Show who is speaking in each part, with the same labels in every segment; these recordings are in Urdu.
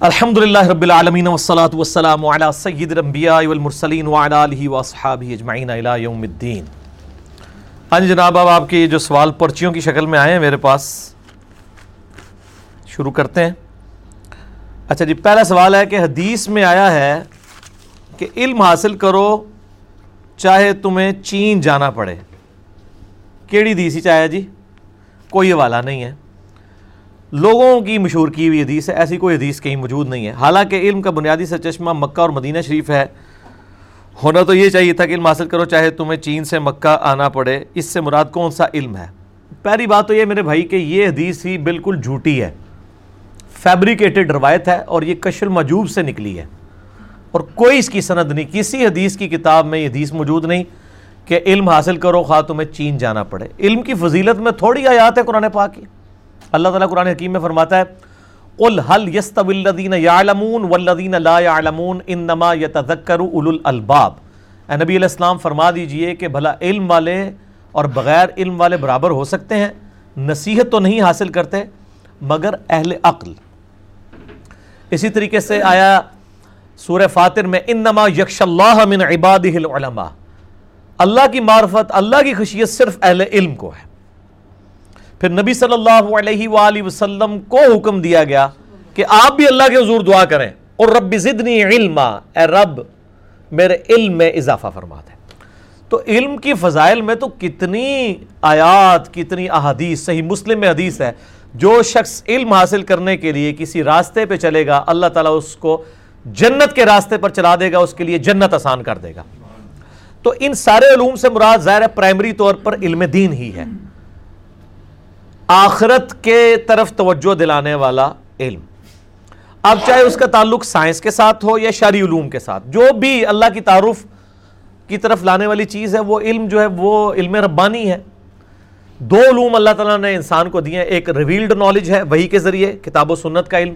Speaker 1: الحمد للہ رب العالمین والصلاة والسلام علی سید الانبیاء والمرسلین وعلی آلہ واصحابہ اجمعین الى یوم الدین ہاں جی جناب اب آپ کے جو سوال پرچیوں کی شکل میں آئے ہیں میرے پاس شروع کرتے ہیں اچھا جی پہلا سوال ہے کہ حدیث میں آیا ہے کہ علم حاصل کرو چاہے تمہیں چین جانا پڑے کیڑی دیسی چاہے جی کوئی حوالہ نہیں ہے لوگوں کی مشہور کی ہوئی حدیث ہے، ایسی کوئی حدیث کہیں موجود نہیں ہے۔ حالانکہ علم کا بنیادی سر چشمہ مکہ اور مدینہ شریف ہے۔ ہونا تو یہ چاہیے تھا کہ علم حاصل کرو، چاہے تمہیں چین سے مکہ آنا پڑے، اس سے مراد کون سا علم ہے؟ پہلی بات تو یہ میرے بھائی کہ یہ حدیث ہی بالکل جھوٹی ہے۔ فیبریکیٹڈ روایت ہے اور یہ کشل مجوب سے نکلی ہے۔ اور کوئی اس کی سند نہیں، کسی حدیث کی کتاب میں یہ حدیث موجود نہیں کہ علم حاصل کرو، خواہ تمہیں چین جانا پڑے۔ علم کی فضیلت میں تھوڑی آیات ہے قرآن پاک کی۔ اللہ تعالیٰ قرآن حکیم میں فرماتا ہے، قل هل يستوي الذين يعلمون والذين لا يعلمون انما يتذكر اولو الالباب۔ اے نبی علیہ السلام، فرما دیجیے کہ بھلا علم والے اور بغیر علم والے برابر ہو سکتے ہیں۔ نصیحت تو نہیں حاصل کرتے، مگر اہل عقل۔ اسی طریقے سے آیا سورہ فاتر میں، انما یکش اللہ من عباده العلماء۔ اللہ کی معرفت، اللہ کی خشیت صرف اہل علم کو ہے۔ پھر نبی صلی اللہ علیہ وآلہ وسلم کو حکم دیا گیا کہ آپ بھی اللہ کے حضور دعا کریں۔ اور رب زدنی علما، اے رب، میرے علم میں اضافہ فرما دے۔ تو علم کی فضائل میں تو کتنی آیات، کتنی احادیث، صحیح مسلم میں حدیث ہے۔ جو شخص علم حاصل کرنے کے لیے کسی راستے پہ چلے گا، اللہ تعالیٰ اس کو جنت کے راستے پر چلا دے گا، اس کے لیے جنت آسان کر دے گا۔ تو ان سارے علوم سے مراد ظاہر ہے پرائمری طور پر علم دین ہی ہے۔ آخرت کے طرف توجہ دلانے والا علم۔ اب چاہے اس کا تعلق سائنس کے ساتھ ہو یا شرعی علوم کے ساتھ، جو بھی اللہ کی تعارف کی طرف لانے والی چیز ہے، وہ علم جو ہے، وہ علم ربانی ہے۔ دو علوم اللہ تعالیٰ نے انسان کو دیے ایک ریویلڈ نالج ہے وہی کے ذریعے، کتاب و سنت کا علم۔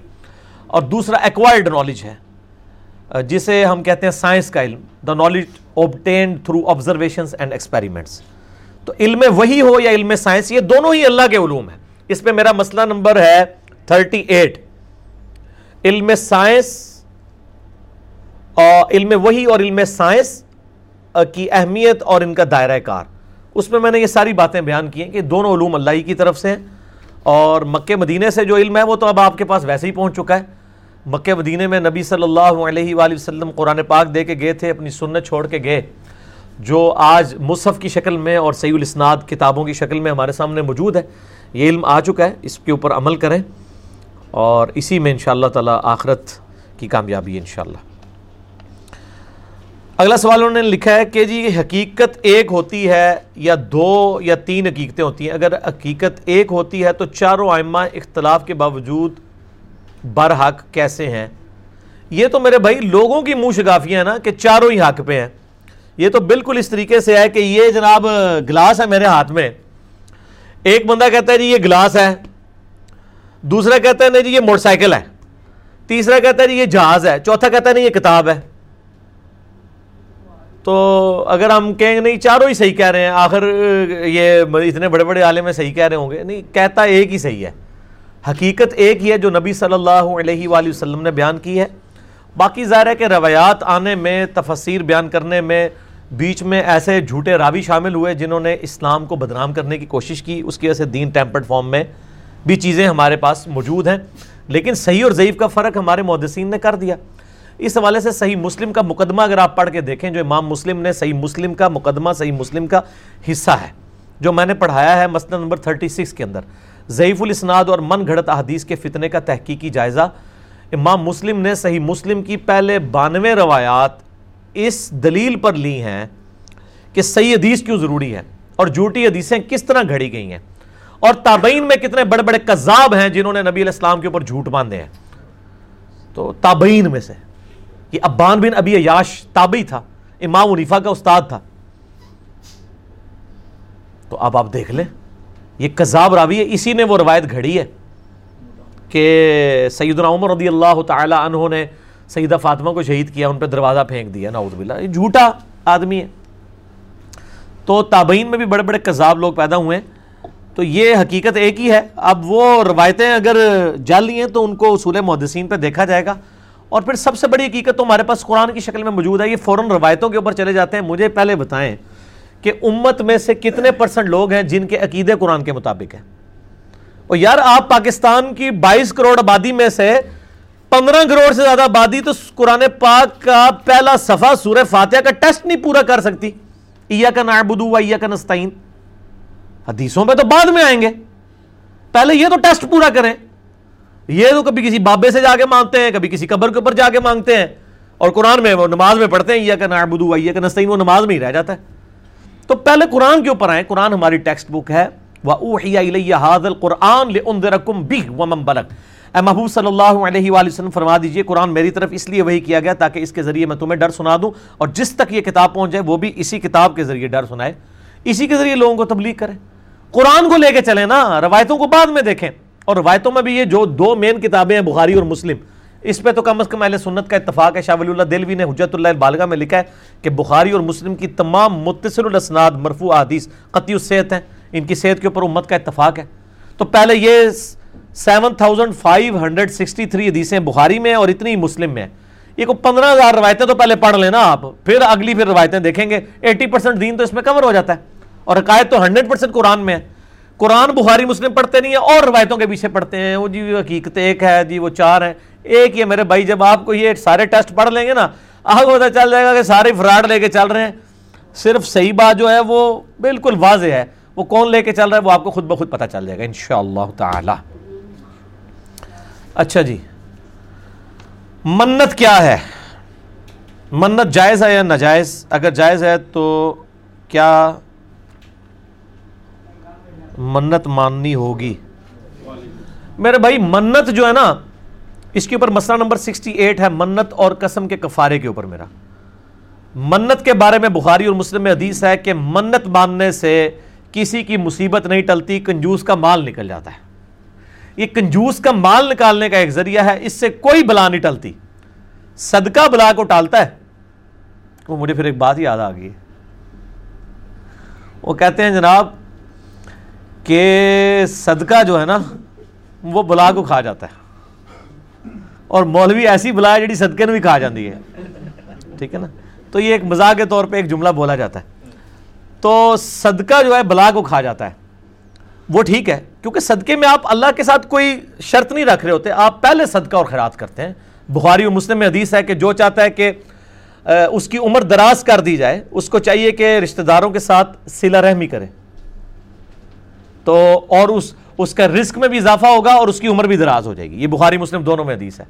Speaker 1: اور دوسرا ایکوائرڈ نالج ہے، جسے ہم کہتے ہیں سائنس کا علم۔ The knowledge obtained through observations and experiments تو علم وہی ہو یا علم سائنس، یہ دونوں ہی اللہ کے علوم ہیں۔ اس پہ میرا مسئلہ نمبر ہے تھرٹی ایٹ۔ علم سائنس اور علم وہی اور علم سائنس کی اہمیت اور ان کا دائرہ کار۔ اس میں میں نے یہ ساری باتیں بیان کی ہیں کہ دونوں علوم اللہ ہی کی طرف سے ہیں۔ اور مکہ مدینے سے جو علم ہے وہ تو اب آپ کے پاس ویسے ہی پہنچ چکا ہے۔ مکہ مدینے میں نبی صلی اللہ علیہ وآلہ وسلم قرآن پاک دے کے گئے تھے، اپنی سنت چھوڑ کے گئے۔ جو آج مصحف کی شکل میں اور سعی الاسناد کتابوں کی شکل میں ہمارے سامنے موجود ہے، یہ علم آ چکا ہے، اس کے اوپر عمل کریں اور اسی میں انشاءاللہ تعالی آخرت کی کامیابی انشاءاللہ۔ اگلا سوال انہوں نے لکھا ہے کہ جی حقیقت ایک ہوتی ہے یا دو یا تین حقیقتیں ہوتی ہیں۔ اگر حقیقت ایک ہوتی ہے تو چاروں آئمہ اختلاف کے باوجود برحق کیسے ہیں؟ یہ تو میرے بھائی لوگوں کی منہ شگافیاں ہیں نا کہ چاروں ہی حق پہ ہیں۔ یہ تو بالکل اس طریقے سے ہے کہ یہ جناب گلاس ہے میرے ہاتھ میں۔ ایک بندہ کہتا ہے جی یہ گلاس ہے، دوسرا کہتا ہے نہیں جی یہ موٹر سائیکل ہے۔ تیسرا کہتا ہے جی یہ جہاز ہے۔ چوتھا کہتا ہے نہیں یہ کتاب ہے۔ تو اگر ہم کہیں گے نہیں چاروں ہی صحیح کہہ رہے ہیں، آخر یہ اتنے بڑے بڑے عالم میں صحیح کہہ رہے ہوں گے۔ نہیں، کہتا ایک ہی صحیح ہے۔ حقیقت ایک ہی ہے جو نبی صلی اللہ علیہ وآلہ وسلم نے بیان کی ہے۔ باقی ظاہر ہے کہ روایات آنے میں، تفسیر بیان کرنے میں بیچ میں ایسے جھوٹے راوی شامل ہوئے جنہوں نے اسلام کو بدنام کرنے کی کوشش کی۔ اس کی وجہ سے دین ٹیمپرڈ فارم میں بھی چیزیں ہمارے پاس موجود ہیں۔ لیکن صحیح اور ضعیف کا فرق ہمارے محدثین نے کر دیا۔ اس حوالے سے صحیح مسلم کا مقدمہ اگر آپ پڑھ کے دیکھیں، جو امام مسلم نے صحیح مسلم کا مقدمہ، صحیح مسلم کا حصہ ہے، جو میں نے پڑھایا ہے مسئلہ نمبر 36 کے اندر۔ ضعیف الاسناد اور من گھڑت احادیث کے فتنے کا تحقیقی جائزہ۔ امام مسلم نے صحیح مسلم کی پہلے بانوے روایات اس دلیل پر لی ہیں کہ صحیح حدیث کیوں ضروری ہے اور جھوٹی حدیثیں کس طرح گھڑی گئی ہیں اور تابعین میں کتنے بڑے بڑے قذاب ہیں جنہوں نے نبی علیہ السلام کے اوپر جھوٹ باندھے ہیں۔ تو تابعین میں سے یہ ابان بن ابی عیاش تابعی تھا، امام عنیفہ کا استاد تھا۔ تو اب آپ دیکھ لیں، یہ قذاب راوی ہے، اسی نے وہ روایت گھڑی ہے کہ سیدنا عمر رضی اللہ تعالی عنہ نے سیدہ فاطمہ کو شہید کیا، ان پہ دروازہ پھینک دیا، نعوذ باللہ۔ یہ جھوٹا آدمی ہے۔ تو تابعین میں بھی بڑے بڑے قذاب لوگ پیدا ہوئے ہیں۔ تو یہ حقیقت ایک ہی ہے۔ اب وہ روایتیں اگر جعلی ہیں تو ان کو اصول محدثین پہ دیکھا جائے گا۔ اور پھر سب سے بڑی حقیقت تو ہمارے پاس قرآن کی شکل میں موجود ہے۔ یہ فوراً روایتوں کے اوپر چلے جاتے ہیں۔ مجھے پہلے بتائیں کہ امت میں سے کتنے پرسنٹ لوگ ہیں جن کے عقیدے قرآن کے مطابق ہیں؟ اور یار، آپ پاکستان کی بائیس کروڑ آبادی میں سے پندرہ کروڑ سے زیادہ آبادی تو قرآن پاک کا پہلا صفحہ سورہ فاتحہ کا ٹیسٹ نہیں پورا کر سکتی۔ ایا کا نعبدو و ایا کا نستعین۔ حدیثوں پہ تو بعد میں آئیں گے۔ پہلے یہ تو ٹیسٹ پورا کریں۔ یہ تو کبھی کسی بابے سے جا کے مانگتے ہیں، کبھی کسی قبر کے اوپر جا کے مانگتے ہیں۔ اور قرآن میں وہ نماز میں پڑھتے ہیں یا کا نعبدو ایا کا نستعین، وہ نماز میں ہی رہ جاتا ہے۔ تو پہلے قرآن کے اوپر آئیں۔ قرآن ہماری ٹیکسٹ بک ہے۔ وَأُوحِيَ إِلَيَّ هَذَا الْقُرْآنِ لِأُنذِرَكُمْ بِهِ وَمَنْ بَلَغْ۔ اے محبوب صلی اللہ علیہ وآلہ وسلم فرما دیجیے، قرآن میری طرف اس لیے وہی کیا گیا تاکہ اس کے ذریعے میں تمہیں ڈر سنا دوں اور جس تک یہ کتاب پہنچ جائے وہ بھی اسی کتاب کے ذریعے ڈر سنائے۔ اسی کے ذریعے لوگوں کو تبلیغ کرے۔ قرآن کو لے کے چلیں نا، روایتوں کو بعد میں دیکھیں۔ اور روایتوں میں بھی یہ جو دو مین کتابیں ہیں، بخاری اور مسلم، اس پہ تو کم از کم اہل سنت کا اتفاق ہے۔ شاہ ولی اللہ دلوی نے حجت اللہ البالغہ میں لکھا ہے کہ بخاری اور مسلم کی تمام متصل الاسناد مرفوع حدیث قطعی الصحت ہیں۔ ان کی صحت کے اوپر امت کا اتفاق ہے۔ تو پہلے یہ seven thousand five hundred sixty three حدیثیں بخاری میں اور اتنی مسلم میں یہ کو پندرہ ہزار روایتیں تو پہلے پڑھ لینا آپ۔ پھر اگلی پھر روایتیں دیکھیں گے۔ ایٹی پرسنٹ دین تو اس میں کور ہو جاتا ہے۔ اور عقائد تو ہنڈریڈ پرسنٹ قرآن میں ہے قرآن بخاری مسلم پڑھتے نہیں ہیں، اور روایتوں کے پیچھے پڑھتے ہیں۔ وہ جی حقیقت ایک ہے جی وہ چار ہیں۔ ایک یہ میرے بھائی، جب آپ کو یہ سارے ٹیسٹ پڑھ لیں گے نا، آپ کو پتہ چل جائے گا کہ سارے فراڈ لے کے چل رہے ہیں۔ صرف صحیح بات جو ہے، وہ بالکل واضح ہے۔ وہ کون لے کے چل رہا ہے، وہ آپ کو خود بخود پتہ چل جائے گا، انشاءاللہ تعالی۔ اچھا جی۔ منت کیا ہے؟ منت جائز ہے یا ناجائز؟ اگر جائز ہے تو کیا منت ماننی ہوگی؟ میرے بھائی، منت جو ہے نا، اس کے اوپر مسئلہ نمبر سکسٹی ایٹ ہے۔ منت اور قسم کے کفارے کے اوپر میرا۔ منت کے بارے میں بخاری اور مسلم میں حدیث ہے کہ منت ماننے سے کسی کی مصیبت نہیں ٹلتی، کنجوس کا مال نکل جاتا ہے۔ یہ کنجوس کا مال نکالنے کا ایک ذریعہ ہے، اس سے کوئی بلا نہیں ٹلتی۔ صدقہ بلا کو ٹالتا ہے۔ وہ مجھے پھر ایک بات یاد آ گئی۔ وہ کہتے ہیں جناب کہ صدقہ جو ہے نا، وہ بلا کو کھا جاتا ہے۔ اور مولوی ایسی بلا ہے جی صدقے نے بھی کھا جاتی ہے۔ ٹھیک ہے نا؟ تو یہ ایک مزاق کے طور پہ ایک جملہ بولا جاتا ہے۔ تو صدقہ جو ہے، بلا کو کھا جاتا ہے۔ وہ ٹھیک ہے، کیونکہ صدقے میں آپ اللہ کے ساتھ کوئی شرط نہیں رکھ رہے ہوتے۔ آپ پہلے صدقہ اور خیرات کرتے ہیں۔ بخاری و مسلم میں حدیث ہے کہ جو چاہتا ہے کہ اس کی عمر دراز کر دی جائے، اس کو چاہیے کہ رشتہ داروں کے ساتھ سلا رحمی کرے۔ تو اور اس اس کا رزق میں بھی اضافہ ہوگا اور اس کی عمر بھی دراز ہو جائے گی۔ یہ بخاری مسلم دونوں میں حدیث ہے۔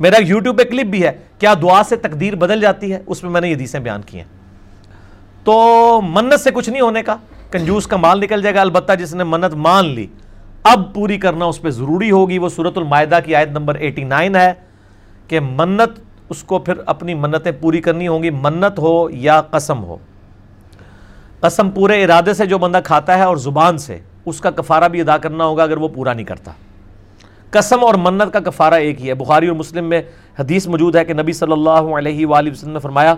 Speaker 1: میرا یوٹیوب پہ کلپ بھی ہے۔ کیا دعا سے تقدیر بدل جاتی ہے؟ اس میں میں نے یہ حدیثیں بیان کی ہیں۔ تو منت سے کچھ نہیں ہونے کا۔ کنجوس کا مال نکل جائے گا، البتہ جس نے منت مان لی۔ اب پوری کرنا اس پہ ضروری ہوگی۔ وہ صورت المائدہ کی آیت نمبر ایٹی نائن ہے کہ منت، اس کو پھر اپنی منتیں پوری کرنی ہوں گی۔ منت ہو یا قسم ہو۔ قسم پورے ارادے سے جو بندہ کھاتا ہے اور زبان سے، اس کا کفارہ بھی ادا کرنا ہوگا اگر وہ پورا نہیں کرتا۔ قسم اور منت کا کفارہ ایک ہی ہے۔ بخاری اور مسلم میں حدیث موجود ہے کہ نبی صلی اللہ علیہ وآلہ وسلم نے فرمایا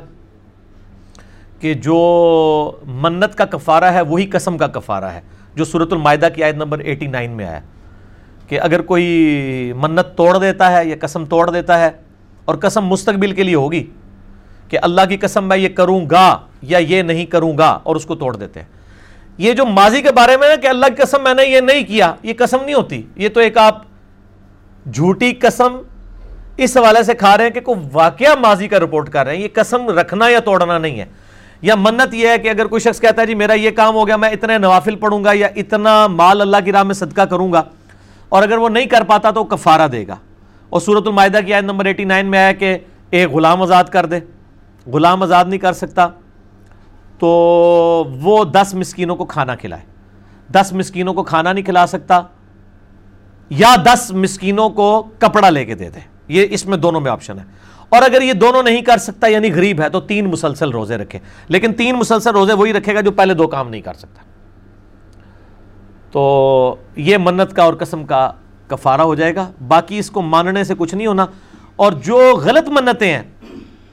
Speaker 1: کہ جو منت کا کفارہ ہے، وہی قسم کا کفارہ ہے، جو صورت المائدہ کی آیت نمبر ایٹی نائن میں آیا۔ کہ اگر کوئی منت توڑ دیتا ہے یا قسم توڑ دیتا ہے، اور قسم مستقبل کے لیے ہوگی، کہ اللہ کی قسم میں یہ کروں گا یا یہ نہیں کروں گا، اور اس کو توڑ دیتے ہیں۔ یہ جو ماضی کے بارے میں ہے کہ اللہ کی قسم میں نے یہ نہیں کیا، یہ قسم نہیں ہوتی۔ یہ تو ایک آپ جھوٹی قسم اس حوالے سے کھا رہے ہیں کہ کوئی واقعہ ماضی کا رپورٹ کر رہے ہیں۔ یہ قسم رکھنا یا توڑنا نہیں ہے۔ یا منت یہ ہے کہ اگر کوئی شخص کہتا ہے جی میرا یہ کام ہو گیا، میں اتنے نوافل پڑھوں گا یا اتنا مال اللہ کی راہ میں صدقہ کروں گا اور اگر وہ نہیں کر پاتا تو کفارہ دے گا۔ اور صورت المائدہ کی آیت نمبر ایٹی نائن میں آیا کہ ایک غلام آزاد کر دے۔ غلام آزاد نہیں کر سکتا تو وہ دس مسکینوں کو کھانا کھلائے۔ دس مسکینوں کو کھانا نہیں کھلا سکتا یا دس مسکینوں کو کپڑا لے کے دے دے۔ یہ اس میں دونوں میں آپشن ہے۔ اور اگر یہ دونوں نہیں کر سکتا یعنی غریب ہے، تو تین مسلسل روزے رکھے۔ لیکن تین مسلسل روزے وہی رکھے گا جو پہلے دو کام نہیں کر سکتا۔ تو یہ منت کا اور قسم کا کفارہ ہو جائے گا۔ باقی اس کو ماننے سے کچھ نہیں ہونا۔ اور جو غلط منتیں ہیں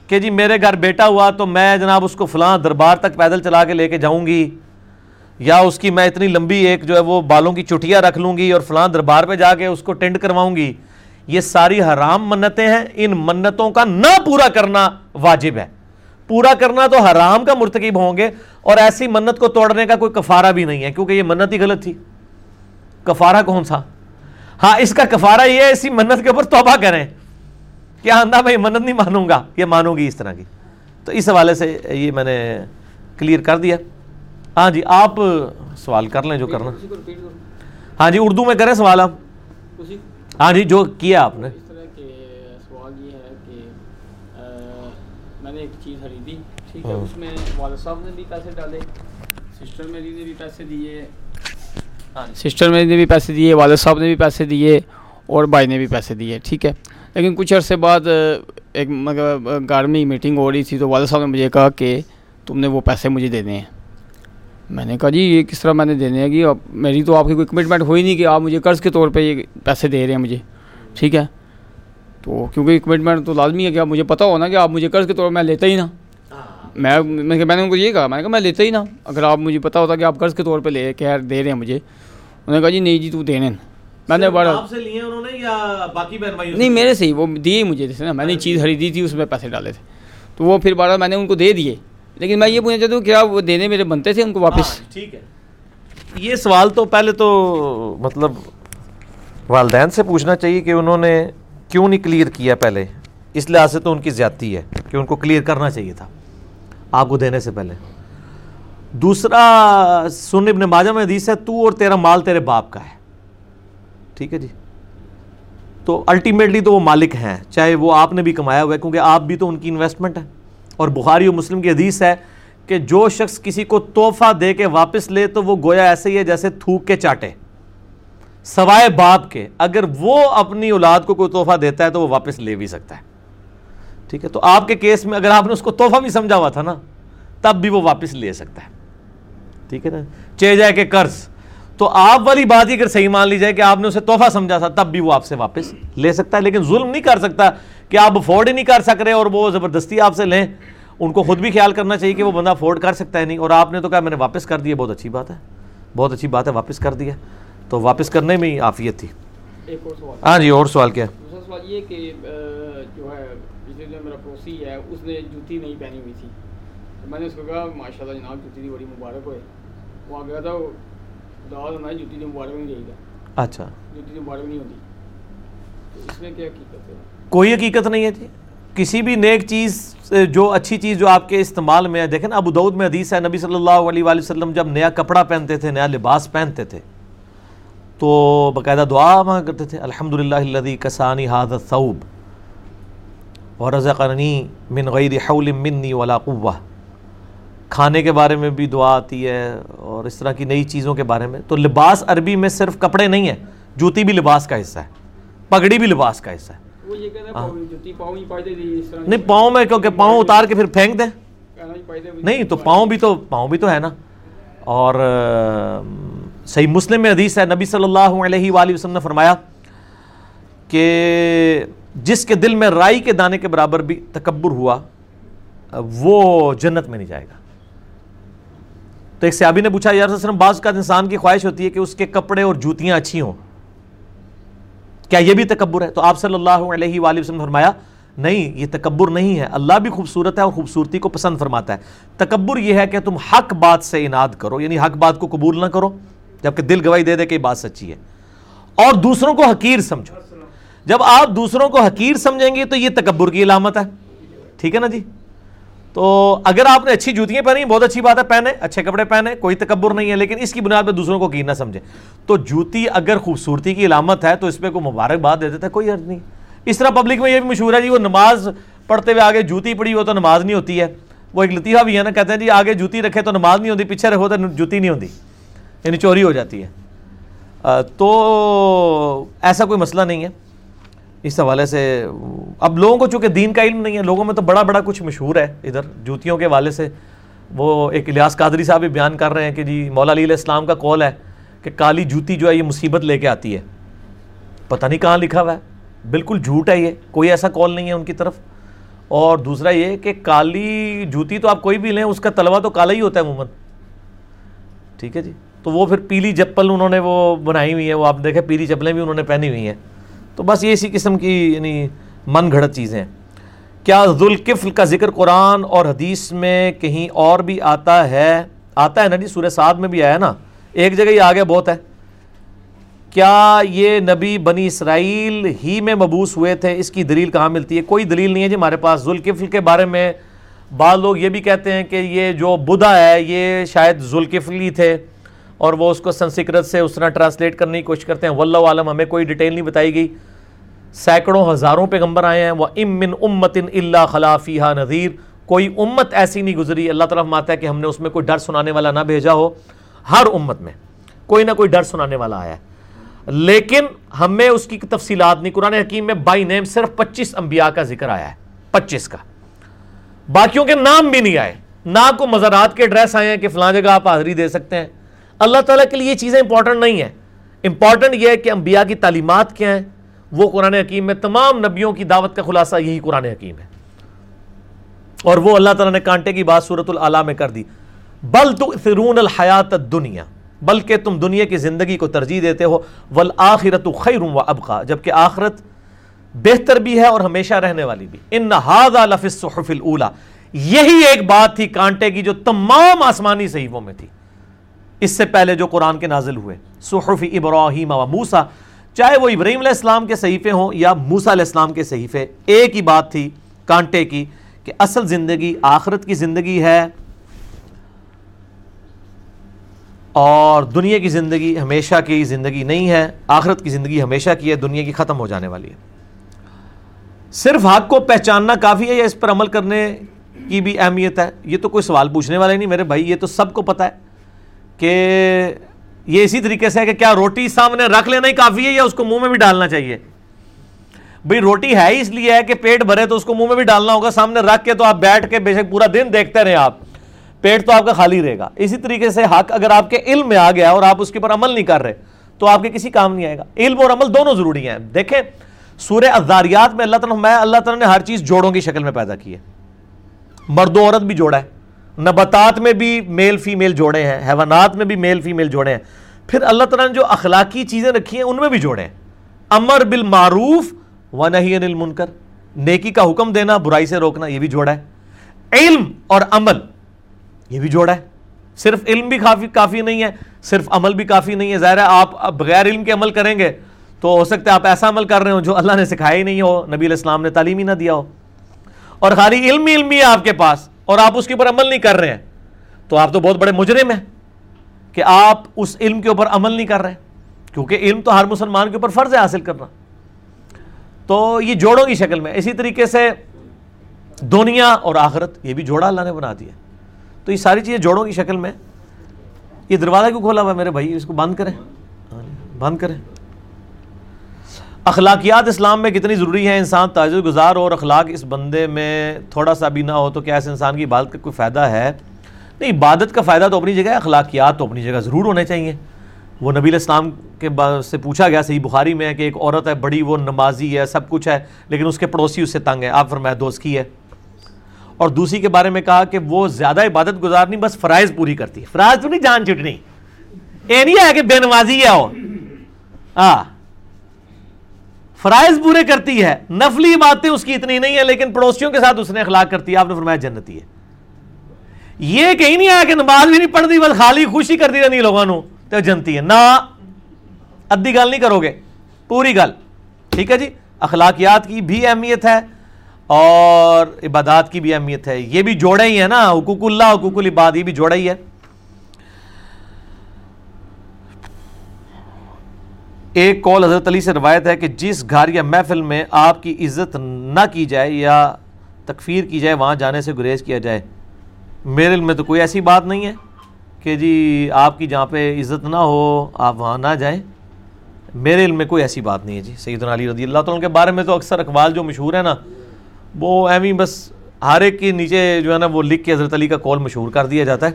Speaker 1: کہ جی میرے گھر بیٹا ہوا تو میں جناب اس کو فلاں دربار تک پیدل چلا کے لے کے جاؤں گی، یا اس کی میں اتنی لمبی ایک جو ہے وہ بالوں کی چٹیاں رکھ لوں گی اور فلاں دربار پہ جا کے اس کو ٹینڈ کرواؤں گی۔ یہ ساری حرام منتیں ہیں، ان منتوں کا نہ پورا کرنا واجب ہے۔ پورا کرنا تو حرام کا مرتکب ہوں گے اور ایسی منت کو توڑنے کا کوئی کفارہ بھی نہیں ہے، کیونکہ یہ منت ہی غلط تھی۔ کفارہ کون سا؟ ہاں اس کا کفارہ یہ ہے، اسی منت کے اوپر توبہ کریں۔ کیا آندہ میں منت نہیں مانوں گا؟ یہ مانوں گی اس طرح کی۔ تو اس حوالے سے یہ میں نے کلیئر کر دیا۔ ہاں جی آپ سوال کر لیں جو کرنا۔ ہاں جی اردو میں کریں سوال آپ۔ ہاں جی جو کیا آپ نے؟
Speaker 2: اس طرح کے سوال یہ ہے کہ میں نے ایک چیز خریدی ٹھیک ہے اس میں والد صاحب نے بھی پیسے ڈالے سسٹر میری نے بھی پیسے دیے۔ سسٹر میری نے بھی پیسے دیے والد صاحب نے بھی پیسے دیے اور بھائی نے بھی پیسے دیے ٹھیک ہے۔ لیکن کچھ عرصے بعد ایک مطلب گھر میں میٹنگ ہو رہی تھی تو والد صاحب نے مجھے کہا کہ تم نے وہ پیسے مجھے دینے ہیں۔ میں نے کہا جی یہ کس طرح میں نے دینے ہیں کہ اب میری تو آپ کی کوئی کمٹمنٹ ہوئی نہیں کہ آپ مجھے قرض کے طور پہ یہ پیسے دے رہے ہیں مجھے۔ ٹھیک ہے؟ تو کیونکہ کمٹمنٹ تو لازمی ہے کہ آپ مجھے پتہ ہونا کہ آپ مجھے قرض کے طور پر میں لیتا ہی نا میں میں نے ان کو یہ کہا میں نے کہا میں لیتا ہی نا اگر آپ مجھے پتا ہوتا کہ آپ قرض کے طور پہ لے کے دے رہے ہیں مجھے انہوں نے کہا جی نہیں جی تو دینے میں نے بڑا نہیں میرے سے ہی وہ دیے مجھے جیسے نا۔ میں نے چیز خریدی تھی اس میں پیسے ڈالے تھے۔ تو وہ پھر بارہ میں نے ان کو دے دیے۔ لیکن میں یہ پوچھنا چاہتا ہوں کیا وہ دینے میرے بنتے تھے ان کو واپس؟
Speaker 1: ہاں، ٹھیک ہے۔ یہ سوال تو پہلے تو مطلب والدین سے پوچھنا چاہیے کہ انہوں نے کیوں نہیں کلیئر کیا پہلے؟ اس لحاظ سے تو ان کی زیادتی ہے کہ ان کو کلیئر کرنا چاہیے تھا، آپ کو دینے سے پہلے۔ دوسرا، سن ابن ماجہ میں حدیث ہے، تو اور تیرا مال تیرے باپ کا ہے۔ ٹھیک ہے جی۔ تو الٹیمیٹلی تو وہ مالک ہیں، چاہے وہ آپ نے بھی کمایا ہوا ہے، کیونکہ آپ بھی تو ان کی انویسٹمنٹ ہے اور بخاری و مسلم کی حدیث ہے کہ جو شخص کسی کو تحفہ دے کے واپس لے تو وہ گویا ایسے ہی ہے جیسے تھوک کے چاٹے۔ سوائے باپ کے، اگر وہ اپنی اولاد کو کوئی تحفہ دیتا ہے تو وہ واپس لے بھی سکتا ہے۔ ٹھیک ہے؟ تو آپ کے کیس میں اگر آپ نے اس کو تحفہ بھی سمجھا ہوا تھا نا، تب بھی وہ واپس لے سکتا ہے۔ ٹھیک ہے نا؟ چے جائے کہ قرض۔ تو آپ والی بات ہی اگر صحیح مان لی جائے کہ آپ نے اسے تحفہ سمجھا تھا، تب بھی وہ آپ سے واپس لے سکتا ہے، لیکن ظلم نہیں کر سکتا۔ کہ آپ افورڈ ہی نہیں کر سک رہے اور وہ زبردستی آپ سے لیں ان کو خود بھی خیال کرنا چاہیے کہ وہ بندہ افورڈ کر سکتا ہے نہیں۔ اور آپ نے تو کہا میں نے واپس کر دیا بہت اچھی بات ہے۔ بہت اچھی بات ہے واپس کر دیا۔ تو واپس کرنے میں ہی عافیت تھی۔ ہاں جی اور سوال کیا؟
Speaker 2: دوسرا سوال یہ کہ جو ہے جو میرا پڑوسی ہے اس نے جوتی نہیں پہنی ہوئی تھی۔ میں نے اس کو کہا ماشاء اللہ جناب جوتی بڑی مبارک ہوئے۔ وہاں گیا تھا دعوت ہماری جوتی مبارک نہیں رہی تھا
Speaker 1: اچھا۔
Speaker 2: جوتی مبارک نہیں ہوتی۔ اس میں کیا حقیقت ہے
Speaker 1: کوئی حقیقت نہیں ہے جی۔ کسی بھی نیک چیز جو اچھی چیز جو آپ کے استعمال میں ہے، دیکھیں نا، ابو دعود میں حدیث ہے، نبی صلی اللہ علیہ وآلہ وسلم جب نیا کپڑا پہنتے تھے، نیا لباس پہنتے تھے، تو باقاعدہ دعا مانگ کرتے تھے الحمد للہ اللہ کسانی حاد ثوب اور رضقنی من غیر حول منی ولا قوہ کھانے کے بارے میں بھی دعا آتی ہے اور اس طرح کی نئی چیزوں کے بارے میں۔ تو لباس عربی میں صرف کپڑے نہیں ہیں، جوتی بھی لباس کا حصہ ہے، پگڑی بھی لباس کا حصہ ہے۔ نہیں پاؤں میں کیونکہ پاؤں اتار کے پھر پھینک دیں۔ نہیں تو پاؤں بھی تو پاؤں بھی تو ہے نا۔ اور صحیح مسلم میں حدیث ہے نبی صلی اللہ علیہ وآلہ وسلم نے فرمایا کہ جس کے دل میں رائی کے دانے کے برابر بھی تکبر ہوا وہ جنت میں نہیں جائے گا۔ تو ایک سیابی نے پوچھا یار وسلم بعض کا انسان کی خواہش ہوتی ہے کہ اس کے کپڑے اور جوتیاں اچھی ہوں۔ کیا یہ بھی تکبر ہے؟ تو آپ صلی اللہ علیہ وآلہ وسلم نے فرمایا، نہیں، یہ تکبر نہیں ہے۔ اللہ بھی خوبصورت ہے اور خوبصورتی کو پسند فرماتا ہے۔ تکبر یہ ہے کہ تم حق بات سے اناد کرو یعنی حق بات کو قبول نہ کرو، جبکہ دل گواہی دے دے کہ یہ بات سچی ہے۔ اور دوسروں کو حقیر سمجھو۔ جب آپ دوسروں کو حقیر سمجھیں گے تو یہ تکبر کی علامت ہے۔ ٹھیک ہے نا جی؟ تو اگر آپ نے اچھی جوتیاں پہنی، بہت اچھی بات ہے، پہنے، اچھے کپڑے پہنے، کوئی تکبر نہیں ہے، لیکن اس کی بنیاد پہ دوسروں کو کی نہ سمجھے تو جوتی اگر خوبصورتی کی علامت ہے، تو اس پہ کوئی مبارکباد دے دیتا ہے، کوئی عرض نہیں۔ اس طرح پبلک میں یہ بھی مشہور ہے جی وہ نماز پڑھتے ہوئے آگے جوتی پڑی ہو تو نماز نہیں ہوتی ہے۔ وہ ایک لطیفہ بھی ہے نا، کہتے ہیں جی آگے جوتی رکھے تو نماز نہیں ہوتی، پیچھے رکھو تو جوتی نہیں ہوتی یعنی چوری ہو جاتی ہے۔ تو ایسا کوئی مسئلہ نہیں ہے۔ اس حوالے سے، اب لوگوں کو چونکہ دین کا علم نہیں ہے، لوگوں میں تو بڑا بڑا کچھ مشہور ہے ادھر، جوتیوں کے حوالے سے۔ وہ ایک الیاس قادری صاحب بھی بیان کر رہے ہیں کہ جی مولا علی علیہ السلام کا کال ہے کہ کالی جوتی جو ہے، یہ مصیبت لے کے آتی ہے۔ پتہ نہیں کہاں لکھا ہوا ہے۔ بالکل جھوٹ ہے یہ۔ کوئی ایسا کال نہیں ہے ان کی طرف۔ اور دوسرا یہ کہ کالی جوتی تو آپ کوئی بھی لیں، اس کا طلبہ تو کالا ہی ہوتا ہے عموماً۔ ٹھیک ہے جی۔ تو وہ پھر پیلی چپل انہوں نے وہ بنائی ہوئی ہے، وہ آپ دیکھیں، پیلی چپلیں بھی انہوں نے پہنی ہوئی ہیں۔ تو بس یہ اسی قسم کی یعنی من گھڑت چیزیں ہیں۔ کیا ذوالکفل کا ذکر قرآن اور حدیث میں کہیں اور بھی آتا ہے؟ آتا ہے نا جی سورہ سعد میں بھی آیا نا۔ ایک جگہ یہ آگے بہت ہے۔ کیا یہ نبی بنی اسرائیل ہی میں مبوس ہوئے تھے؟ اس کی دلیل کہاں ملتی ہے؟ کوئی دلیل نہیں ہے جی ہمارے پاس۔ ذوالکفل کے بارے میں بعض لوگ یہ بھی کہتے ہیں کہ یہ جو بدھا ہے، یہ شاید ذوالکفلی تھے۔ اور وہ اس کو سنسکرت سے اس طرح ٹرانسلیٹ کرنے کی کوشش کرتے ہیں۔ واللہ عالم، ہمیں کوئی ڈیٹیل نہیں بتائی گئی۔ سینکڑوں ہزاروں پیغمبر آئے ہیں۔ وہ امن امت اللہ خلافی نذیر کوئی امت ایسی نہیں گزری۔ اللہ تعالیٰ ماتا ہے کہ ہم نے اس میں کوئی ڈر سنانے والا نہ بھیجا ہو۔ ہر امت میں کوئی نہ کوئی ڈر سنانے والا آیا ہے۔ لیکن ہمیں اس کی تفصیلات نہیں۔ قرآن حکیم میں بائی نیم صرف پچیس انبیاء کا ذکر آیا ہے۔ پچیس کا۔ باقیوں کے نام بھی نہیں آئے۔ نہ کو مزارات کے ڈریس آئے ہیں کہ فلاں جگہ آپ حاضری دے سکتے ہیں۔ اللہ تعالیٰ کے لیے یہ چیزیں امپورٹنٹ نہیں ہیں۔ امپورٹنٹ یہ ہے کہ انبیاء کی تعلیمات کیا ہیں۔ وہ قرآن حکیم میں تمام نبیوں کی دعوت کا خلاصہ یہی قرآن حکیم ہے۔ اور وہ اللہ تعالیٰ نے کانٹے کی بات صورت العلیٰ میں کر دی۔ بل تؤثرون الحیات الدنیا، بلکہ تم دنیا کی زندگی کو ترجیح دیتے ہو۔ والآخرت خیر و ابقا، جبکہ آخرت بہتر بھی ہے اور ہمیشہ رہنے والی بھی۔ ان هذا لفی الصحف الاولى یہی ایک بات تھی کانٹے کی جو تمام آسمانی صحیفوں میں تھی۔ اس سے پہلے جو قرآن کے نازل ہوئے، صحف ابراہیم و موسیٰ، چاہے وہ ابراہیم علیہ السلام کے صحیفے ہوں یا موسیٰ علیہ السلام کے صحیفے، ایک ہی بات تھی کانٹے کی کہ اصل زندگی آخرت کی زندگی ہے اور دنیا کی زندگی ہمیشہ کی زندگی نہیں ہے، آخرت کی زندگی ہمیشہ کی ہے، دنیا کی ختم ہو جانے والی ہے۔ صرف حق کو پہچاننا کافی ہے یا اس پر عمل کرنے کی بھی اہمیت ہے؟ یہ تو کوئی سوال پوچھنے والا نہیں، میرے بھائی، یہ تو سب کو پتہ ہے۔ کہ یہ اسی طریقے سے ہے کہ کیا روٹی سامنے رکھ لینا ہی کافی ہے یا اس کو منہ میں بھی ڈالنا چاہیے؟ بھئی روٹی ہے ہی اس لیے ہے کہ پیٹ بھرے تو اس کو منہ میں بھی ڈالنا ہوگا، سامنے رکھ کے تو آپ بیٹھ کے بے شک پورا دن دیکھتے رہے آپ۔ پیٹ تو آپ کا خالی رہے گا۔ اسی طریقے سے حق اگر آپ کے علم میں آ گیا اور آپ اس کے پر عمل نہیں کر رہے، تو آپ کے کسی کام نہیں آئے گا۔ علم اور عمل دونوں ضروری ہیں۔ دیکھیں، سورہ ازاریات میں اللہ تعالیٰ میں اللہ تعالیٰ نے ہر چیز جوڑوں کی شکل میں پیدا کی ہے۔ مرد و عورت بھی جوڑا ہے۔ نباتات میں بھی میل فیمیل جوڑے ہیں، حیوانات میں بھی میل فیمیل جوڑے ہیں۔ پھر اللہ تعالیٰ نے جو اخلاقی چیزیں رکھی ہیں، ان میں بھی جوڑے ہیں۔ امر بالمعروف و نہیں انل منکر نیکی کا حکم دینا، برائی سے روکنا، یہ بھی جوڑا ہے۔ علم اور عمل، یہ بھی جوڑا ہے۔ صرف علم بھی کافی کافی نہیں ہے، صرف عمل بھی کافی نہیں ہے۔ ظاہر ہے، آپ بغیر علم کے عمل کریں گے تو ہو سکتا ہے آپ ایسا عمل کر رہے ہو جو اللہ نے سکھایا ہی نہیں ہو، نبی علیہ السلام نے تعلیم ہی نہ دیا ہو۔ اور خالی علم ہی علم ہی ہے آپ کے پاس۔ اور آپ اس کے اوپر عمل نہیں کر رہے ہیں۔ تو آپ تو بہت بڑے مجرم ہیں کہ آپ اس علم کے اوپر عمل نہیں کر رہے۔ کیونکہ علم تو ہر مسلمان کے اوپر فرض ہے حاصل کرنا۔ تو یہ جوڑوں کی شکل میں، اسی طریقے سے دنیا اور آخرت، یہ بھی جوڑا اللہ نے بنا دیا۔ تو یہ ساری چیزیں جوڑوں کی شکل میں۔ یہ دروازہ کیوں کھولا ہوا میرے بھائی؟ اس کو بند کریں۔ ہاں جی، بند کریں۔ اخلاقیات اسلام میں کتنی ضروری ہیں؟ انسان تاجر گزار اور اخلاق اس بندے میں تھوڑا سا بھی نہ ہو تو کیا اس انسان کی عبادت کا کوئی فائدہ ہے؟ نہیں، عبادت کا فائدہ تو اپنی جگہ ہے، اخلاقیات تو اپنی جگہ ضرور ہونے چاہیے۔ وہ نبی الاسلام کے سے پوچھا گیا، صحیح بخاری میں ہے کہ ایک عورت ہے، بڑی، وہ نمازی ہے، سب کچھ ہے، لیکن اس کے پڑوسی اس سے تنگ ہے۔ آپ فرمایا دوست کی ہے۔ اور دوسری کے بارے میں کہا کہ وہ زیادہ عبادت گزار نہیں، بس فرائض پوری کرتی ہے۔ فرائض تو نہیں، جان چٹنی۔ یہ نہیں ہے کہ بے نمازی ہے وہ ہاں۔ فرائض پورے کرتی ہے، نفلی باتیں اس کی اتنی نہیں ہے لیکن پڑوسیوں کے ساتھ اس نے اخلاق کرتی ہے۔ آپ نے فرمایا جنتی ہے۔ یہ کہیں نہیں آیا کہ نماز بھی نہیں پڑھتی بس خالی خوشی کرتی رہتی لوگوں نو تو جنتی ہے۔ نہ، ادھی گل نہیں کرو گے۔ پوری گل۔ ٹھیک ہے جی؟ اخلاقیات کی بھی اہمیت ہے اور عبادات کی بھی اہمیت ہے۔ یہ بھی جوڑا ہی ہے نا۔ حقوق اللہ، حقوق العباد، یہ بھی جوڑا ہی ہے ایک کال حضرت علی سے روایت ہے کہ جس گھر یا محفل میں آپ کی عزت نہ کی جائے یا تکفیر کی جائے، وہاں جانے سے گریز کیا جائے۔ میرے علم میں تو کوئی ایسی بات نہیں ہے کہ جی آپ کی جہاں پہ عزت نہ ہو، آپ وہاں نہ جائیں۔ میرے علم میں کوئی ایسی بات نہیں ہے جی۔ سیدنا علی رضی اللہ تعالیٰ کے بارے میں تو اکثر اقبال جو مشہور ہے نا، وہ ایویں بس ہر ایک کے نیچے جو ہے نا، وہ لکھ کے حضرت علی کا کال مشہور کر دیا جاتا ہے۔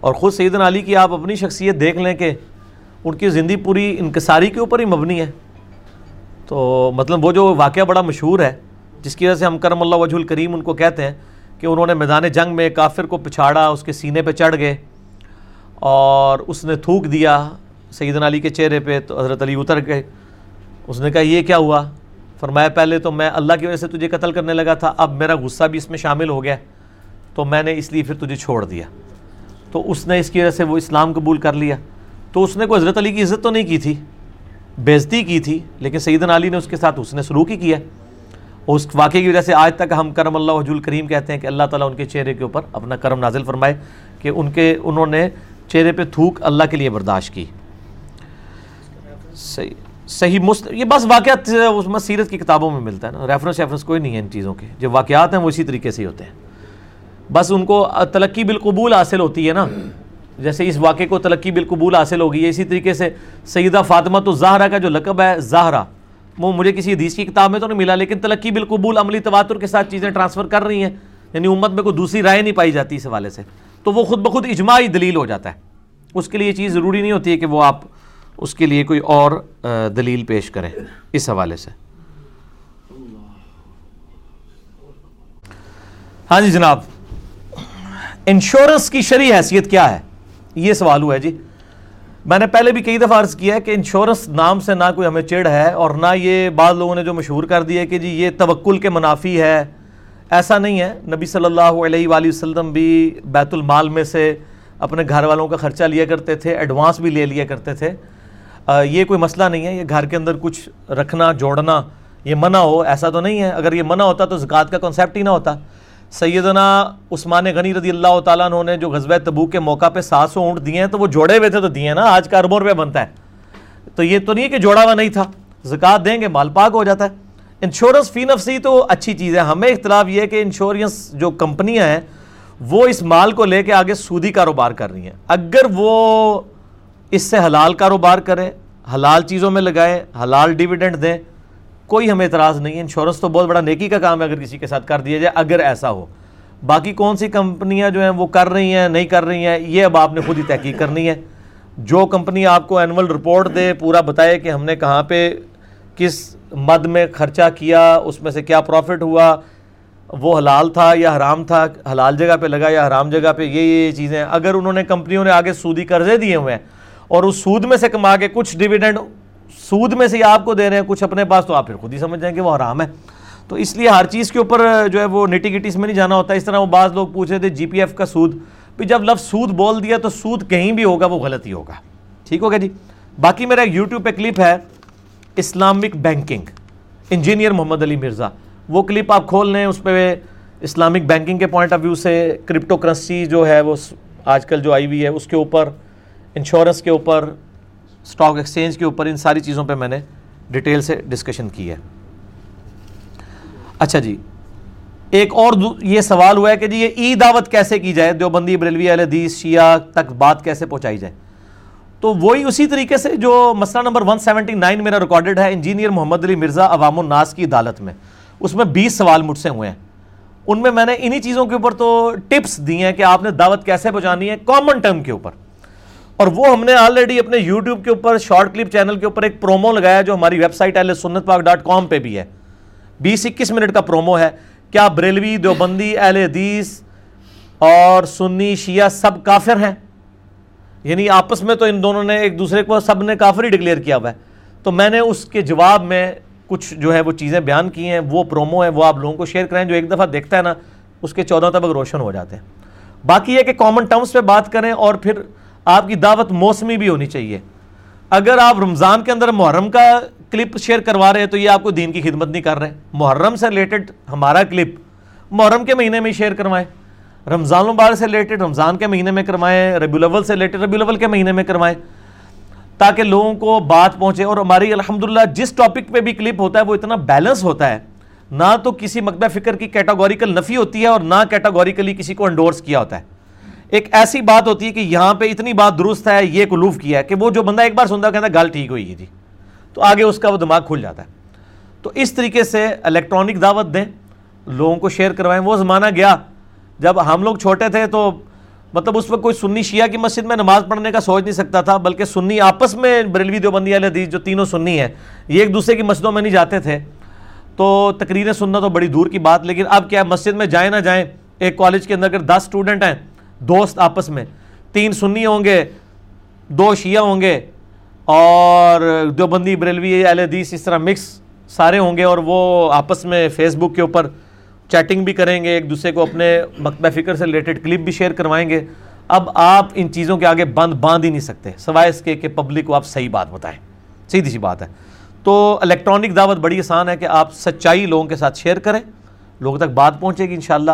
Speaker 1: اور خود سیدنا علی کی آپ اپنی شخصیت دیکھ لیں کہ ان کی زندگی پوری انکساری کے اوپر ہی مبنی ہے۔ تو مطلب وہ جو واقعہ بڑا مشہور ہے، جس کی وجہ سے ہم کرم اللہ وجہ الکریم ان کو کہتے ہیں کہ انہوں نے میدان جنگ میں کافر کو پچھاڑا، اس کے سینے پہ چڑھ گئے اور اس نے تھوک دیا سیدنا علی کے چہرے پہ، تو حضرت علی اتر گئے۔ اس نے کہا، یہ کیا ہوا؟ فرمایا، پہلے تو میں اللہ کی وجہ سے تجھے قتل کرنے لگا تھا، اب میرا غصہ بھی اس میں شامل ہو گیا تو میں نے اس لیے پھر تجھے چھوڑ دیا۔ تو اس نے اس کی وجہ سے وہ اسلام قبول کر لیا۔ تو اس نے کوئی حضرت علی کی عزت تو نہیں کی تھی؟ بےزتی کی تھی، لیکن سیدنا علی نے اس کے ساتھ اس نے سلوک ہی کیا۔ اس واقعے کی وجہ سے آج تک ہم کرم اللہ حجول کریم کہتے ہیں کہ اللہ تعالیٰ ان کے چہرے کے اوپر اپنا کرم نازل فرمائے کہ ان کے، انہوں نے چہرے پہ تھوک اللہ کے لیے برداشت کی۔ صحیح صحیح مست یہ بس واقعات، اس میں سیرت کی کتابوں میں ملتا ہے نا۔ ریفرنس ویفرنس کوئی نہیں ہے ان چیزوں کے۔ جو واقعات ہیں وہ اسی طریقے سے ہی ہوتے ہیں۔ بس ان کو تلقی بالقبول حاصل ہوتی ہے نا۔ جیسے اس واقعے کو تلقی بالقبول حاصل ہوگی، اسی طریقے سے سیدہ فاطمہ تو زہرا کا جو لقب ہے زہرا وہ مجھے کسی حدیث کی کتاب میں تو نہیں ملا، لیکن تلقی بالقبول عملی تواتر کے ساتھ چیزیں ٹرانسفر کر رہی ہیں یعنی امت میں کوئی دوسری رائے نہیں پائی جاتی اس حوالے سے۔ تو وہ خود بخود اجماعی دلیل ہو جاتا ہے۔ اس کے لیے یہ چیز ضروری نہیں ہوتی ہے کہ وہ آپ اس کے لیے کوئی اور دلیل پیش کریں اس حوالے سے۔ ہاں جی جناب، انشورنس کی شرعی حیثیت کیا ہے؟ یہ سوال ہوا ہے جی۔ میں نے پہلے بھی کئی دفعہ عرض کیا ہے کہ انشورنس نام سے نہ کوئی ہمیں چڑ ہے اور نہ یہ بعض لوگوں نے جو مشہور کر دیا ہے کہ جی یہ توکل کے منافی ہے، ایسا نہیں ہے۔ نبی صلی اللہ علیہ وآلہ وسلم بھی بیت المال میں سے اپنے گھر والوں کا خرچہ لیا کرتے تھے، ایڈوانس بھی لے لیا کرتے تھے۔ یہ کوئی مسئلہ نہیں ہے۔ یہ گھر کے اندر کچھ رکھنا، جوڑنا، یہ منع ہو، ایسا تو نہیں ہے۔ اگر یہ منع ہوتا تو زکوٰۃ کا کنسیپٹ ہی نہ ہوتا۔ سیدنا عثمان غنی رضی اللہ تعالیٰ عنہ نے جو غزوہ تبو کے موقع پہ سات سو اونٹ دیے ہیں تو وہ جوڑے ہوئے تھے تو دیے ہیں نا، آج کا اربوں روپے بنتا ہے۔ تو یہ تو نہیں ہے کہ جوڑا ہوا نہیں تھا زکوٰۃ دیں گے، مال پاک ہو جاتا ہے۔ انشورنس فی نفسی تو اچھی چیز ہے۔ ہمیں اختلاف یہ ہے کہ انشورنس جو کمپنیاں ہیں، وہ اس مال کو لے کے آگے سودی کاروبار کر رہی ہیں۔ اگر وہ اس سے حلال کاروبار کریں، حلال چیزوں میں لگائیں، حلال ڈیویڈنڈ دیں کوئی ہمیں اعتراض نہیں ہے انشورنس تو بہت بڑا نیکی کا کام ہے اگر کسی کے ساتھ کر دیا جائے، اگر ایسا ہو۔ باقی کون سی کمپنیاں جو ہیں وہ کر رہی ہیں، نہیں کر رہی ہیں، یہ اب آپ نے خود ہی تحقیق کرنی ہے۔ جو کمپنی آپ کو اینول رپورٹ دے، پورا بتائے کہ ہم نے کہاں پہ کس مد میں خرچہ کیا، اس میں سے کیا پروفٹ ہوا، وہ حلال تھا یا حرام تھا، حلال جگہ پہ لگا یا حرام جگہ پہ، یہ یہ چیزیں۔ اگر انہوں نے کمپنیوں نے آگے سودی قرضے دیے ہوئے ہیں اور اس سود میں سے کما کے کچھ ڈویڈنڈ سود میں سے آپ کو دے رہے ہیں، کچھ اپنے پاس تو آپ پھر خود ہی سمجھ جائیں کہ وہ حرام ہے۔ تو اس لیے ہر چیز کے اوپر جو ہے وہ نیٹی گٹیز میں نہیں جانا ہوتا۔ اس طرح وہ بعض لوگ پوچھ رہے تھے جی پی ایف کا سود۔ پھر جب لفظ سود بول دیا تو سود کہیں بھی ہوگا، وہ غلط ہی ہوگا۔ ٹھیک ہو گیا جی؟ باقی میرا یوٹیوب پہ کلپ ہے Islamic banking engineer Muhammad Ali Mirza. وہ کلپ آپ کھول لیں، اس پہ اسلامک بینکنگ کے پوائنٹ آف ویو سے کرپٹو کرنسی جو ہے وہ آج کل جو آئی ہوئی ہے، اس کے اوپر انشورنس کے اوپر اسٹاک ایکسچینج کے اوپر ان ساری چیزوں پہ میں نے ڈیٹیل سے ڈسکشن کی ہے۔ اچھا جی ایک اور یہ سوال ہوا ہے کہ جی یہ ای دعوت کیسے کی جائے؟ دیوبندی، بریلوی اہل حدیث شیعہ تک بات کیسے پہنچائی جائے؟ تو وہی اسی طریقے سے جو مسئلہ نمبر 179 میرا ریکارڈڈ ہے انجینئر محمد علی مرزا عوام الناس کی عدالت میں۔ اس میں بیس سوال مجھ سے ہوئے ہیں۔ ان میں میں نے انہی چیزوں کے اوپر تو ٹپس دی ہیں کہ آپ نے دعوت کیسے پہنچانی ہے کامن ٹرم کے اوپر۔ اور وہ ہم نے آلریڈی اپنے یوٹیوب کے اوپر شارٹ کلپ چینل کے اوپر ایک پرومو لگایا جو ہماری ویب سائٹ اہل سنت پاک ڈاٹ کام پہ بھی ہے۔ بیس اکیس منٹ کا پرومو ہے۔ کیا بریلوی، دیوبندی، اہل حدیث اور سنی، شیعہ سب کافر ہیں؟ یعنی آپس میں تو ان دونوں نے ایک دوسرے کو سب نے کافر ہی ڈکلیئر کیا ہوا ہے۔ تو میں نے اس کے جواب میں کچھ جو ہے وہ چیزیں بیان کی ہیں، وہ پرومو ہے وہ آپ لوگوں کو شیئر کریں۔ جو ایک دفعہ دیکھتا ہے نا، اس کے چودہ طبق روشن ہو جاتے ہیں۔ باقی یہ کہ کامن ٹرمز پہ بات کریں اور پھر آپ کی دعوت موسمی بھی ہونی چاہیے۔ اگر آپ رمضان کے اندر محرم کا کلپ شیئر کروا رہے ہیں تو یہ آپ کو دین کی خدمت نہیں کر رہے۔ محرم سے ریلیٹڈ ہمارا کلپ محرم کے مہینے میں شیئر کروائیں۔ رمضان المبارک سے ریلیٹڈ رمضان کے مہینے میں کروائیں۔ ربی الاول سے ریلیٹڈ ربی الاول کے مہینے میں کروائیں۔ تاکہ لوگوں کو بات پہنچے اور ہماری الحمدللہ جس ٹاپک پہ بھی کلپ ہوتا ہے وہ اتنا بیلنس ہوتا ہے۔ نہ تو کسی مکبہ فکر کی کیٹاگوریکل نفی ہوتی ہے اور نہ کیٹاگوریکلی کسی کو انڈورس کیا ہوتا ہے۔ ایک ایسی بات ہوتی ہے کہ یہاں پہ اتنی بات درست ہے، یہ کلوف کیا ہے کہ وہ جو بندہ ایک بار سنتا ہے، کہتا ہے گال ٹھیک ہوئی ہے جی۔ تو آگے اس کا وہ دماغ کھل جاتا ہے۔ تو اس طریقے سے الیکٹرانک دعوت دیں، لوگوں کو شیئر کروائیں۔ وہ زمانہ گیا۔ جب ہم لوگ چھوٹے تھے تو مطلب اس وقت کوئی سنی شیعہ کی مسجد میں نماز پڑھنے کا سوچ نہیں سکتا تھا، بلکہ سنی آپس میں بریلوی دیوبندی علیہ حدیث جو تینوں سنی ہیں، یہ ایک دوسرے کی مسجدوں میں نہیں جاتے تھے۔ تو تقریریں سننا تو بڑی دور کی بات، لیکن اب کیا مسجد میں جائیں نہ جائیں، ایک کالج کے اندر اگر دس اسٹوڈنٹ ہیں دوست آپس میں۔ تین سنی ہوں گے، دو شیعہ ہوں گے اور دو بندی بریلوی، اہل حدیث اس طرح مکس سارے ہوں گے اور وہ آپس میں فیس بک کے اوپر چیٹنگ بھی کریں گے، ایک دوسرے کو اپنے مکتبہ فکر سے ریلیٹڈ کلپ بھی شیئر کروائیں گے۔ اب آپ ان چیزوں کے آگے بند، باندھ ہی نہیں سکتے، سوائے اس کے کہ پبلک کو آپ صحیح بات بتائیں۔ سیدھی سی بات ہے۔ تو الیکٹرانک دعوت بڑی آسان ہے کہ آپ سچائی لوگوں کے ساتھ شیئر کریں، لوگوں تک بات پہنچے گی انشاءاللہ۔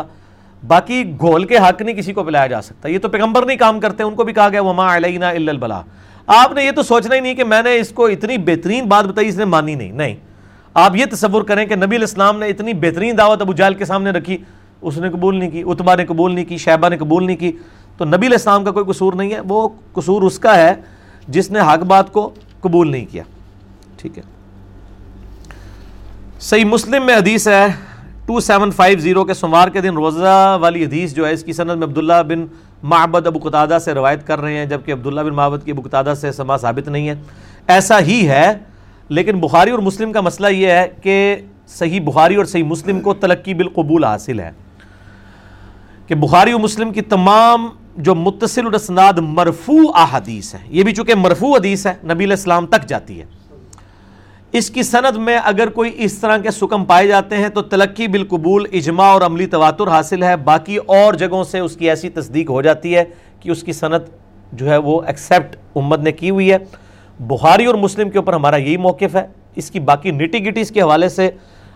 Speaker 1: باقی گھول کے حق نہیں کسی کو پلایا جا سکتا۔ یہ تو پیغمبر نہیں کام کرتے، ان کو بھی کہا گیا، وما علینا الا البلا آپ نے یہ تو سوچنا ہی نہیں کہ میں نے اس کو اتنی بہترین بات بتائی اس نے مانی نہیں۔ نہیں۔ آپ یہ تصور کریں کہ نبی الاسلام نے اتنی بہترین دعوت ابو جال کے سامنے رکھی، اس نے قبول نہیں کی اتبا نے قبول نہیں کی شہبہ نے قبول نہیں کی، تو نبی الاسلام کا کوئی قصور نہیں ہے۔ وہ قصور اس کا ہے جس نے حق بات کو قبول نہیں کیا۔ ٹھیک ہے۔ صحیح مسلم میں حدیث ہے ٹو سیون فائیو زیرو کے سموار کے دن روزہ والی حدیث جو ہے، اس کی سند میں عبداللہ بن معبد ابو قطادہ سے روایت کر رہے ہیں، جبکہ عبداللہ بن معبد کی ابو قطادہ سے سما ثابت نہیں ہے۔ ایسا ہی ہے، لیکن بخاری اور مسلم کا مسئلہ یہ ہے کہ صحیح بخاری اور صحیح مسلم کو تلقی بالقبول حاصل ہے۔ کہ بخاری و مسلم کی تمام جو متصل الاسناد مرفوع احادیث ہیں۔ یہ بھی چونکہ مرفوع حدیث ہے، نبی علیہ السلام تک جاتی ہے۔ اس کی سند میں اگر کوئی اس طرح کے سکم پائے جاتے ہیں تو تلقی بالقبول، اجماع اور عملی تواتر حاصل ہے۔ باقی اور جگہوں سے اس کی ایسی تصدیق ہو جاتی ہے کہ اس کی سند جو ہے وہ ایکسیپٹ امت نے کی ہوئی ہے۔ بخاری اور مسلم کے اوپر ہمارا یہی موقف ہے۔ اس کی باقی نٹی گٹیز کے حوالے سے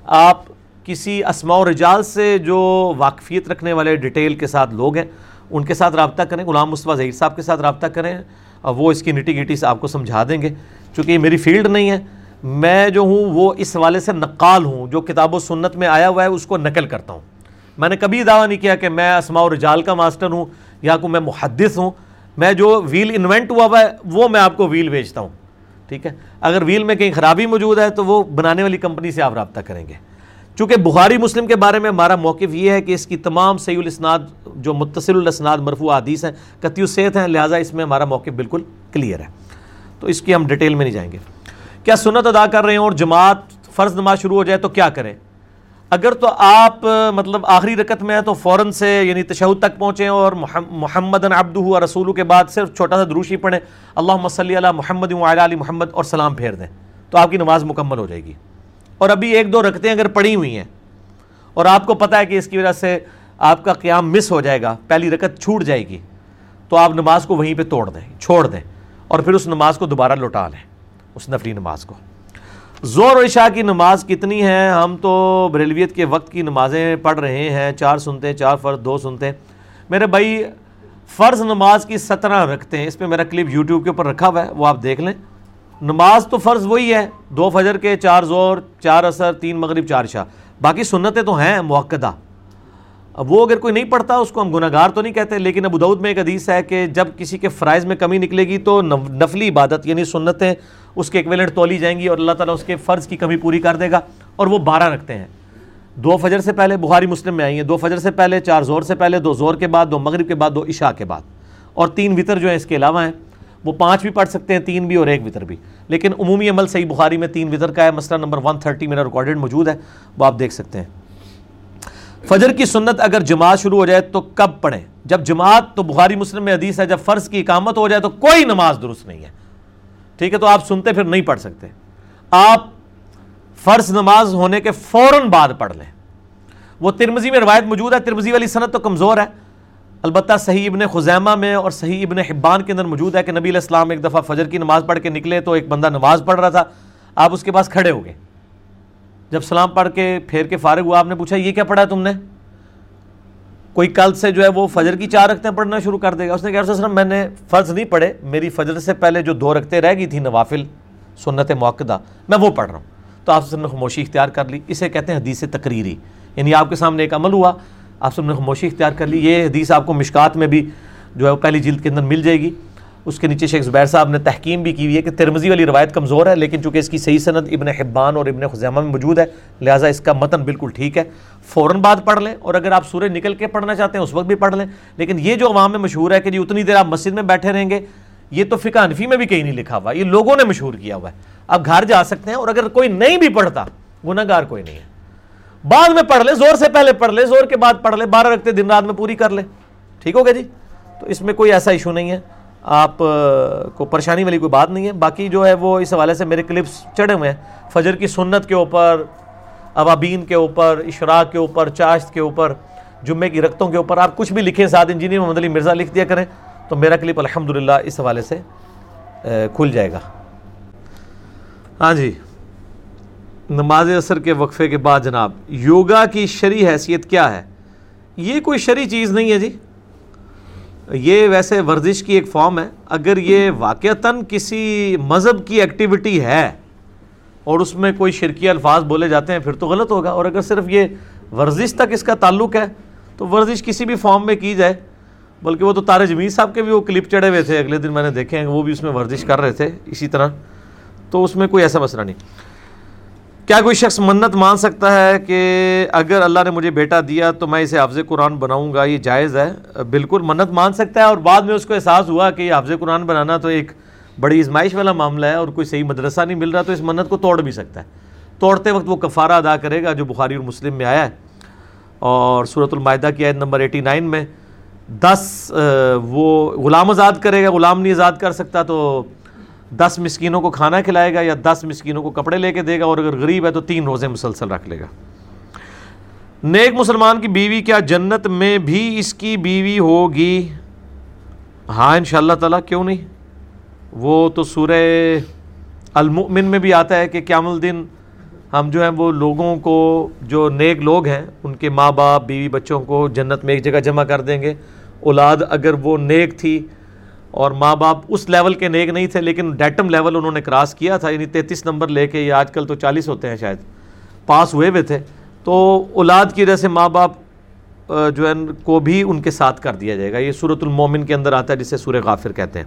Speaker 1: آپ کسی اسماء و رجال سے جو واقفیت رکھنے والے ڈیٹیل کے ساتھ لوگ ہیں، ان کے ساتھ رابطہ کریں۔ غلام مصطفیٰ ظہیر صاحب کے ساتھ رابطہ کریں اور وہ اس کی نٹی گٹیز آپ کو سمجھا دیں گے۔ چونکہ یہ میری فیلڈ نہیں ہے میں جو ہوں وہ اس حوالے سے نقال ہوں، جو کتاب و سنت میں آیا ہوا ہے، اس کو نقل کرتا ہوں۔ میں نے کبھی دعویٰ نہیں کیا کہ میں اسماء و رجال کا ماسٹر ہوں یا کو میں محدث ہوں۔ میں جو ویل انوینٹ ہوا ہوا ہے، وہ میں آپ کو ویل بھیجتا ہوں۔ ٹھیک ہے؟ اگر ویل میں کہیں خرابی موجود ہے تو وہ بنانے والی کمپنی سے آپ رابطہ کریں گے۔ چونکہ بخاری مسلم کے بارے میں ہمارا موقف یہ ہے کہ اس کی تمام صحیح الاسناد، جو متصل الاسناد مرفوع حدیث ہیں، قطعی صحت ہیں، لہٰذا اس میں ہمارا موقف بالکل کلیئر ہے۔ تو اس کی ہم ڈیٹیل میں نہیں جائیں گے۔ کیا سنت ادا کر رہے ہیں اور جماعت فرض نماز شروع ہو جائے تو کیا کریں؟ اگر تو آپ مطلب آخری رکت میں ہیں تو فوراً سے یعنی تشہد تک پہنچیں اور محمد عبد ہوا رسول کے بعد صرف چھوٹا سا دروشی پڑھیں۔ اللہ صلی اللہ محمد علی محمد اور سلام پھیر دیں۔ تو آپ کی نماز مکمل ہو جائے گی۔ اور ابھی ایک دو رکھتے اگر پڑھی ہوئی ہیں اور آپ کو پتہ ہے کہ اس کی وجہ سے آپ کا قیام مس ہو جائے گا، پہلی رکت چھوٹ جائے گی، تو آپ نماز کو وہیں پہ توڑ دیں، چھوڑ دیں اور پھر اس نماز کو دوبارہ لوٹا لیں۔ اس نفلی نماز کو۔ زور و عشاء کی نماز کتنی ہے؟ ہم تو بریلویت کے وقت کی نمازیں پڑھ رہے ہیں، چار سنتے ہیں چار فرض، دو سنتے ہیں میرے بھائی، فرض نماز کی سترہ رکھتے ہیں۔ اس پہ میرا کلپ یوٹیوب کے اوپر رکھا ہوا ہے، وہ آپ دیکھ لیں۔ نماز تو فرض وہی ہے، دو فجر کے چار زور چار اثر تین مغرب، چار شاہ باقی سنتیں تو ہیں موقع اب وہ اگر کوئی نہیں پڑھتا، اس کو ہم گناہ گار تو نہیں کہتے، لیکن ابو دعود میں ایک حدیث ہے کہ جب کسی کے فرائض میں کمی نکلے گی تو نفلی عبادت یعنی سنتیں اس کے ایکویلنٹ تولی جائیں گی اور اللہ تعالیٰ اس کے فرض کی کمی پوری کر دے گا اور وہ بارہ رکھتے ہیں۔ دو فجر سے پہلے بخاری مسلم میں آئی ہیں۔ دو فجر سے پہلے، چار زور سے پہلے، دو زور کے بعد، دو مغرب کے بعد، دو عشاء کے بعد۔ اور تین وطر جو ہیں اس کے علاوہ ہیں، وہ پانچ بھی پڑھ سکتے ہیں، تین بھی اور ایک وطر بھی۔ لیکن عمومی عمل صحیح بخاری میں تین وطر کا ہے۔ مسئلہ نمبر ون تھرٹی میرا ریکارڈڈ موجود ہے، وہ آپ دیکھ سکتے ہیں۔ فجر کی سنت اگر جماعت شروع ہو جائے تو کب پڑھیں؟ جب جماعت تو بخاری مسلم میں حدیث ہے، جب فرض کی اقامت ہو جائے تو کوئی نماز درست نہیں ہے۔ ٹھیک ہے، تو آپ سنتے پھر نہیں پڑھ سکتے۔ آپ فرض نماز ہونے کے فوراً بعد پڑھ لیں۔ وہ ترمزی میں روایت موجود ہے ترمزی والی صنعت تو کمزور ہے۔ البتہ صحیح ابن خزیمہ میں اور صحیح ابن حبان کے اندر موجود ہے کہ نبی علیہ السلام ایک دفعہ فجر کی نماز پڑھ کے نکلے تو ایک بندہ نماز پڑھ رہا تھا۔ آپ اس کے پاس کھڑے ہو گئے۔ جب سلام پڑھ کے پھیر کے فارغ ہوا، آپ نے پوچھا، یہ کیا پڑھا تم نے؟ کوئی کل سے جو ہے وہ فجر کی چار رکھتے پڑھنا شروع کر دے گا۔ اس نے کہا وسلم میں نے فرض نہیں پڑھے، میری فجر سے پہلے جو دو رکھتے رہ گئی تھی، نوافل، سنت موقع میں وہ پڑھ رہا ہوں۔ تو آپ نے خاموشی اختیار کر لی۔ اسے کہتے ہیں حدیث تقریری۔ یعنی آپ کے سامنے ایک عمل ہوا، آپ سب نے خاموشی اختیار کر لی۔ یہ حدیث آپ کو مشکات میں بھی جو ہے وہ پہلی جلد کے اندر مل جائے گی۔ اس کے نیچے شیخ زبیر صاحب نے تحکیم بھی کی ہوئی ہے کہ ترمزی والی روایت کمزور ہے، لیکن چونکہ اس کی صحیح صنعت ابن حبان اور ابن خزیمہ میں موجود ہے، لہٰذا اس کا متن بالکل ٹھیک ہے۔ فوراً بعد پڑھ لیں اور اگر آپ سورج نکل کے پڑھنا چاہتے ہیں، اس وقت بھی پڑھ لیں۔ لیکن یہ جو عوام میں مشہور ہے کہ جی اتنی دیر آپ مسجد میں بیٹھے رہیں گے، یہ تو فقہ انفی میں بھی کہیں نہیں لکھا ہوا، یہ لوگوں نے مشہور کیا ہوا ہے۔ آپ گھر جا سکتے ہیں اور اگر کوئی نہیں بھی پڑھتا گناہ گار کوئی نہیں ہے۔ بعد میں پڑھ لے زور سے پہلے پڑھ لے زور کے بعد پڑھ لے بارہ رکھتے دن رات میں پوری کر لے ٹھیک ہوگا جی؟ تو اس میں کوئی ایسا ایشو نہیں ہے۔ آپ کو پریشانی والی کوئی بات نہیں ہے۔ باقی جو ہے وہ اس حوالے سے میرے کلپس چڑھے ہوئے ہیں۔ فجر کی سنت کے اوپر عوابین کے اوپر، اشراق کے اوپر، چاشت کے اوپر جمعے کی رقطوں کے اوپر، آپ کچھ بھی لکھیں ساتھ انجینئر محمد علی مرزا لکھ دیا کریں، تو میرا کلپ الحمدللہ اس حوالے سے کھل جائے گا۔ ہاں جی نماز اثر کے وقفے کے بعد جناب، یوگا کی شرع حیثیت کیا ہے؟ یہ کوئی شرع چیز نہیں ہے جی۔ یہ ویسے ورزش کی ایک فارم ہے۔ اگر یہ واقعتاً کسی مذہب کی ایکٹیویٹی ہے اور اس میں کوئی شرکی الفاظ بولے جاتے ہیں، پھر تو غلط ہوگا۔ اور اگر صرف یہ ورزش تک اس کا تعلق ہے، تو ورزش کسی بھی فارم میں کی جائے۔ بلکہ وہ تو تارے جمیل صاحب کے بھی وہ کلپ چڑھے ہوئے تھے۔ اگلے دن میں نے دیکھے ہیں، وہ بھی اس میں ورزش کر رہے تھے اسی طرح۔ تو اس میں کوئی ایسا مسئلہ نہیں۔ کیا کوئی شخص منت مان سکتا ہے کہ اگر اللہ نے مجھے بیٹا دیا تو میں اسے حافظ قرآن بناؤں گا؟ یہ جائز ہے۔ بالکل منت مان سکتا ہے اور بعد میں اس کو احساس ہوا کہ یہ حافظ قرآن بنانا تو ایک بڑی ازمائش والا معاملہ ہے اور کوئی صحیح مدرسہ نہیں مل رہا تو اس منت کو توڑ بھی سکتا ہے۔ توڑتے وقت وہ کفارہ ادا کرے گا جو بخاری اور مسلم میں آیا ہے۔ اور صورت المائدہ کی عید نمبر ایٹی نائن میں دس وہ غلام آزاد کرے گا، غلام نہیں آزاد کر سکتا تو دس مسکینوں کو کھانا کھلائے گا یا دس مسکینوں کو کپڑے لے کے دے گا اور اگر غریب ہے تو تین روزے مسلسل رکھ لے گا۔ نیک مسلمان کی بیوی کیا جنت میں بھی اس کی بیوی ہوگی؟ ہاں ان شاء اللہ تعالیٰ، کیوں نہیں؟ وہ تو سورہ المؤمن میں بھی آتا ہے کہ قیام الدین ہم جو ہیں وہ لوگوں کو، جو نیک لوگ ہیں، ان کے ماں باپ، بیوی بچوں کو جنت میں ایک جگہ جمع کر دیں گے۔ اولاد اگر وہ نیک تھی اور ماں باپ اس لیول کے نیک نہیں تھے، لیکن ڈیٹم لیول انہوں نے کراس کیا تھا یعنی تینتیس نمبر لے کے یہ آج کل تو چالیس ہوتے ہیں شاید، پاس ہوئے ہوئے تھے۔ تو اولاد کی وجہ سے ماں باپ جو ہے، کو بھی ان کے ساتھ کر دیا جائے گا۔ یہ صورت المومن کے اندر آتا ہے، جسے سورہ غافر کہتے ہیں۔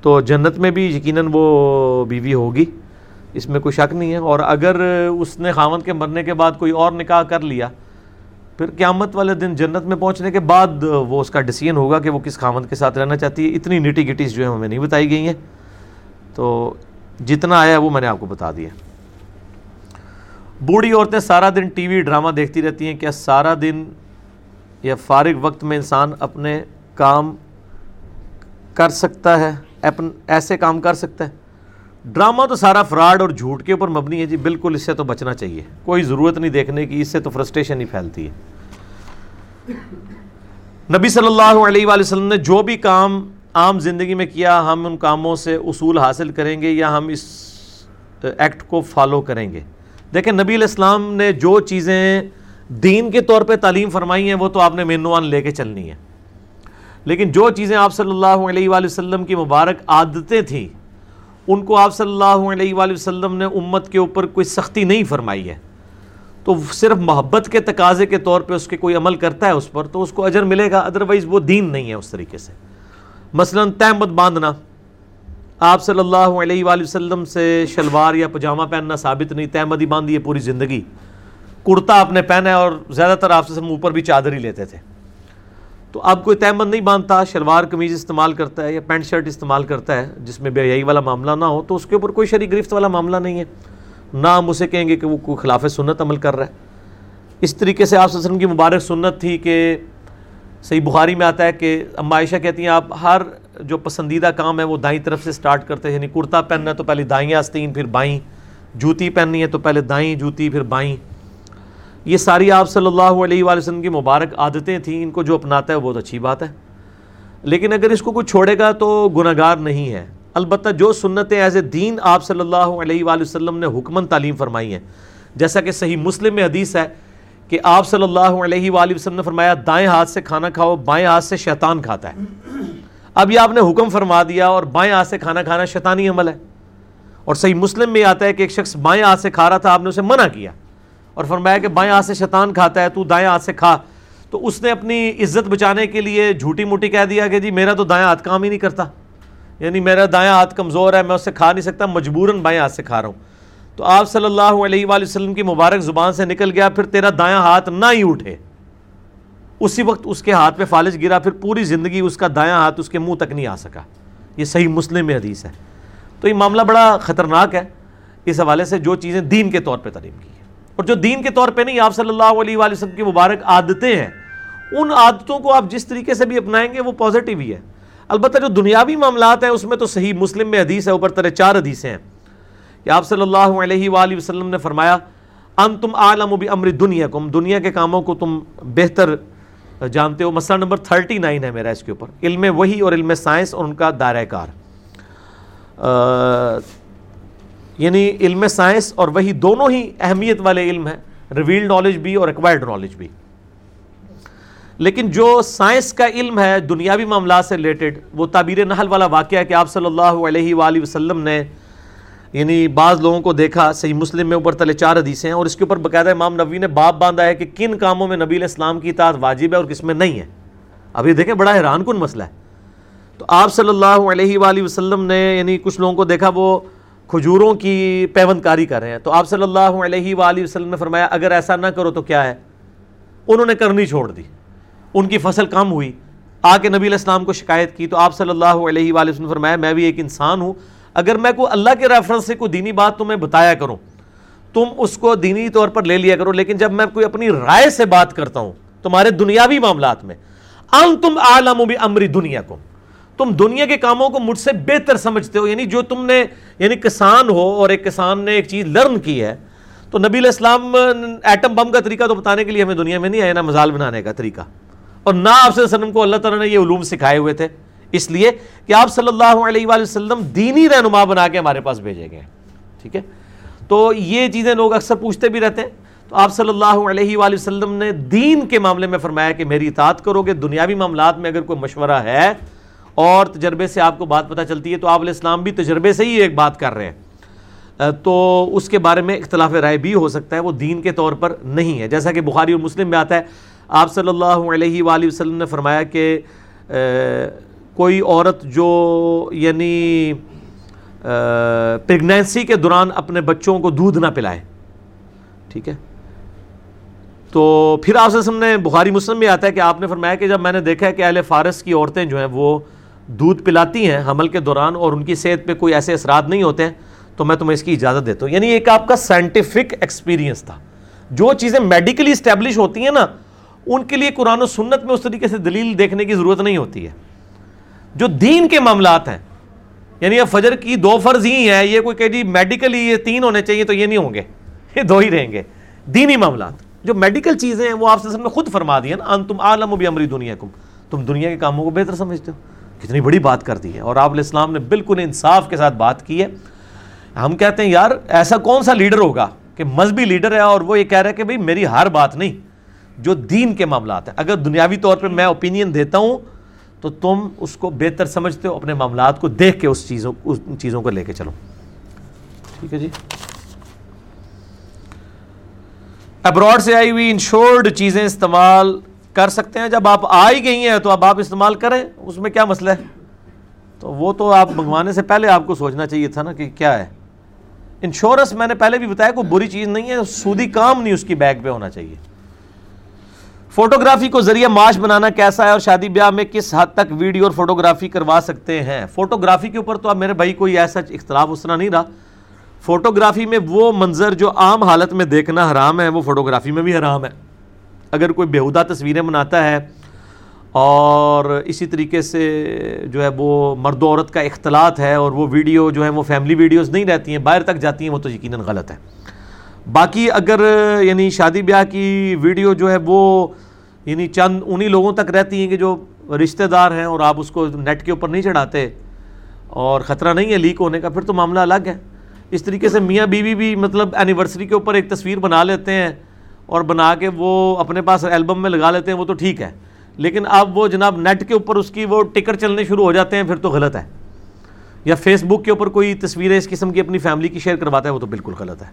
Speaker 1: تو جنت میں بھی یقیناً وہ بیوی ہوگی، اس میں کوئی شک نہیں ہے۔ اور اگر اس نے خامن کے مرنے کے بعد کوئی اور نکاح کر لیا پھر قیامت والے دن جنت میں پہنچنے کے بعد وہ اس کا ڈسیزن ہوگا کہ وہ کس خامد کے ساتھ رہنا چاہتی ہے۔ اتنی نیٹی گٹیز جو ہیں ہمیں نہیں بتائی گئی ہیں۔ تو جتنا آیا وہ میں نے آپ کو بتا دیا۔ بوڑھی عورتیں سارا دن ٹی وی ڈرامہ دیکھتی رہتی ہیں۔ کیا سارا دن یا فارغ وقت میں انسان اپنے کام کر سکتا ہے؟ ایسے کام کر سکتا ہے؟ ڈرامہ تو سارا فراڈ اور جھوٹ کے اوپر مبنی ہے جی بالکل اس سے تو بچنا چاہیے۔ کوئی ضرورت نہیں دیکھنے کی، اس سے تو فرسٹریشن ہی پھیلتی ہے۔ نبی صلی اللہ علیہ وآلہ وسلم نے جو بھی کام عام زندگی میں کیا، ہم ان کاموں سے اصول حاصل کریں گے یا ہم اس ایکٹ کو فالو کریں گے۔ دیکھیں، نبی علیہ السلام نے جو چیزیں دین کے طور پہ تعلیم فرمائی ہیں، وہ تو آپ نے مینوان لے کے چلنی ہے لیکن جو چیزیں آپ صلی اللہ علیہ وآلہ وسلم کی مبارک عادتیں تھیں ان کو آپ صلی اللہ علیہ وآلہ وسلم نے امت کے اوپر کوئی سختی نہیں فرمائی ہے۔ تو صرف محبت کے تقاضے کے طور پہ اس کے کوئی عمل کرتا ہے اس پر، تو اس کو اجر ملے گا ادروائز وہ دین نہیں ہے اس طریقے سے۔ مثلا تحمد باندھنا۔ آپ صلی اللہ علیہ وآلہ وسلم سے شلوار یا پجامہ پہننا ثابت نہیں تحمد ہی باندھی ہے پوری زندگی۔ کرتا آپ نے پہنا ہے اور زیادہ تر آپ سے اوپر بھی چادر ہی لیتے تھے۔ تو اب کوئی تیمن نہیں باندھتا، شلوار قمیض استعمال کرتا ہے یا پینٹ شرٹ استعمال کرتا ہے، جس میں بے والا معاملہ نہ ہو، تو اس کے اوپر کوئی شریک گرفت والا معاملہ نہیں ہے۔ نہ ہم اسے کہیں گے کہ وہ کوئی خلاف سنت عمل کر رہا ہے۔ اس طریقے سے آپ وسلم کی مبارک سنت تھی کہ صحیح بخاری میں آتا ہے کہ اما عائشہ کہتی ہیں، آپ ہر جو پسندیدہ کام ہے وہ دائیں طرف سے سٹارٹ کرتے ہیں یعنی کرتا پہننا ہے تو پہلے دائیں آستین، پھر بائیں۔ جوتی پہننی ہے تو پہلے دائیں جوتی، پھر بائیں۔ یہ ساری آپ صلی اللہ علیہ وآلہ وسلم کی مبارک عادتیں تھیں، ان کو جو اپناتا ہے وہ بہت اچھی بات ہے۔ لیکن اگر اس کو کوئی چھوڑے گا تو گناہ گار نہیں ہے۔ البتہ جو سنتیں ایز اے دین آپ صلی اللہ علیہ وآلہ وسلم نے حکمن تعلیم فرمائی ہیں، جیسا کہ صحیح مسلم میں حدیث ہے کہ آپ صلی اللہ علیہ وآلہ وسلم نے فرمایا، دائیں ہاتھ سے کھانا کھاؤ، بائیں ہاتھ سے شیطان کھاتا ہے۔ اب یہ آپ نے حکم فرما دیا اور بائیں ہاتھ سے کھانا کھانا شیطانی عمل ہے۔ اور صحیح مسلم میں آتا ہے کہ ایک شخص بائیں ہاتھ سے کھا رہا تھا، آپ نے اسے منع کیا۔ اور فرمایا کہ بائیں ہاتھ سے شیطان کھاتا ہے، تو دائیں ہاتھ سے کھا۔ تو اس نے اپنی عزت بچانے کے لیے جھوٹی موٹی کہہ دیا کہ جی میرا تو دائیں ہاتھ کام ہی نہیں کرتا۔ یعنی میرا دائیں ہاتھ کمزور ہے، میں اس سے کھا نہیں سکتا، مجبوراً بائیں ہاتھ سے کھا رہا ہوں۔ تو آپ صلی اللہ علیہ وآلہ وسلم کی مبارک زبان سے نکل گیا، پھر تیرا دایاں ہاتھ نہ ہی اٹھے۔ اسی وقت اس کے ہاتھ پہ فالج گرا، پھر پوری زندگی اس کا دایاں ہاتھ اس کے منہ تک نہیں آ سکا۔ یہ صحیح مسلم میں حدیث ہے۔ تو یہ معاملہ بڑا خطرناک ہے۔ اس حوالے سے جو چیزیں دین کے طور پہ تعلیم کی۔ اور جو دین کے طور پہ نہیں، آپ صلی اللہ علیہ وآلہ وسلم کی مبارک عادتیں ہیں، ان عادتوں کو آپ جس طریقے سے بھی اپنائیں گے وہ پازیٹیو ہی ہے۔ البتہ جو دنیاوی معاملات ہیں، اس میں تو صحیح مسلم میں حدیث ہے، اوپر طرح چار حدیثیں ہیں۔ کہ آپ صلی اللہ علیہ وآلہ وسلم نے فرمایا ان تم عالم و بھی امر دنیا کم دنیا کے کاموں کو تم بہتر جانتے ہو۔ مسئلہ نمبر تھرٹی نائن ہے میرا اس کے اوپر۔ علم وہی اور علم سائنس اور ان کا دائرہ کار۔ یعنی علم سائنس اور وہی دونوں ہی اہمیت والے علم ہیں ریویل نالج بھی اور ایکوائرڈ نالج بھی۔ لیکن جو سائنس کا علم ہے دنیاوی معاملات سے ریلیٹڈ وہ تعبیر نحل والا واقعہ ہے کہ آپ صلی اللہ علیہ وآلہ وسلم نے یعنی بعض لوگوں کو دیکھا، صحیح مسلم میں اوپر تلے چار حدیثیں ہیں اور اس کے اوپر باقاعدہ امام نبی نے باپ باندھا ہے کہ کن کاموں میں نبی علیہ السلام کی اطاعت واجب ہے اور کس میں نہیں ہے۔ ابھی دیکھیں، بڑا حیران کن مسئلہ ہے۔ تو آپ صلی اللہ علیہ وآلہ وسلم نے یعنی کچھ لوگوں کو دیکھا، وہ کھجوروں کی پیوند کاری کر رہے ہیں۔ تو آپ صلی اللہ علیہ وآلہ وسلم نے فرمایا، اگر ایسا نہ کرو تو کیا ہے؟ انہوں نے کرنی چھوڑ دی۔ ان کی فصل کم ہوئی۔ آ کے نبی علیہ السلام کو شکایت کی، تو آپ صلی اللہ علیہ وآلہ وسلم نے فرمایا، میں بھی ایک انسان ہوں۔ اگر میں کوئی اللہ کے ریفرنس سے کوئی دینی بات تمہیں بتایا کروں، تم اس کو دینی طور پر لے لیا کرو، لیکن جب میں کوئی اپنی رائے سے بات کرتا ہوں، تمہارے دنیاوی معاملات میں ان تم عالم بھی امری دنیا کو تم دنیا کے کاموں کو مجھ سے بہتر سمجھتے ہو یعنی جو تم نے یعنی کسان ہو اور ایک کسان نے ایک چیز لرن کی ہے، تو نبی علیہ السلام ایٹم بم کا طریقہ تو بتانے کے لیے ہمیں دنیا میں نہیں آیا نا مزال بنانے کا طریقہ۔ اور نہ آپ سے وسلم کو اللہ تعالیٰ نے یہ علوم سکھائے ہوئے تھے۔ اس لیے کہ آپ صلی اللہ علیہ وآلہ وسلم دینی رہنما بنا کے ہمارے پاس بھیجے گئے ٹھیک ہے؟ تو یہ چیزیں لوگ اکثر پوچھتے بھی رہتے ہیں۔ تو آپ صلی اللہ علیہ وآلہ وسلم نے دین کے معاملے میں فرمایا کہ میری اطاعت کرو گے، دنیاوی معاملات میں اگر کوئی مشورہ ہے اور تجربے سے آپ کو بات پتہ چلتی ہے تو آپ علیہ السلام بھی تجربے سے ہی ایک بات کر رہے ہیں۔ تو اس کے بارے میں اختلاف رائے بھی ہو سکتا ہے، وہ دین کے طور پر نہیں ہے۔ جیسا کہ بخاری اور مسلم میں آتا ہے، آپ صلی اللہ علیہ وآلہ وسلم نے فرمایا کہ کوئی عورت جو یعنی پریگنینسی کے دوران اپنے بچوں کو دودھ نہ پلائے، ٹھیک ہے؟ تو پھر آپ نے، بخاری مسلم میں آتا ہے کہ آپ نے فرمایا کہ جب میں نے دیکھا ہے کہ اہل فارس کی عورتیں جو ہیں، وہ دودھ پلاتی ہیں حمل کے دوران اور ان کی صحت پہ کوئی ایسے اثرات نہیں ہوتے ہیں، تو میں تمہیں اس کی اجازت دیتا ہوں۔ یعنی ایک آپ کا سائنٹیفک ایکسپیرینس تھا۔ جو چیزیں میڈیکلی اسٹیبلش ہوتی ہیں نا، ان کے لیے قرآن و سنت میں اس طریقے سے دلیل دیکھنے کی ضرورت نہیں ہوتی ہے۔ جو دین کے معاملات ہیں یعنی اب فجر کی دو فرض ہی ہیں، یہ کوئی کہ جی میڈیکلی یہ تین ہونے چاہیے تو یہ نہیں ہوں گے۔ یہ دو ہی رہیں گے۔ دینی معاملات۔ جو میڈیکل چیزیں ہیں، وہ آپ سے خود فرما دی نا تم عالم و بھی امری دنیا کو تم دنیا کے کاموں کو بہتر سمجھتے ہو۔ کتنی بڑی بات کر دی ہے اور آپ علیہ السلام نے بالکل انصاف کے ساتھ بات کی ہے۔ ہم کہتے ہیں، یار، ایسا کون سا لیڈر ہوگا کہ مذہبی لیڈر ہے اور وہ یہ کہہ رہا ہے کہ بھائی، میری ہر بات نہیں، جو دین کے معاملات ہیں۔ اگر دنیاوی طور پہ میں اوپینین دیتا ہوں، تو تم اس کو بہتر سمجھتے ہو، اپنے معاملات کو دیکھ کے اس چیزوں اس چیزوں کو لے کے چلو۔ ٹھیک ہے جی۔ ابراڈ سے آئی ہوئی انشورڈ چیزیں استعمال کر سکتے ہیں۔ جب آپ آ ہی گئی ہیں تو اب آپ استعمال کریں۔ اس میں کیا مسئلہ ہے؟ تو وہ تو آپ منگوانے سے پہلے آپ کو سوچنا چاہیے تھا نا کہ کیا ہے۔ انشورنس میں نے پہلے بھی بتایا، کوئی بری چیز نہیں ہے۔ سودی کام نہیں اس کی بیگ پہ ہونا چاہیے۔ فوٹوگرافی کو ذریعہ معاش بنانا کیسا ہے اور شادی بیاہ میں کس حد تک ویڈیو اور فوٹوگرافی کروا سکتے ہیں؟ فوٹوگرافی کے اوپر تو اب میرے بھائی کوئی ایسا اختلاف اس طرح نہیں رہا۔ فوٹوگرافی میں وہ منظر جو عام حالت میں دیکھنا حرام ہے، وہ فوٹوگرافی میں بھی حرام ہے۔ اگر کوئی بےحدہ تصویریں بناتا ہے اور اسی طریقے سے جو ہے وہ مرد و عورت کا اختلاط ہے اور وہ ویڈیو جو ہے وہ فیملی ویڈیوز نہیں رہتی ہیں، باہر تک جاتی ہیں، وہ تو یقیناً غلط ہے۔ باقی اگر یعنی شادی بیاہ کی ویڈیو جو ہے وہ یعنی چند انہی لوگوں تک رہتی ہیں کہ جو رشتہ دار ہیں اور آپ اس کو نیٹ کے اوپر نہیں چڑھاتے اور خطرہ نہیں ہے لیک ہونے کا، پھر تو معاملہ الگ ہے۔ اس طریقے سے میاں بیوی بھی مطلب اینیورسری کے اوپر ایک تصویر بنا لیتے ہیں۔ اور بنا کے وہ اپنے پاس البم میں لگا لیتے ہیں، وہ تو ٹھیک ہے۔ لیکن اب وہ جناب نیٹ کے اوپر اس کی وہ ٹکر چلنے شروع ہو جاتے ہیں، پھر تو غلط ہے۔ یا فیس بک کے اوپر کوئی تصویریں اس قسم کی اپنی فیملی کی شیئر کرواتا ہے، وہ تو بالکل غلط ہے۔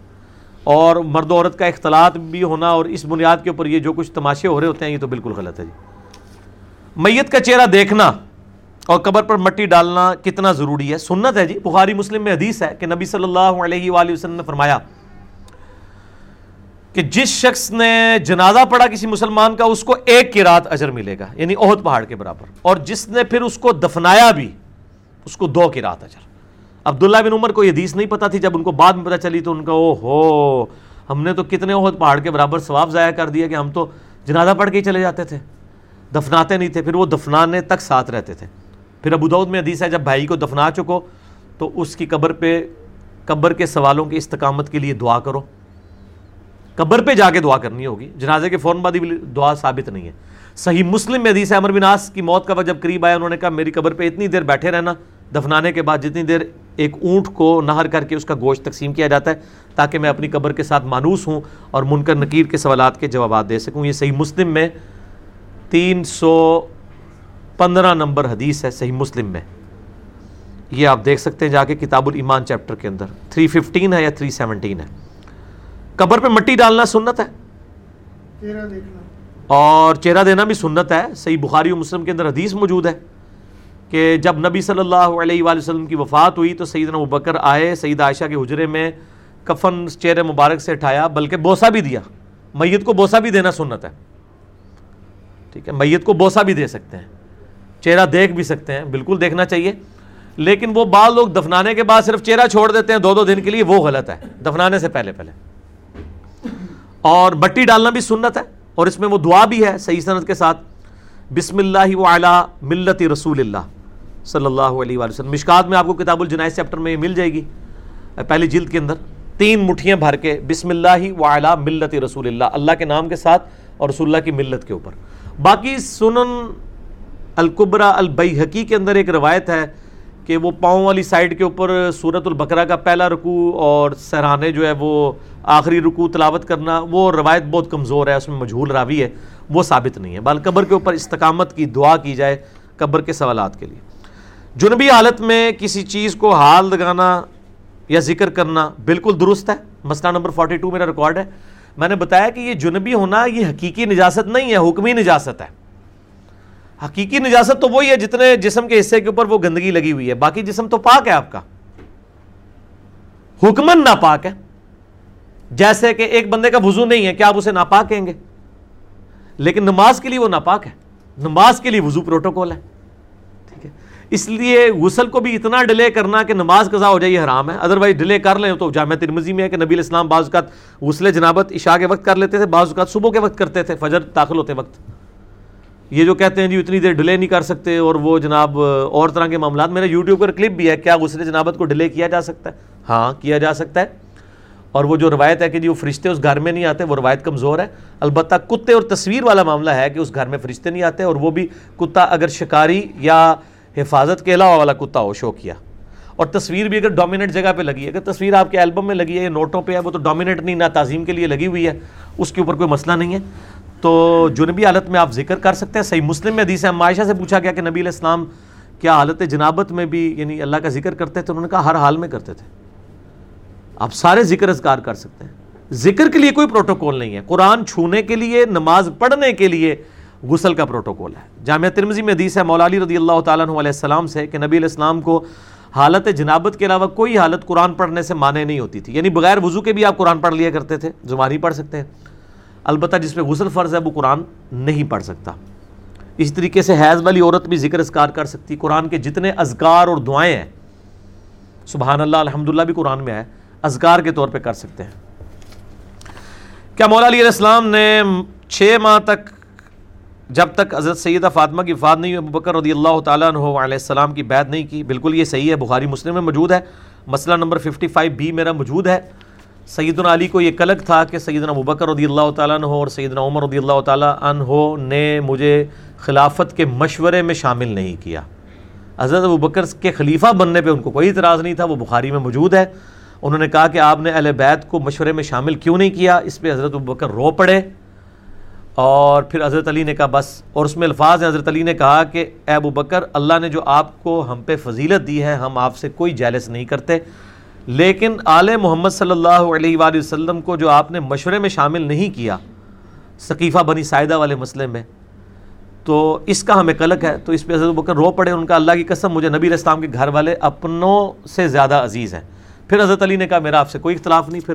Speaker 1: اور مرد و عورت کا اختلاط بھی ہونا اور اس بنیاد کے اوپر یہ جو کچھ تماشے ہو رہے ہوتے ہیں، یہ تو بالکل غلط ہے جی۔ میت کا چہرہ دیکھنا اور قبر پر مٹی ڈالنا کتنا ضروری ہے؟ سنت ہے جی بخاری مسلم میں حدیث ہے کہ نبی صلی اللہ علیہ وآلہ وسلم نے فرمایا کہ جس شخص نے جنازہ پڑھا کسی مسلمان کا، اس کو ایک کی رات اجر ملے گا یعنی عہد پہاڑ کے برابر۔ اور جس نے پھر اس کو دفنایا بھی، اس کو دو کی رات اجر۔ عبداللہ بن عمر کو یہ حدیث نہیں پتا تھی، جب ان کو بعد میں پتا چلی تو ان کا او ہو، ہم نے تو کتنے عہد پہاڑ کے برابر ثواب ضائع کر دیا کہ ہم تو جنازہ پڑھ کے ہی چلے جاتے تھے۔ دفناتے نہیں تھے، پھر وہ دفنانے تک ساتھ رہتے تھے۔ پھر ابو دعود میں حدیث ہے، جب بھائی کو دفنا چکو، تو اس کی قبر پہ، قبر کے سوالوں کی استقامت کے لیے دعا کرو۔ قبر پہ جا کے دعا کرنی ہوگی۔ جنازے کے فوراً بعد ہی دعا ثابت نہیں ہے۔ صحیح مسلم میں حدیث ہے بن کی موت کا وقت جب قریب آیا، انہوں نے کہا، میری قبر پہ اتنی دیر بیٹھے رہنا، دفنانے کے بعد جتنی دیر ایک اونٹ کو نہر کر کے اس کا گوشت تقسیم کیا جاتا ہے، تاکہ میں اپنی قبر کے ساتھ مانوس ہوں اور منکر نکیر کے سوالات کے جوابات دے سکوں۔ یہ صحیح مسلم میں تین سو پندرہ نمبر حدیث ہے، صحیح مسلم میں۔ یہ آپ دیکھ سکتے ہیں جا کے کتاب الایمان چیپٹر کے اندر۔ 315 ہے یا 317 ہے۔ قبر پہ مٹی ڈالنا سنت ہے؟ اور چہرہ دینا بھی سنت ہے۔ صحیح بخاری و مسلم کے اندر حدیث موجود ہے کہ جب نبی صلی اللہ علیہ وآلہ وسلم کی وفات ہوئی تو سیدنا ابکر آئے سید عائشہ کے حجرے میں کفن چہرے مبارک سے اٹھایا بلکہ بوسا بھی دیا۔ میت کو بوسا بھی دینا سنت ہے۔ ٹھیک ہے میت کو بوسا بھی دے سکتے ہیں۔ چہرہ دیکھ بھی سکتے ہیں بالکل دیکھنا چاہیے۔ لیکن وہ بعض لوگ دفنانے کے بعد صرف چہرہ چھوڑ دیتے ہیں دو دو دن کے لیے وہ غلط ہے۔ دفنانے سے پہلے پہلے۔ اور بٹی ڈالنا بھی سنت ہے اور اس میں وہ دعا بھی ہے صحیح صنعت کے ساتھ۔ بسم اللہ و اعلیٰ ملت رسول اللہ صلی اللہ علیہ وآلہ وسلم۔ مشکات میں آپ کو کتاب الجنائز چیپٹر میں مل جائے گی۔ پہلی جلد کے اندر تین مٹھیاں بھر کے بسم اللہ و اعلیٰ ملت رسول اللہ اللہ کے نام کے ساتھ اور رسول اللہ کی ملت کے اوپر۔ باقی سنن القبرا البئی کے اندر ایک روایت ہے۔ کہ وہ پاؤں والی سائڈ کے اوپر سورت البقرہ کا پہلا رکوع اور سہرانے جو ہے وہ آخری رکوع تلاوت کرنا، وہ روایت بہت کمزور ہے، اس میں مجھول راوی ہے، وہ ثابت نہیں ہے۔ بال قبر کے اوپر استقامت کی دعا کی جائے قبر کے سوالات کے لیے۔ جنبی حالت میں کسی چیز کو حال لگانا یا ذکر کرنا بالکل درست ہے۔ مسئلہ نمبر 42 میرا ریکارڈ ہے۔ میں نے بتایا کہ یہ جنبی ہونا یہ حقیقی نجاست نہیں ہے، حکمی نجاست ہے۔ حقیقی نجاست تو وہی ہے جتنے جسم کے حصے کے اوپر وہ گندگی لگی ہوئی ہے، باقی جسم تو پاک ہے آپ کا۔ حکمن ناپاک ہے۔ جیسے کہ ایک بندے کا وضو نہیں ہے، کیا آپ اسے ناپاک کہیں گے؟ لیکن نماز کے لیے وہ ناپاک ہے۔ نماز کے لیے وضو پروٹوکول ہے۔ ٹھیک ہے۔ اس لیے غسل کو بھی اتنا ڈیلے کرنا کہ نماز قضا ہو جائے یہ حرام ہے۔ ادروائز ڈیلے کر لیں تو جامعہ ترمزی میں ہے کہ نبی الاسلام بعض اوقات غسل جنابت عشاء کے وقت کر لیتے تھے، بعض اوقات صبح کے وقت کرتے تھے، فجر داخل ہوتے وقت۔ یہ جو کہتے ہیں جی اتنی دیر ڈیلے نہیں کر سکتے اور وہ جناب اور طرح کے معاملات۔ میرا یوٹیوب پر کلپ بھی ہے کیا غسل جنابت کو ڈیلے کیا جا سکتا ہے؟ ہاں کیا جا سکتا ہے۔ اور وہ جو روایت ہے کہ جی وہ فرشتے اس گھر میں نہیں آتے، وہ روایت کمزور ہے۔ البتہ کتے اور تصویر والا معاملہ ہے کہ اس گھر میں فرشتے نہیں آتے اور وہ بھی کتا اگر شکاری یا حفاظت کے علاوہ والا کتا ہو، شو کیا۔ اور تصویر بھی اگر ڈومینٹ جگہ پہ لگی ہے، اگر تصویر آپ کے البم میں لگی ہے، یا نوٹوں پہ ہے، وہ تو ڈومینٹ نہیں، نہ تعظیم کے لیے لگی ہوئی ہے، اس کے اوپر کوئی مسئلہ نہیں ہے۔ تو جنبی حالت میں آپ ذکر کر سکتے ہیں۔ صحیح مسلم میں حدیث ہے۔ معاشہ سے پوچھا گیا کہ نبی علیہ السلام کیا حالت جنابت میں بھی یعنی اللہ کا ذکر کرتے تھے؟ انہوں نے کہا، ہر حال میں کرتے تھے۔ آپ سارے ذکر اذکار کر سکتے ہیں۔ ذکر کے لیے کوئی پروٹوکول نہیں ہے۔ قرآن چھونے کے لیے، نماز پڑھنے کے لیے غسل کا پروٹوکول ہے۔ جامعہ ترمزی میں حدیث ہے مولا علی رضی اللہ تعالیٰ علیہ السلام سے کہ نبی علیہ السلام کو حالت جنابت کے علاوہ کوئی حالت قرآن پڑھنے سے مانے نہیں ہوتی تھی۔ یعنی بغیر وضو کے بھی آپ قرآن پڑھ لیا کرتے تھے زبانی پڑھ سکتے ہیں۔ البتہ جس پہ غسل فرض ہے، وہ قرآن نہیں پڑھ سکتا۔ اس طریقے سے حیض والی عورت بھی ذکر اذکار کر سکتی۔ قرآن کے جتنے اذکار اور دعائیں ہیں، سبحان اللہ، الحمدللہ بھی قرآن میں ہے، اذکار کے طور پہ کر سکتے ہیں۔ کیا مولا علیہ السلام نے چھ ماہ تک، جب تک حضرت سیدہ فاطمہ کی فات نہیں ہوئی بکر رضی اللہ تعالیٰ عنہ علیہ السلام کی بیعت نہیں کی، بالکل یہ صحیح ہے، بخاری مسلم میں موجود ہے۔ مسئلہ نمبر 55 بی میرا موجود ہے۔ سیدنا علی کو یہ کلک تھا کہ سیدنا ابکر رضی اللہ تعالیٰ عنہ اور سیدنا عمر رضی اللہ تعالیٰ عنہ نے مجھے خلافت کے مشورے میں شامل نہیں کیا۔ حضرت ابوبکر کے خلیفہ بننے پہ ان کو کوئی اعتراض نہیں تھا، وہ بخاری میں موجود ہے۔ انہوں نے کہا کہ آپ نے اہل بیت کو مشورے میں شامل کیوں نہیں کیا؟ اس پہ حضرت ابوبکر رو پڑے۔ اور پھر حضرت علی نے کہا، بس۔ اور اس میں الفاظ ہیں۔ حضرت علی نے کہا کہ، اے ابو بکر، اللہ نے جو آپ کو ہم پہ فضیلت دی ہے، ہم آپ سے کوئی جیلس نہیں کرتے۔ لیکن آل محمد صلی اللہ علیہ وآلہ وسلم کو جو آپ نے مشورے میں شامل نہیں کیا، ثقیفہ بنی سائدہ والے مسئلے میں، تو اس کا ہمیں قلق ہے۔ تو اس پہ حضرت بکر رو پڑے، ان کا اللہ کی قسم، مجھے نبی علیہ السلام کے گھر والے اپنوں سے زیادہ عزیز ہیں۔ پھر حضرت علی نے کہا، میرا آپ سے کوئی اختلاف نہیں۔ پھر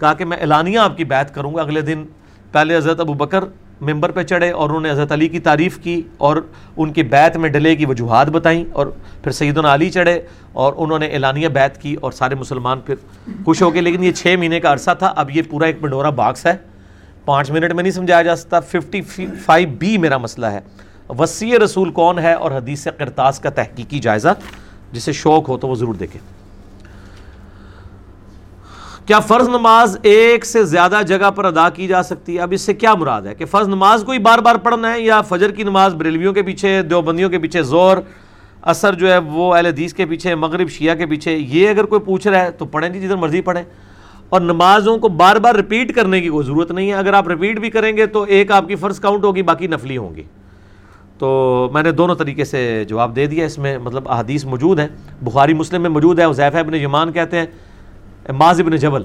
Speaker 1: کہا کہ میں اعلانیہ آپ کی بیعت کروں گا۔ اگلے دن پہلے حضرت ابو بکر ممبر پہ چڑھے اور انہوں نے حضرت علی کی تعریف کی اور ان کی بیت میں ڈلے کی وجوہات بتائیں اور پھر سیدنا علی چڑھے اور انہوں نے اعلانیہ بیت کی اور سارے مسلمان پھر خوش ہو گئے لیکن یہ چھ مہینے کا عرصہ تھا، اب یہ پورا ایک پنڈورا باکس ہے۔ پانچ منٹ میں نہیں سمجھایا جا سکتا ففٹی فائیو بی میرا مسئلہ ہے۔ وسیع رسول کون ہے اور حدیث کرتاس کا تحقیقی جائزہ، جسے شوق ہو تو وہ ضرور دیکھیں۔ کیا فرض نماز ایک سے زیادہ جگہ پر ادا کی جا سکتی ہے؟ اب اس سے کیا مراد ہے؟ کہ فرض نماز کو ہی بار بار پڑھنا ہے یا فجر کی نماز بریلویوں کے پیچھے، دیوبندیوں کے پیچھے زور اثر جو ہے وہ اہل حدیث کے پیچھے، مغرب شیعہ کے پیچھے، یہ اگر کوئی پوچھ رہا ہے تو پڑھیں جی جدھر مرضی پڑھیں۔ اور نمازوں کو بار بار رپیٹ کرنے کی کوئی ضرورت نہیں ہے۔ اگر آپ رپیٹ بھی کریں گے تو ایک آپ کی فرض کاؤنٹ ہوگی، باقی نفلی ہوں گی۔ تو میں نے دونوں طریقے سے جواب دے دیا۔ اس میں مطلب احادیث موجود ہیں۔ بخاری مسلم میں موجود ہے، حذیفہ ابن یمان کہتے ہیں ماز ابن جبل،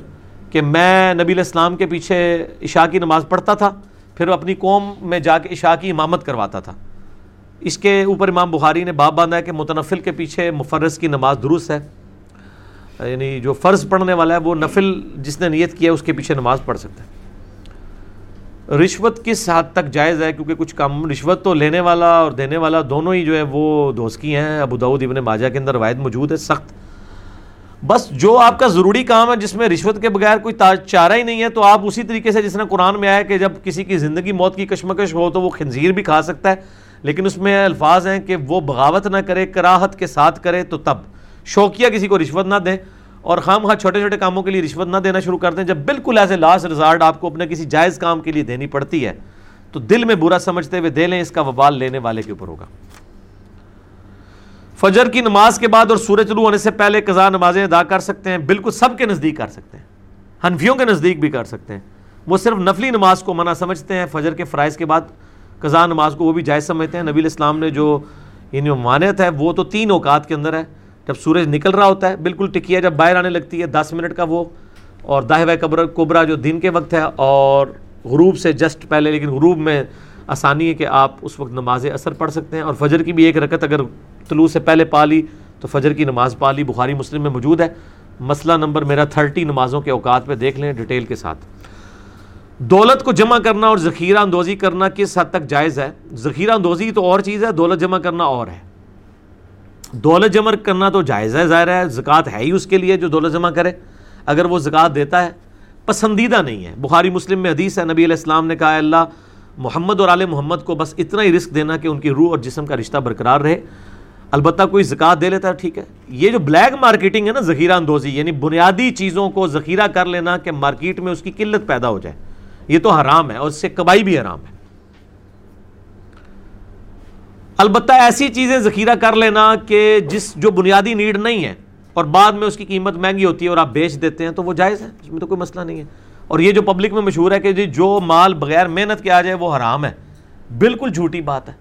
Speaker 1: کہ میں نبی علیہ السلام کے پیچھے عشاء کی نماز پڑھتا تھا، پھر اپنی قوم میں جا کے عشاء کی امامت کرواتا تھا۔ اس کے اوپر امام بخاری نے باب باندھا ہے کہ متنفل کے پیچھے مفرس کی نماز درست ہے۔ یعنی جو فرض پڑھنے والا ہے، وہ نفل جس نے نیت کیا ہے، اس کے پیچھے نماز پڑھ سکتا ہے۔ رشوت کس حد تک جائز ہے؟ کیونکہ کچھ کام رشوت تو لینے والا اور دینے والا دونوں ہی جو ہے، وہ دوسکی ہیں۔ ابو داود ابن ماجہ کے اندر روایت موجود ہے، سخت۔ بس جو آپ کا ضروری کام ہے، جس میں رشوت کے بغیر کوئی چارہ ہی نہیں ہے، تو آپ اسی طریقے سے جس نے قرآن میں آیا کہ جب کسی کی زندگی موت کی کشمکش ہو تو وہ خنزیر بھی کھا سکتا ہے۔ لیکن اس میں الفاظ ہیں کہ وہ بغاوت نہ کرے، کراہت کے ساتھ کرے تو تب۔ شوقیہ کسی کو رشوت نہ دیں۔ اور خام خواہ چھوٹے چھوٹے کاموں کے لیے رشوت نہ دینا شروع کر دیں۔ جب بالکل ایز اے لاسٹ ریزارٹ آپ کو اپنے کسی جائز کام کے لیے دینی پڑتی ہے، تو دل میں برا سمجھتے ہوئے دے لیں، اس کا وبال لینے والے کے اوپر ہوگا۔ فجر کی نماز کے بعد اور سورج طلوع ہونے سے پہلے قضا نمازیں ادا کر سکتے ہیں، بالکل سب کے نزدیک کر سکتے ہیں۔ حنفیوں کے نزدیک بھی کر سکتے ہیں۔ وہ صرف نفلی نماز کو منع سمجھتے ہیں، فجر کے فرائض کے بعد قضا نماز کو وہ بھی جائز سمجھتے ہیں۔ نبی الاسلام نے جو یعنی ممانعت ہے، وہ تو تین اوقات کے اندر ہے۔ جب سورج نکل رہا ہوتا ہے، بالکل ٹکیا جب باہر آنے لگتی ہے، دس منٹ کا وہ اور داہ قبر کبرا جو دن کے وقت ہے اور غروب سے جسٹ پہلے، لیکن غروب میں آسانی ہے کہ آپ اس وقت نماز اثر پڑھ سکتے ہیں اور فجر کی بھی ایک رکت اگر طلوع سے پہلے پا لی تو فجر کی نماز پا لی، بخاری مسلم میں موجود ہے۔ مسئلہ نمبر میرا تھرٹی، نمازوں کے اوقات پہ دیکھ لیں ڈیٹیل کے ساتھ۔ دولت کو جمع کرنا اور ذخیرہ اندوزی کرنا کس حد تک جائز ہے؟ ذخیرہ اندوزی تو اور چیز ہے، دولت جمع کرنا اور ہے۔ دولت جمع کرنا تو جائز ہے، ظاہر ہے زکوٰۃ ہے ہی اس کے لیے جو دولت جمع کرے۔ اگر وہ زکوٰۃ دیتا ہے، پسندیدہ نہیں ہے۔ بخاری مسلم میں حدیث ہے، نبی علیہ السلام نے کہا اللہ محمد اور علیہ محمد کو بس اتنا ہی رزق دینا کہ ان کی روح اور جسم کا رشتہ برقرار رہے۔ البتہ کوئی زکوٰۃ دے لیتا ہے، ٹھیک ہے۔ یہ جو بلیک مارکیٹنگ ہے نا، ذخیرہ اندوزی یعنی بنیادی چیزوں کو ذخیرہ کر لینا کہ مارکیٹ میں اس کی قلت پیدا ہو جائے۔ یہ تو حرام ہے اور اس سے کبائی بھی حرام ہے۔ البتہ ایسی چیزیں ذخیرہ کر لینا کہ جس، جو بنیادی نیڈ نہیں ہے اور بعد میں اس کی قیمت مہنگی ہوتی ہے اور آپ بیچ دیتے ہیں تو وہ جائز ہے، اس میں تو کوئی مسئلہ نہیں ہے۔ اور یہ جو پبلک میں مشہور ہے کہ جی جو مال بغیر محنت کے آ جائے وہ حرام ہے۔ بالکل جھوٹی بات ہے۔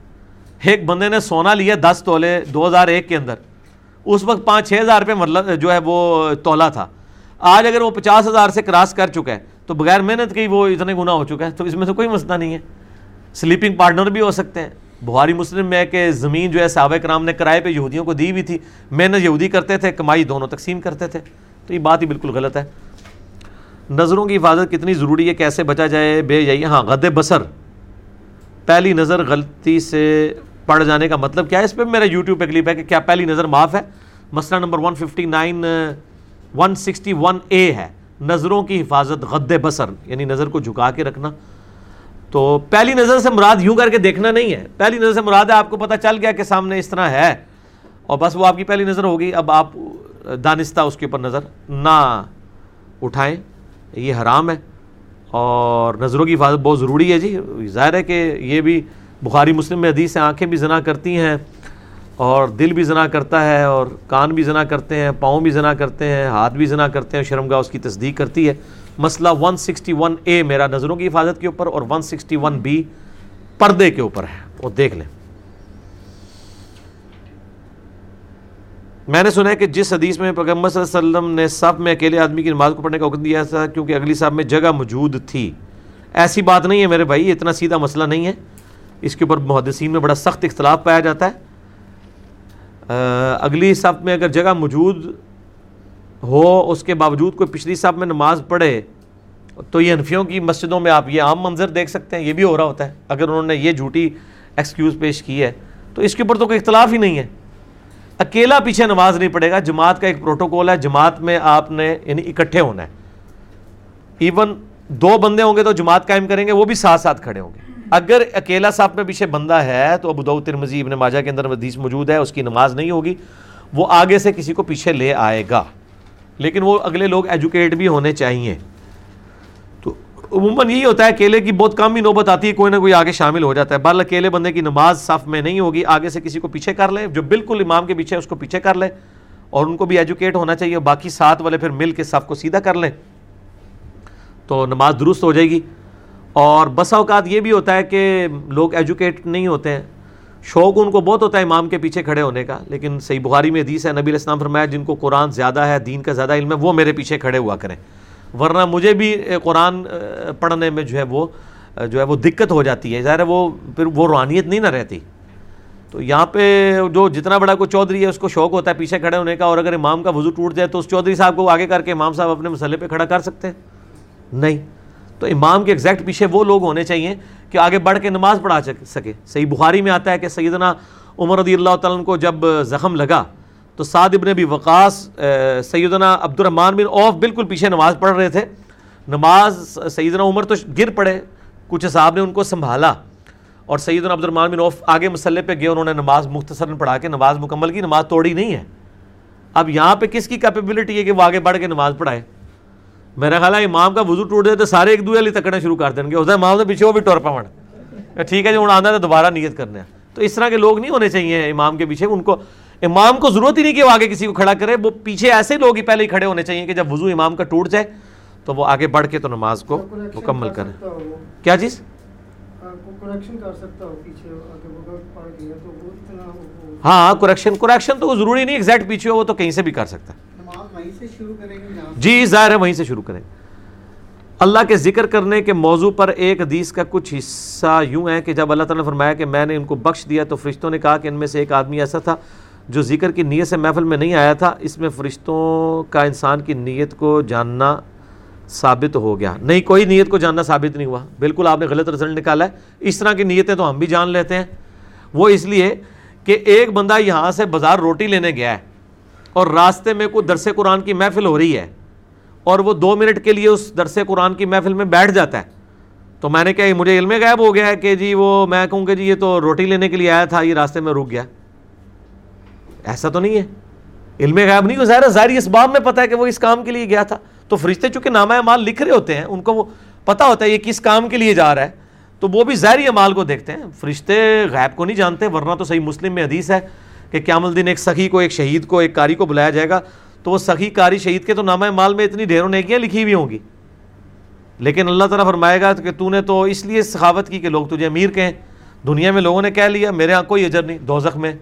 Speaker 1: ایک بندے نے سونا لیا دس تولے دو ہزار ایک کے اندر۔ اس وقت پانچ چھ ہزار روپے مطلب جو ہے وہ تولا تھا۔ آج اگر وہ پچاس ہزار سے کراس کر چکا ہے تو بغیر محنت کے ہی وہ اتنے گنا ہو چکا ہے۔ تو اس میں تو کوئی مسئلہ نہیں ہے۔ سلیپنگ پارٹنر بھی ہو سکتے ہیں۔ بہاری مسلم میں کہ زمین جو ہے صحابہ کرام نے کرائے پہ یہودیوں کو دی ہوئی تھی۔ محنت یہودی کرتے تھے، کمائی دونوں تقسیم کرتے تھے۔ تو یہ بات ہی بالکل غلط ہے۔ نظروں کی حفاظت کتنی ضروری ہے، کیسے بچا جائے، بے جائیے ہاں غد بسر پہلی نظر غلطی سے پڑ جانے کا مطلب کیا ہے؟ اس پہ میرا یوٹیوب پہ کلپ ہے کہ کیا پہلی نظر معاف ہے؟ مسئلہ نمبر 159 161 اے ہے۔ نظروں کی حفاظت غد بسر یعنی نظر کو جھکا کے رکھنا۔ تو پہلی نظر سے مراد یوں کر کے دیکھنا نہیں ہے۔ پہلی نظر سے مراد ہے، آپ کو پتہ چل گیا کہ سامنے اس طرح ہے۔ اور بس وہ آپ کی پہلی نظر ہوگی۔ اب آپ دانستہ اس کے اوپر نظر نہ اٹھائیں۔ یہ حرام ہے اور نظروں کی حفاظت بہت ضروری ہے جی۔ ظاہر ہے کہ یہ بھی بخاری مسلم میں حدیث سے آنکھیں بھی زنا کرتی ہیں اور دل بھی زنا کرتا ہے اور کان بھی زنا کرتے ہیں، پاؤں بھی زنا کرتے ہیں، ہاتھ بھی زنا کرتے ہیں، شرمگاہ اس کی تصدیق کرتی ہے۔ مسئلہ 161 اے میرا نظروں کی حفاظت کے اوپر اور 161 بی پردے کے اوپر ہے، وہ دیکھ لیں۔ میں نے سنا ہے کہ جس حدیث میں پیغمبر صلی اللہ علیہ وسلم نے سب میں اکیلے آدمی کی نماز کو پڑھنے کا حکم دیا تھا، کیونکہ اگلی صاحب میں جگہ موجود تھی۔ ایسی بات نہیں ہے میرے بھائی اتنا سیدھا مسئلہ نہیں ہے۔ اس کے اوپر محدثین میں بڑا سخت اختلاف پایا جاتا ہے۔ اگلی صف میں اگر جگہ موجود ہو، اس کے باوجود کوئی پچھلی صاحب میں نماز پڑھے، تو یہ انفیوں کی مسجدوں میں آپ یہ عام منظر دیکھ سکتے ہیں، یہ بھی ہو رہا ہوتا ہے۔ اگر انہوں نے یہ جھوٹی ایکسکیوز پیش کی ہے، تو اس کے اوپر تو کوئی اختلاف ہی نہیں ہے۔ اکیلا پیچھے نماز نہیں پڑے گا، جماعت کا ایک پروٹوکول ہے، جماعت میں آپ نے یعنی اکٹھے ہونا ہے۔ ایون دو بندے ہوں گے تو جماعت قائم کریں گے، وہ بھی ساتھ ساتھ کھڑے ہوں گے۔ اگر اکیلا صاف میں پیچھے بندہ ہے تو ابو دعود ترمزی ابن ماجہ کے اندر حدیث موجود ہے، اس کی نماز نہیں ہوگی۔ وہ آگے سے کسی کو پیچھے لے آئے گا۔ لیکن وہ اگلے لوگ ایجوکیٹ بھی ہونے چاہیے۔ عموماً یہی ہوتا ہے، اکیلے کی بہت کم ہی نوبت آتی ہے، کوئی نہ کوئی آگے شامل ہو جاتا ہے۔ بال اکیلے بندے کی نماز صف میں نہیں ہوگی، آگے سے کسی کو پیچھے کر لے، جو بالکل امام کے پیچھے اس کو پیچھے کر لے اور ان کو بھی ایجوکیٹ ہونا چاہیے۔ باقی ساتھ والے پھر مل کے صف کو سیدھا کر لیں تو نماز درست ہو جائے گی۔ اور بسا اوقات یہ بھی ہوتا ہے کہ لوگ ایجوکیٹ نہیں ہوتے ہیں۔ شوق ان کو بہت ہوتا ہے امام کے پیچھے کھڑے ہونے کا، لیکن صحیح بخاری میں حدیث ہے، نبی الاسلام فرمایا، جن کو قرآن زیادہ ہے، دین کا زیادہ علم ہے، وہ میرے پیچھے کھڑے ہوا کریں۔ ورنہ مجھے بھی قرآن پڑھنے میں جو ہے وہ جو ہے وہ دقت ہو جاتی ہے۔ ظاہر ہے وہ، پھر وہ روحانیت نہیں نہ رہتی۔ تو یہاں پہ جو جتنا بڑا کوئی چودھری ہے، اس کو شوق ہوتا ہے پیچھے کھڑے ہونے کا، اور اگر امام کا وضو ٹوٹ جائے تو اس چودھری صاحب کو آگے کر کے امام صاحب اپنے مسئلے پہ کھڑا کر سکتے ہیں؟ نہیں۔ تو امام کے ایگزیکٹ پیچھے وہ لوگ ہونے چاہیے کہ آگے بڑھ کے نماز پڑھا سکے۔ صحیح بخاری میں آتا ہے کہ سیدنا عمر رضی اللہ تعالیٰ کو جب زخم لگا تو سعد ابن ابی وقاص سیدنا عبد الرحمٰن بن اوف بالکل پیچھے نماز پڑھ رہے تھے۔ نماز سیدنا عمر تو گر پڑے، کچھ صاحب نے ان کو سنبھالا۔ اور سیدنا عبد الرحمٰن بن اوف آگے مسلح پہ گئے، انہوں نے نماز مختصر پڑھا کے نماز مکمل کی، نماز توڑی نہیں ہے۔ اب یہاں پہ کس کی کیپیبلٹی ہے کہ وہ آگے بڑھ کے نماز پڑھائے؟ میرا خیال ہے امام کا وضو ٹوٹ جائے تو سارے ایک دوسرے تکڑنا شروع کر دیں گے۔ ہوتا ہے امام سے پیچھے وہ بھی ٹور پاؤں ٹھیک ہے جو آنا ہے دوبارہ نیت کرنے ہیں۔ تو اس طرح کے لوگ نہیں ہونے چاہیے امام کے پیچھے، ان کو امام کو ضرورت ہی نہیں کہ وہ آگے کسی کو کھڑا کرے وہ پیچھے ایسے لوگ ہی پہلے ہی کھڑے ہونے چاہیے کہ جب وضو امام کا ٹوٹ جائے تو وہ آگے بڑھ کے تو نماز کو مکمل کرے کیا چیز؟ ہاں کریکشن کریکشن تو وہ ضروری نہیں ایگزیکٹ پیچھے ہو وہ تو کہیں سے بھی کر سکتا ہے۔ جی ظاہر ہے وہیں سے شروع کریں۔ اللہ کے ذکر کرنے کے موضوع پر ایک حدیث کا کچھ حصہ یوں ہے کہ جب اللہ تعالیٰ نے فرمایا کہ میں نے ان کو بخش دیا تو فرشتوں نے کہا کہ ان میں سے ایک آدمی ایسا تھا جو ذکر کی نیت سے محفل میں نہیں آیا تھا، اس میں فرشتوں کا انسان کی نیت کو جاننا ثابت ہو گیا۔ نہیں، کوئی نیت کو جاننا ثابت نہیں ہوا۔ بالکل آپ نے غلط رزلٹ نکالا ہے۔ اس طرح کی نیتیں تو ہم بھی جان لیتے ہیں۔ وہ اس لیے کہ ایک بندہ یہاں سے بازار روٹی لینے گیا ہے اور راستے میں کوئی درس قرآن کی محفل ہو رہی ہے اور وہ دو منٹ کے لیے اس درس قرآن کی محفل میں بیٹھ جاتا ہے۔ تو میں نے کہا مجھے علم غائب ہو گیا ہے کہ جی وہ، میں کہوں کہ جی یہ تو روٹی لینے کے لیے آیا تھا، یہ راستے میں رک گیا۔ ایسا تو نہیں ہے۔ علم غائب نہیں ہو ظاہر ظاہر اس باب میں پتا ہے کہ وہ اس کام کے لیے گیا تھا۔ تو فرشتے چونکہ نامہ مال لکھ رہے ہوتے ہیں، ان کو وہ پتا ہوتا ہے یہ کس کام کے لیے جا رہا ہے۔ تو وہ بھی ظاہری مال کو دیکھتے ہیں۔ فرشتے غائب کو نہیں جانتے، ورنہ تو صحیح مسلم میں حدیث ہے کہ قیام الدین ایک سخی کو، ایک شہید کو، ایک کاری کو بلایا جائے گا۔ تو وہ سخی، کاری، شہید کے تو نامہ مال میں اتنی ڈھیروں نیکیاں لکھی ہوئی ہوں گی۔ لیکن اللہ تعالیٰ فرمائے گا کہ تو نے تو اس لیے سخاوت کی کہ لوگ تجھے امیر کہیں۔ دنیا میں لوگوں نے کہہ لیا، میرے یہاں کوئی اجر نہیں، دوزخ میں۔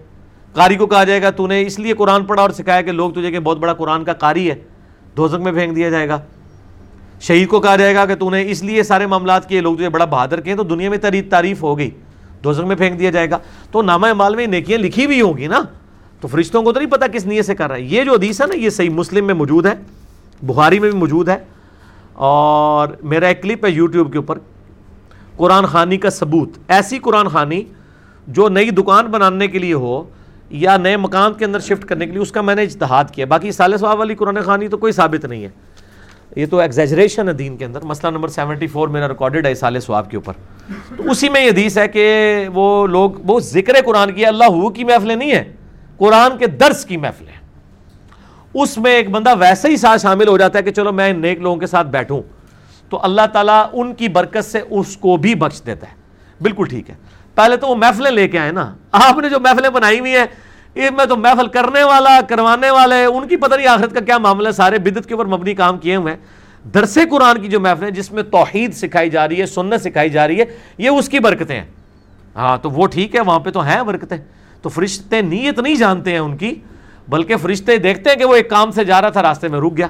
Speaker 1: قاری کو کہا جائے گا، تو نے اس لیے قرآن پڑھا اور سکھایا کہ لوگ تجھے کہ بہت بڑا قرآن کا قاری ہے، دوزخ میں پھینک دیا جائے گا۔ شہید کو کہا جائے گا کہ تو نے اس لیے سارے معاملات کیے، لوگ تجھے بڑا بہادر کہیں تو دنیا میں تری تعریف ہو گئی دوزخ میں پھینک دیا جائے گا۔ تو نامہ مال میں نیکیاں لکھی بھی ہوں گی نا۔ تو فرشتوں کو تو نہیں پتا کس نیت سے کر رہا ہے۔ یہ جو حدیث ہے نا، یہ صحیح مسلم میں موجود ہے، بخاری میں بھی موجود ہے۔ اور میرا ایک کلپ ہے یوٹیوب کے اوپر، قرآن خانی کا ثبوت۔ ایسی قرآن خانی جو نئی دکان بنانے کے لیے ہو یا نئے مقام کے اندر شفٹ کرنے کے لیے اس کا میں نے اجتہاد کیا باقی سال سواب والی قرآن خانی تو کوئی ثابت نہیں ہے۔ یہ تو ایگزیجریشن ہے دین کے اندر۔ مسئلہ نمبر سیونٹی فور میرا ریکارڈڈ ہے سال سواب کے اوپر۔ تو اسی میں یہ حدیث ہے کہ وہ لوگ، وہ ذکر قرآن کی اللہ ہو کی محفلیں نہیں ہیں، قرآن کے درس کی محفل ہے اس میں ایک بندہ ویسے ہی ساتھ شامل ہو جاتا ہے کہ چلو میں نیک لوگوں کے ساتھ بیٹھوں۔ تو اللہ تعالیٰ ان کی برکت سے اس کو بھی بخش دیتا ہے۔ بالکل ٹھیک ہے۔ پہلے تو وہ محفلیں لے کے آئے نا۔ آپ نے جو محفلیں بنائی ہوئی ہیں اس میں تو محفل کرنے والا، کروانے والے، ان کی پتہ نہیں آخرت کا کیا معاملہ ہے۔ سارے بدت کے اوپر مبنی کام کیے ہوئے ہیں۔ درس قرآن کی جو محفلیں جس میں توحید سکھائی جا رہی ہے، سنت سکھائی جا رہی ہے، یہ اس کی برکتیں ہیں۔ ہاں تو وہ ٹھیک ہے، وہاں پہ تو ہیں برکتیں۔ تو فرشتے نیت نہیں جانتے ہیں ان کی، بلکہ فرشتے دیکھتے ہیں کہ وہ ایک کام سے جا رہا تھا، راستے میں رک گیا۔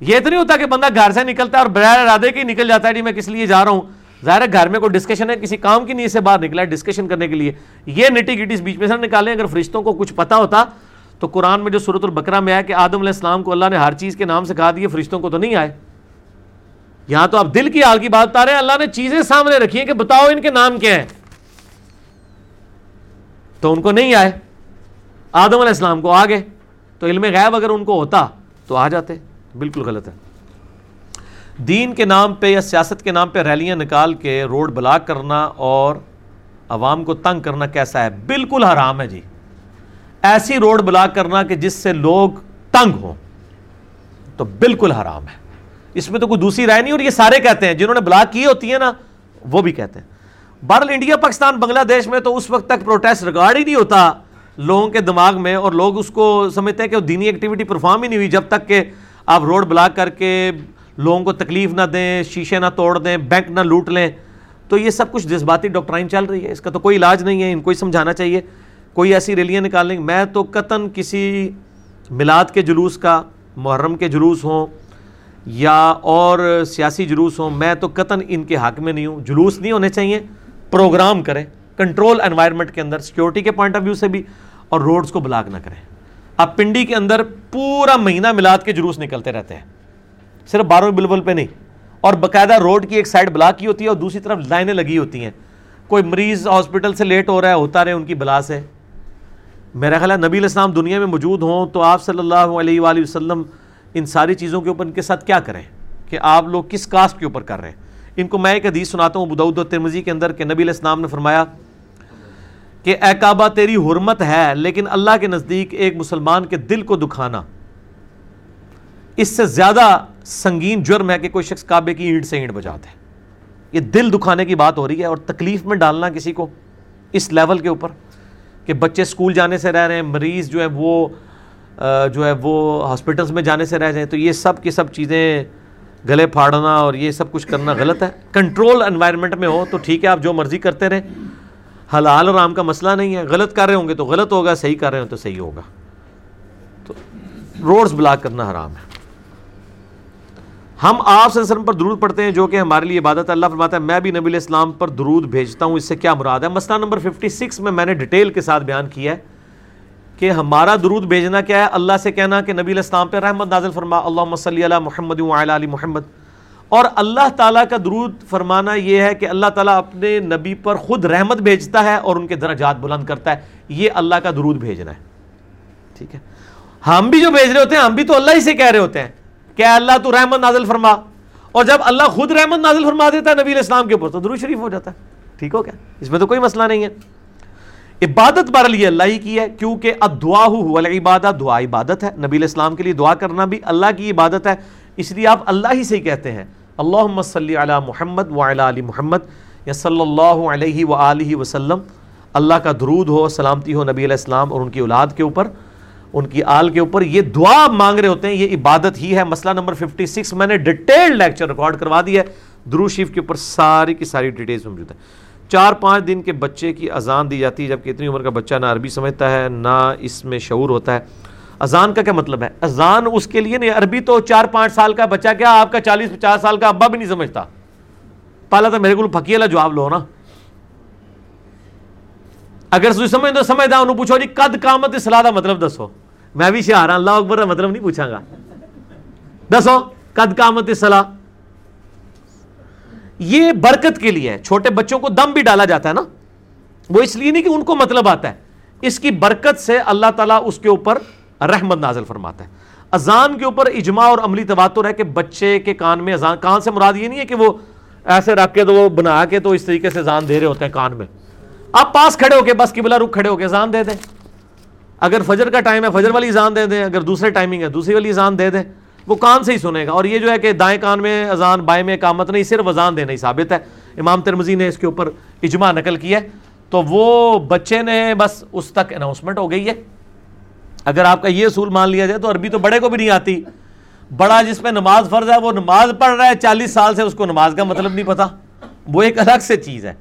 Speaker 1: یہ تو نہیں ہوتا کہ بندہ گھر سے نکلتا ہے اور بغیر ارادے کے نکل جاتا ہے جی میں کس لیے جا رہا ہوں؟ ظاہر ہے گھر میں کوئی ڈسکشن ہے، کسی کام کی نیت سے باہر نکلا ہے ڈسکشن کرنے کے لیے۔ یہ نٹی گٹی اس بیچ میں سے نکالیں، اگر فرشتوں کو کچھ پتا ہوتا تو قرآن میں جو صورت البکرا میں آیا کہ آدم علیہ السلام کو اللہ نے ہر چیز کے نام سکھا دیے فرشتوں کو تو نہیں آئے۔ یہاں تو آپ دل کی حال کی بات بتا رہے ہیں، اللہ نے چیزیں سامنے رکھی ہیں کہ بتاؤ ان کے نام کیا ہیں۔ تو ان کو نہیں آئے۔ آدم علیہ السلام کو آگے تو علم غیب اگر ان کو ہوتا تو آ جاتے۔ بالکل غلط ہے۔ دین کے نام پہ یا سیاست کے نام پہ ریلیاں نکال کے روڈ بلاک کرنا اور عوام کو تنگ کرنا کیسا ہے؟ بالکل حرام ہے جی۔ ایسی روڈ بلاک کرنا کہ جس سے لوگ تنگ ہوں، تو بالکل حرام ہے۔ اس میں تو کوئی دوسری رائے نہیں، اور یہ سارے کہتے ہیں، جنہوں نے بلاک کی ہوتی ہے نا، وہ بھی کہتے ہیں۔ بہرحال انڈیا، پاکستان، بنگلہ دیش میں تو اس وقت تک پروٹیسٹ ریکارڈ ہی نہیں ہوتا لوگوں کے دماغ میں، اور لوگ اس کو سمجھتے ہیں کہ وہ دینی ایکٹیویٹی پرفارم ہی نہیں ہوئی جب تک کہ آپ روڈ بلاک کر کے لوگوں کو تکلیف نہ دیں، شیشے نہ توڑ دیں، بینک نہ لوٹ لیں۔ تو یہ سب کچھ جذباتی ڈاکٹرائن چل رہی ہے۔ اس کا تو کوئی علاج نہیں ہے، ان کو ہی سمجھانا چاہیے۔ کوئی ایسی ریلیاں نکالیں میں تو قطن کسی میلاد کے جلوس کا، محرم کے جلوس ہوں یا اور سیاسی جلوس ہوں، میں تو قطن ان کے حق میں نہیں ہوں۔ جلوس نہیں ہونے چاہیے، پروگرام کریں۔ کنٹرول انوائرمنٹ کے اندر، سیکیورٹی کے پوائنٹ آف ویو سے بھی، اور روڈز کو بلاک نہ کریں۔ اب پنڈی کے اندر پورا مہینہ میلاد کے جلوس نکلتے رہتے ہیں۔ صرف بارہ بلبل پہ نہیں، اور باقاعدہ روڈ کی ایک سائڈ بلاک کی ہوتی ہے اور دوسری طرف لائنیں لگی ہوتی ہیں۔ کوئی مریض ہاسپٹل سے لیٹ ہو رہا ہے، ہوتا رہے، ان کی بلا سے۔ میرا خیال ہے نبی الاسلام دنیا میں موجود ہوں تو آپ صلی اللہ علیہ وآلہ وسلم ان ساری چیزوں کے اوپر ان کے ساتھ کیا کریں؟ کہ آپ لوگ کس کاسٹ کے اوپر کر رہے ہیں؟ ان کو میں ایک حدیث سناتا ہوں بدعود ترمزی کے اندر کہ نبی علیہ السلام نے فرمایا کہ اے کعبہ، تیری حرمت ہے، لیکن اللہ کے نزدیک ایک مسلمان کے دل کو دکھانا۔ اس سے زیادہ سنگین جرم ہے کہ کوئی شخص کعبے کی اینٹ سے اینٹ بجاتے ہیں یہ دل دکھانے کی بات ہو رہی ہے اور تکلیف میں ڈالنا کسی کو اس لیول کے اوپر کہ بچے سکول جانے سے رہ رہے ہیں، مریض جو ہے وہ جو ہے وہ ہاسپٹلس میں جانے سے رہ جائیں۔ تو یہ سب کی سب چیزیں گلے پھاڑنا اور یہ سب کچھ کرنا غلط ہے۔ کنٹرول انوائرمنٹ میں ہو تو ٹھیک ہے، آپ جو مرضی کرتے رہیں۔ حلال اور عام کا مسئلہ نہیں ہے۔ غلط کر رہے ہوں گے تو غلط ہوگا، صحیح کر رہے ہوں تو صحیح ہوگا۔ تو روڈز بلاک کرنا حرام ہے۔ ہم آپ سے وسلم پر درود پڑھتے ہیں، جو کہ ہمارے لیے عبادت اللہ فرماتا ہے، میں بھی نبی الاسلام پر درود بھیجتا ہوں، اس سے کیا مراد ہے؟ مسئلہ نمبر 56 میں میں نے ڈیٹیل کے ساتھ بیان کیا ہے کہ ہمارا درود بھیجنا کیا ہے؟ اللہ سے کہنا کہ نبی الاسلام پہ رحمت نازل فرما اللہ صلی علی محمد علی محمد۔ اور اللہ تعالیٰ کا درود فرمانا یہ ہے کہ اللہ تعالیٰ اپنے نبی پر خود رحمت بھیجتا ہے اور ان کے درجات بلند کرتا ہے۔ یہ اللہ کا درود بھیجنا ہے۔ ٹھیک ہے؟ ہم بھی جو بھیج رہے ہوتے ہیں، ہم بھی تو اللہ ہی سے کہہ رہے ہوتے ہیں۔ کہ اللہ تو رحمت نازل فرما۔ اور جب اللہ خود رحمت نازل فرما دیتا ہے نبی الاسلام کے اوپر تو درود شریف ہو جاتا ہے۔ ٹھیک ہو کیا اس میں تو کوئی مسئلہ نہیں ہے۔ عبادت بار لیے اللہ ہی کی ہے، کیونکہ اب دعا ہو عبادت دعا عبادت ہے۔ نبی الاسلام کے لیے دعا کرنا بھی اللہ کی عبادت ہے۔ اس لیے آپ اللہ ہی سے ہی کہتے ہیں۔ اللہ صلی علی محمد وعلی علی محمد، یا صلی اللہ علیہ و وسلم۔ اللہ کا درود ہو، سلامتی ہو نبی علیہ السلام اور ان کی اولاد کے اوپر۔ ان کی آل کے اوپر یہ دعا مانگ رہے ہوتے ہیں، یہ عبادت ہی ہے۔ مسئلہ نمبر 56 میں نے ڈیٹیل لیکچر ریکارڈ کروا دیا ہے۔ درو شیف کے اوپر ساری کی ساری ڈیٹیلز موجود ہے چار پانچ دن کے بچے کی اذان دی جاتی ہے، جبکہ اتنی عمر کا بچہ نہ عربی سمجھتا ہے، نہ اس میں شعور ہوتا ہے۔ اذان کا کیا مطلب ہے؟ اذان اس کے لیے نہیں، عربی تو چار پانچ سال کا بچہ کیا آپ کا چالیس پچاس سال کا ابا بھی نہیں سمجھتا؟ پہلا تو میرے کو پھکی والا جواب لو نا۔ اگر سمجھ دو سمجھتا انہوں پوچھو جی قد قامت سلاح کا مطلب دسو۔ میں بھی شہار ہاں، اللہ اکبر کا مطلب نہیں پوچھا گا۔ دسو، قد قامت سلاح یہ برکت کے لیے چھوٹے بچوں کو دم بھی ڈالا جاتا ہے نا۔ وہ اس لیے نہیں کہ ان کو مطلب آتا ہے۔ اس کی برکت سے اللہ تعالیٰ اس کے اوپر رحمت نازل فرماتا ہے۔ اذان کے اوپر اجماع اور عملی تواتر ہے کہ بچے کے کان میں اذان، کان سے مراد یہ نہیں ہے کہ وہ ایسے رکھ کے تو وہ بنا کے تو اس طریقے سے اذان دے رہے ہوتے ہیں کان میں۔ آپ پاس کھڑے ہو کے، بس قبلہ رخ کھڑے ہو کے اذان دے دیں۔ اگر فجر کا ٹائم ہے، فجر والی اذان دے دیں، اگر دوسرے ٹائمنگ ہے، دوسری والی اذان دے دیں، وہ کان سے ہی سنے گا۔ اور یہ جو ہے کہ دائیں کان میں اذان، بائیں میں اقامت نہیں، صرف اذان دینا ہی ثابت ہے۔ امام ترمزی نے اس کے اوپر اجماع نقل کیا ہے۔ تو وہ بچے نے بس اس تک اناؤنسمنٹ ہو گئی ہے۔ اگر آپ کا یہ اصول مان لیا جائے تو عربی تو بڑے کو بھی نہیں آتی۔ بڑا جس پہ نماز فرض ہے، وہ نماز پڑھ رہا ہے، چالیس سال سے اس کو نماز کا مطلب نہیں پتا۔ وہ ایک الگ سے چیز ہے۔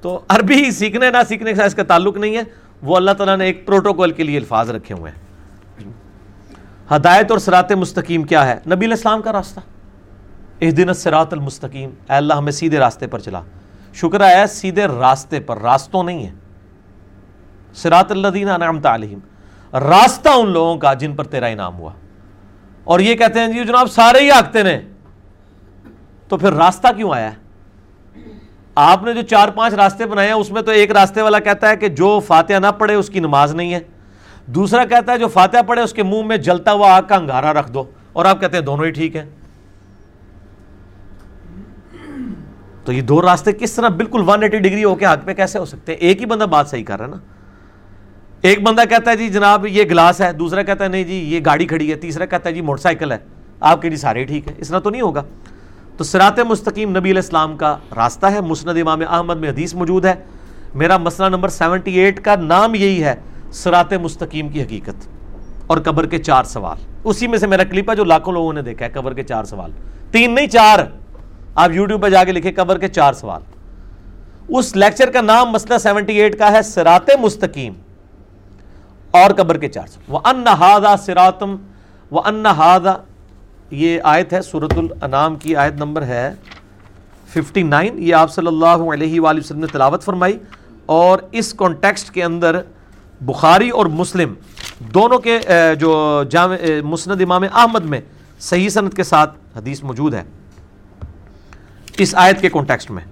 Speaker 1: تو عربی سیکھنے، نہ سیکھنے کا اس کا تعلق نہیں ہے۔ وہ اللہ تعالیٰ نے ایک پروٹوکول کے لیے الفاظ رکھے ہوئے ہیں۔ ہدایت اور سرات مستقیم کیا ہے؟ نبی الاسلام کا راستہ۔ اس دن سرات المستقیم۔ اے اللہ، ہمیں سیدھے راستے پر چلا۔ شکر ہے، سیدھے راستے پر، راستوں نہیں ہے سرات اللہ دین علیہم۔ راستہ ان لوگوں کا جن پر تیرا انعام ہوا۔ اور یہ کہتے ہیں جی جناب، سارے ہی آگتے نے تو پھر راستہ کیوں آیا ہے؟ آپ نے جو چار پانچ راستے بنائے ہیں، اس میں تو ایک راستے والا کہتا ہے کہ جو فاتحہ نہ پڑھے، اس کی نماز نہیں ہے۔ دوسرا کہتا ہے جو فاتحہ پڑھے، اس کے منہ میں جلتا ہوا آگ کا انگارا رکھ دو۔ اور آپ کہتے ہیں دونوں ہی ٹھیک ہیں۔ تو یہ دو راستے کس طرح بالکل ون ایٹی ڈگری ہو کے حق پہ کیسے ہو سکتے ہیں؟ ایک ہی بندہ بات صحیح کر رہا ہے نا۔ ایک بندہ کہتا ہے جی جناب یہ گلاس ہے۔ دوسرا کہتا ہے نہیں جی یہ گاڑی کھڑی ہے۔ تیسرا کہتا ہے جی موٹر سائیکل ہے۔ آپ کے جی سارے ٹھیک ہے اس طرح تو نہیں ہوگا۔ تو سرات مستقیم نبی علیہ السلام کا راستہ ہے۔ مسند امام احمد میں حدیث موجود ہے۔ میرا مسئلہ نمبر سیونٹی ایٹ کا نام یہی ہے سرات مستقیم کی حقیقت۔ اور قبر کے چار سوال۔ اسی میں سے میرا کلپ ہے جو لاکھوں لوگوں نے دیکھا ہے، قبر کے چار سوال۔ تین نہیں، چار۔ آپ یوٹیوب پہ جا کے لکھے قبر کے چار سوال۔ اس لیکچر کا نام مسئلہ سیونٹی ایٹ کا ہے سرات مستقیم۔ اور قبر کے چار سوال۔ وہ ان ہادا سراتم وہ ان یہ آیت ہے سورت الانام کی آیت نمبر ہے 59 یہ آپ صلی اللہ علیہ وآلہ وسلم نے تلاوت فرمائی اور اس کانٹیکسٹ کے اندر بخاری اور مسلم دونوں کے جو جامع مسند امام احمد میں صحیح صنعت کے ساتھ حدیث موجود ہے۔ اس آیت کے کانٹیکسٹ میں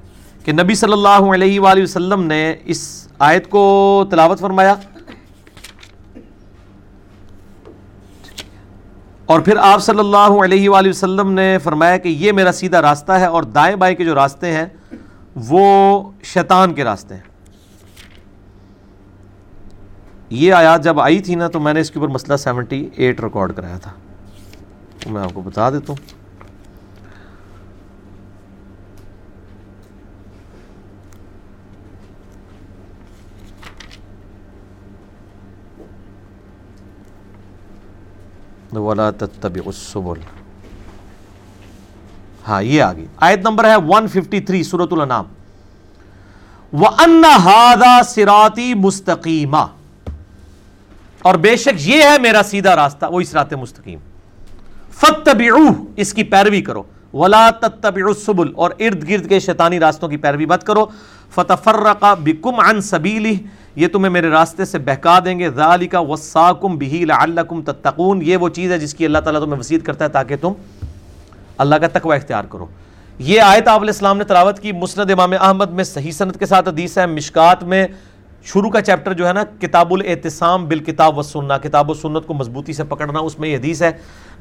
Speaker 1: کہ نبی صلی اللہ علیہ وآلہ وسلم نے اس آیت کو تلاوت فرمایا۔ اور پھر آپ صلی اللہ علیہ وآلہ وسلم نے فرمایا کہ یہ میرا سیدھا راستہ ہے اور دائیں بائیں کے جو راستے ہیں وہ شیطان کے راستے ہیں۔ یہ آیات جب آئی تھی نا تو میں نے اس کے اوپر مسئلہ سیونٹی ایٹ ریکارڈ کرایا تھا۔ میں آپ کو بتا دیتا ہوں۔ ولا تتبع السبل۔ ہاں یہ آگئی آیت نمبر ہے 153 سورة الانام وَأَنَّ هَذَا سِرَاطِ مُسْتَقِيمًا۔ اور بے شک یہ ہے میرا سیدھا راستہ، وہی سرات مستقیم۔ فَتَّبِعُوهُ اس کی پیروی کرو۔ وَلَا تَتَّبِعُ السُّبُلِ، اور ارد گرد کے شیطانی راستوں کی پیروی مت کرو۔ فَتَفَرَّقَ بِكُمْ عَنْ سَبِيلِهِ۔ یہ تمہیں میرے راستے سے بہکا دیں گے۔ ذالک وصاکم بہی لعلکم تتقون۔ یہ وہ چیز ہے جس کی اللہ تعالیٰ تمہیں وسیعت کرتا ہے تاکہ تم اللہ کا تقوی اختیار کرو۔ یہ آیت آپ علیہ السلام نے تلاوت کی مسند امام احمد میں صحیح سند کے ساتھ حدیث ہے۔ مشکات میں شروع کا چیپٹر جو ہے نا کتاب الاعتصام بالکتاب و سننا کتاب و سنت کو مضبوطی سے پکڑنا، اس میں یہ حدیث ہے۔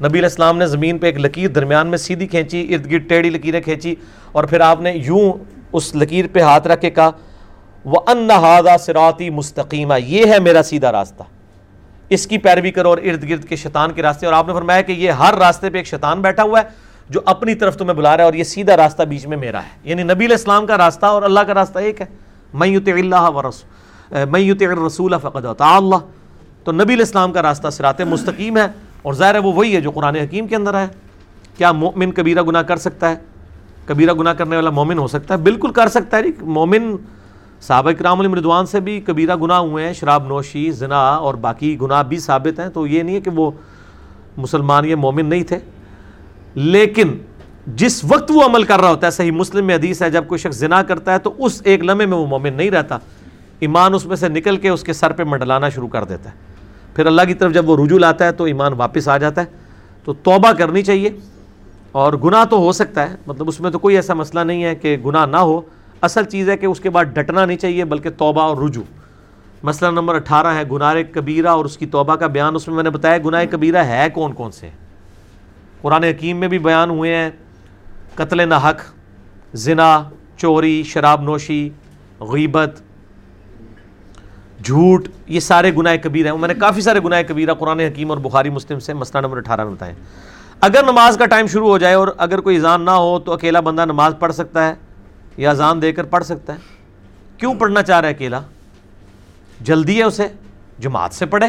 Speaker 1: نبی علیہ السلام نے زمین پہ ایک لکیر درمیان میں سیدھی کھینچی، ارد گرد ٹیڑھی لکیریں کھینچی اور پھر آپ نے یوں اس لکیر پہ ہاتھ رکھ کے کہا وہ ان ہادا سراتی مستقیمہ یہ ہے میرا سیدھا راستہ۔ اس کی پیروی کرو اور ارد گرد کے شیطان کے راستے۔ اور آپ نے فرمایا کہ یہ ہر راستے پہ ایک شیطان بیٹھا ہوا ہے جو اپنی طرف تمہیں بلا رہا ہے اور یہ سیدھا راستہ بیچ میں میرا ہے۔ یعنی نبی علیہ السلام کا راستہ اور اللہ کا راستہ ایک ہے۔ میں یوت اللہ و رسول میں یوت رسول فقد اللہ تو نبی علیہ السلام کا راستہ سرات مستقیم ہے۔ اور ظاہر ہے وہ وہی ہے جو قرآن حکیم کے اندر ہے۔ کیا مومن کبیرہ گناہ کر سکتا ہے؟ کبیرہ گناہ کرنے والا مومن ہو سکتا ہے؟ بالکل کر سکتا ہے۔ مومن صحابہ کرام المردوان سے بھی کبیرہ گناہ ہوئے ہیں، شراب نوشی، زنا اور باقی گناہ بھی ثابت ہیں۔ تو یہ نہیں ہے کہ وہ مسلمان یہ مومن نہیں تھے۔ لیکن جس وقت وہ عمل کر رہا ہوتا ہے، صحیح مسلم میں حدیث ہے، جب کوئی شخص زنا کرتا ہے تو اس ایک لمحے میں وہ مومن نہیں رہتا۔ ایمان اس میں سے نکل کے اس کے سر پہ منڈلانا شروع کر دیتا ہے۔ پھر اللہ کی طرف جب وہ رجوع لاتا ہے تو ایمان واپس آ جاتا ہے۔ تو توبہ کرنی چاہیے۔ اور گناہ تو ہو سکتا ہے مطلب اس میں تو کوئی ایسا مسئلہ نہیں ہے کہ گناہ نہ ہو۔ اصل چیز ہے کہ اس کے بعد ڈٹنا نہیں چاہیے، بلکہ توبہ اور رجوع۔ مسئلہ نمبر اٹھارہ ہے، گناہ کبیرہ اور اس کی توبہ کا بیان۔ اس میں میں نے بتایا گناہ کبیرہ ہے کون کون سے؟ قرآن حکیم میں بھی بیان ہوئے ہیں۔ قتل نہ حق زنا، چوری، شراب نوشی، غیبت، جھوٹ، یہ سارے گناہ کبیر ہیں۔ میں نے کافی سارے گناہ کبیرہ قرآن حکیم اور بخاری مسلم سے مسئلہ نمبر اٹھارہ میں بتائیں اگر نماز کا ٹائم شروع ہو جائے اور اگر کوئی اذان نہ ہو تو اکیلا بندہ نماز پڑھ سکتا ہے۔ یا اذان دے کر پڑھ سکتا ہے؟ کیوں پڑھنا چاہ رہا ہے اکیلا؟ جلدی ہے اسے، جماعت سے پڑھے۔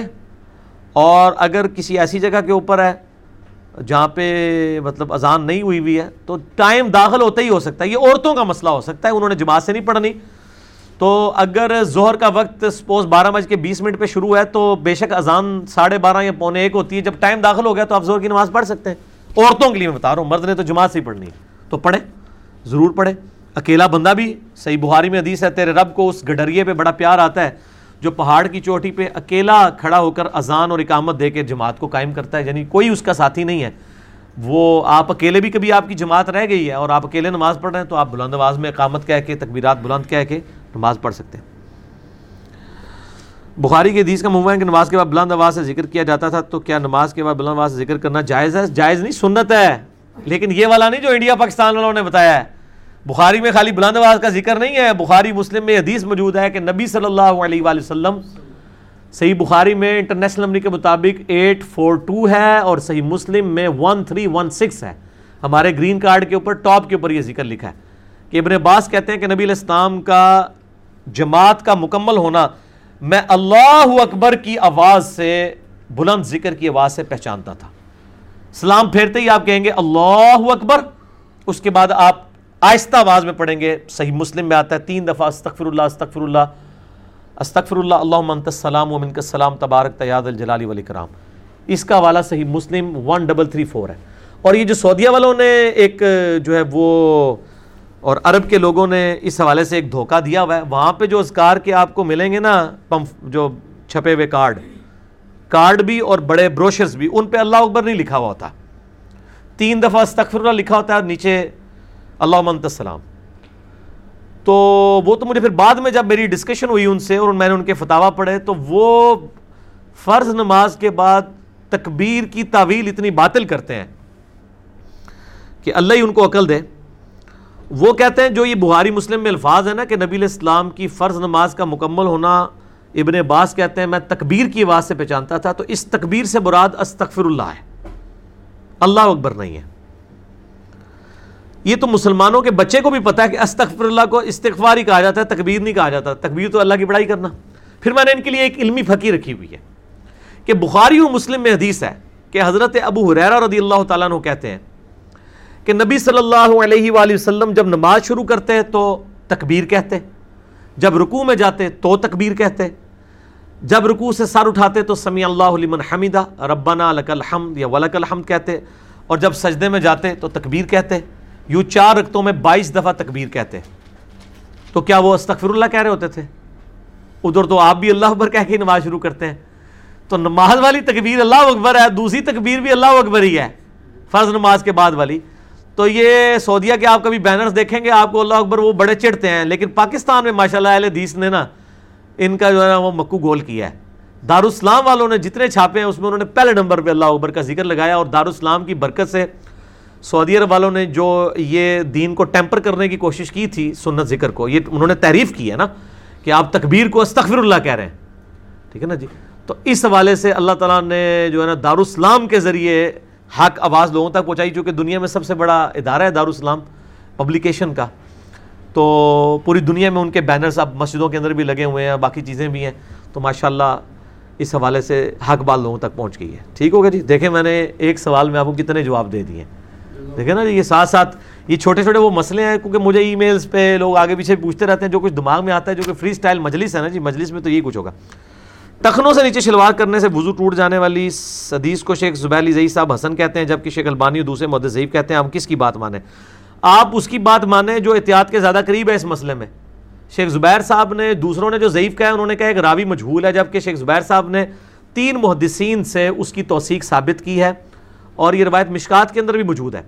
Speaker 1: اور اگر کسی ایسی جگہ کے اوپر ہے جہاں پہ مطلب اذان نہیں ہوئی ہوئی ہے، تو ٹائم داخل ہوتا ہی ہو سکتا ہے۔ یہ عورتوں کا مسئلہ ہو سکتا ہے، انہوں نے جماعت سے نہیں پڑھنی۔ تو اگر ظہر کا وقت سپوز بارہ بج کے بیس منٹ پہ شروع ہے، تو بے شک اذان ساڑھے بارہ یا پونے ایک ہوتی ہے۔ جب ٹائم داخل ہو گیا تو آپ ظہر کی نماز پڑھ سکتے ہیں۔ عورتوں کے لیے میں بتا رہا ہوں، مرد نے تو جماعت سے ہی پڑھنی ہے۔ تو پڑھے ضرور پڑھے اکیلا بندہ بھی صحیح بہاری میں حدیث ہے، تیرے رب کو اس گڈریے پہ بڑا پیار آتا ہے جو پہاڑ کی چوٹی پہ اکیلا کھڑا ہو کر اذان اور اقامت دے کے جماعت کو قائم کرتا ہے یعنی کوئی اس کا ساتھی نہیں ہے۔ وہ آپ اکیلے بھی کبھی آپ کی جماعت رہ گئی ہے اور آپ اکیلے نماز پڑھ رہے ہیں تو آپ بلند آواز میں اقامت کہہ کے، تکبیرات بلند کہہ کے نماز پڑھ سکتے ہیں۔ بخاری کے حدیث کا منہ ہے کہ نماز کے بعد بلند آواز سے ذکر کیا جاتا تھا، تو کیا نماز کے بعد بلند آواز سے ذکر کرنا جائز ہے؟ جائز نہیں، سنت ہے۔ لیکن یہ والا نہیں جو انڈیا، پاکستان والوں نے بتایا ہے۔ بخاری میں خالی بلند آواز کا ذکر نہیں ہے، بخاری، مسلم میں حدیث موجود ہے کہ نبی صلی اللہ علیہ وآلہ وسلم صحیح بخاری میں انٹرنیشنل نمبر کے مطابق ایٹ فور ٹو ہے اور صحیح مسلم میں ون تھری ون سکس ہے۔ ہمارے گرین کارڈ کے اوپر، ٹاپ کے اوپر یہ ذکر لکھا ہے کہ ابن عباس کہتے ہیں کہ نبی علیہ السلام کا جماعت کا مکمل ہونا میں اللہ اکبر کی آواز سے، بلند ذکر کی آواز سے پہچانتا تھا۔ سلام پھیرتے ہی آپ کہیں گے اللہ اکبر، اس کے بعد آپ آہستہ آواز میں پڑھیں گے۔ صحیح مسلم میں آتا ہے، تین دفعہ استغفر اللہ استغفر اللہ استغفر اللہ اللہ منت السلام و منک السلام، تبارک تیاد الجلالی والاکرام۔ اس کا حوالہ Sahih Muslim one double three four ہے۔ اور یہ جو سعودیہ والوں نے ایک جو ہے وہ اور عرب کے لوگوں نے اس حوالے سے ایک دھوکہ دیا ہوا ہے۔ وہاں پہ جو اذکار کے آپ کو ملیں گے نا پمپ جو چھپے ہوئے کارڈ کارڈ بھی اور بڑے بروشرز بھی، ان پہ اللہ اکبر نہیں لکھا ہوا ہوتا۔ تین دفعہ استغفر اللہ لکھا ہوتا ہے نیچے اللہ منت السلام۔ تو وہ تو مجھے پھر بعد میں جب میری ڈسکشن ہوئی ان سے اور میں نے ان کے فتوا پڑھے، تو وہ فرض نماز کے بعد تکبیر کی تعویل اتنی باطل کرتے ہیں کہ اللہ ہی ان کو عقل دے۔ وہ کہتے ہیں، جو یہ بہاری مسلم میں الفاظ ہے نا کہ نبی علیہ السلام کی فرض نماز کا مکمل ہونا ابن عباس کہتے ہیں، میں تکبیر کی آواز سے پہچانتا تھا، تو اس تکبیر سے براد استغفر اللہ ہے۔ اللہ اکبر نہیں ہے۔ یہ تو مسلمانوں کے بچے کو بھی پتا ہے کہ استغفر اللہ کو استغفار ہی کہا جاتا ہے، تکبیر نہیں کہا جاتا، تکبیر تو اللہ کی بڑائی کرنا۔ پھر میں نے ان کے لیے ایک علمی پھکی رکھی ہوئی ہے کہ بخاری و مسلم میں حدیث ہے کہ حضرت ابو حریرہ رضی اللہ تعالیٰ عنہ کہتے ہیں کہ نبی صلی اللہ علیہ وآلہ وسلم جب نماز شروع کرتے تو تکبیر کہتے جب رکوع میں جاتے تو تکبیر کہتے جب رکوع سے سر اٹھاتے تو سمی اللہ لمن حمیدہ، ربنا لک الحمد یا ولک الحمد کہتے اور جب سجدے میں جاتے تو تکبیر کہتے یوں چار رکتوں میں بائیس دفعہ تکبیر کہتے تو کیا وہ استغفر اللہ کہہ رہے ہوتے تھے؟ ادھر تو آپ بھی اللہ اکبر کہہ کے نماز شروع کرتے ہیں۔ تو نماز والی تکبیر اللہ اکبر ہے، دوسری تکبیر بھی اللہ اکبر ہی ہے، فرض نماز کے بعد والی۔ تو یہ سعودیہ کے آپ کبھی بینرز دیکھیں گے، آپ کو اللہ اکبر وہ بڑے چڑھتے ہیں، لیکن پاکستان میں ماشاء اللہ حدیث نے نا، ان کا جو ہے نا وہ مکو گول کیا ہے۔ دارالاسلام والوں نے جتنے چھاپے ہیں، اس میں انہوں نے پہلے نمبر پہ اللہ اکبر کا ذکر لگایا اور دارالاسلام کی برکت سے سعودی عرب والوں نے جو یہ دین کو ٹیمپر کرنے کی کوشش کی تھی سنت ذکر کو، یہ انہوں نے تعریف کی ہے نا کہ آپ تکبیر کو استغفر اللہ کہہ رہے ہیں۔ ٹھیک ہے نا جی؟ تو اس حوالے سے اللہ تعالیٰ نے جو ہے نا دارالاسلام کے ذریعے حق آواز لوگوں تک پہنچائی چونکہ دنیا میں سب سے بڑا ادارہ ہے دارالاسلام پبلیکیشن کا۔ تو پوری دنیا میں ان کے بینرز اب مسجدوں کے اندر بھی لگے ہوئے ہیں، باقی چیزیں بھی ہیں۔ تو ماشاءاللہ اس حوالے سے حق بات لوگوں تک پہنچ گئی ہے۔ ٹھیک ہو گیا جی؟ دیکھیں میں نے ایک سوال میں آپ کو کتنے جواب دے دیے۔ دیکھیں نا یہ ساتھ ساتھ یہ چھوٹے چھوٹے وہ مسئلے ہیں، کیونکہ مجھے ای میلز پہ لوگ آگے پیچھے پوچھتے رہتے ہیں، جو کچھ دماغ میں آتا ہے، جو کہ فری سٹائل مجلس ہے نا جی مجلس میں تو یہی کچھ ہوگا۔ ٹخنوں سے نیچے شلوار کرنے سے وضو ٹوٹ جانے والی حدیث کو شیخ زبیر علی صاحب حسن کہتے ہیں، جبکہ شیخ البانی اور دوسرے محدث ضعیف کہتے ہیں، ہم کس کی بات مانیں؟ آپ اس کی بات مانیں جو احتیاط کے زیادہ قریب ہے اس مسئلے میں۔ شیخ زبیر صاحب نے، دوسروں نے جو ضعیف کہا ہے، انہوں نے کہا ایک راوی مجھول ہے، جبکہ شیخ زبیر صاحب نے تین محدثین سے اس کی توثیق ثابت کی ہے۔ اور یہ روایت مشکات کے اندر بھی موجود ہے۔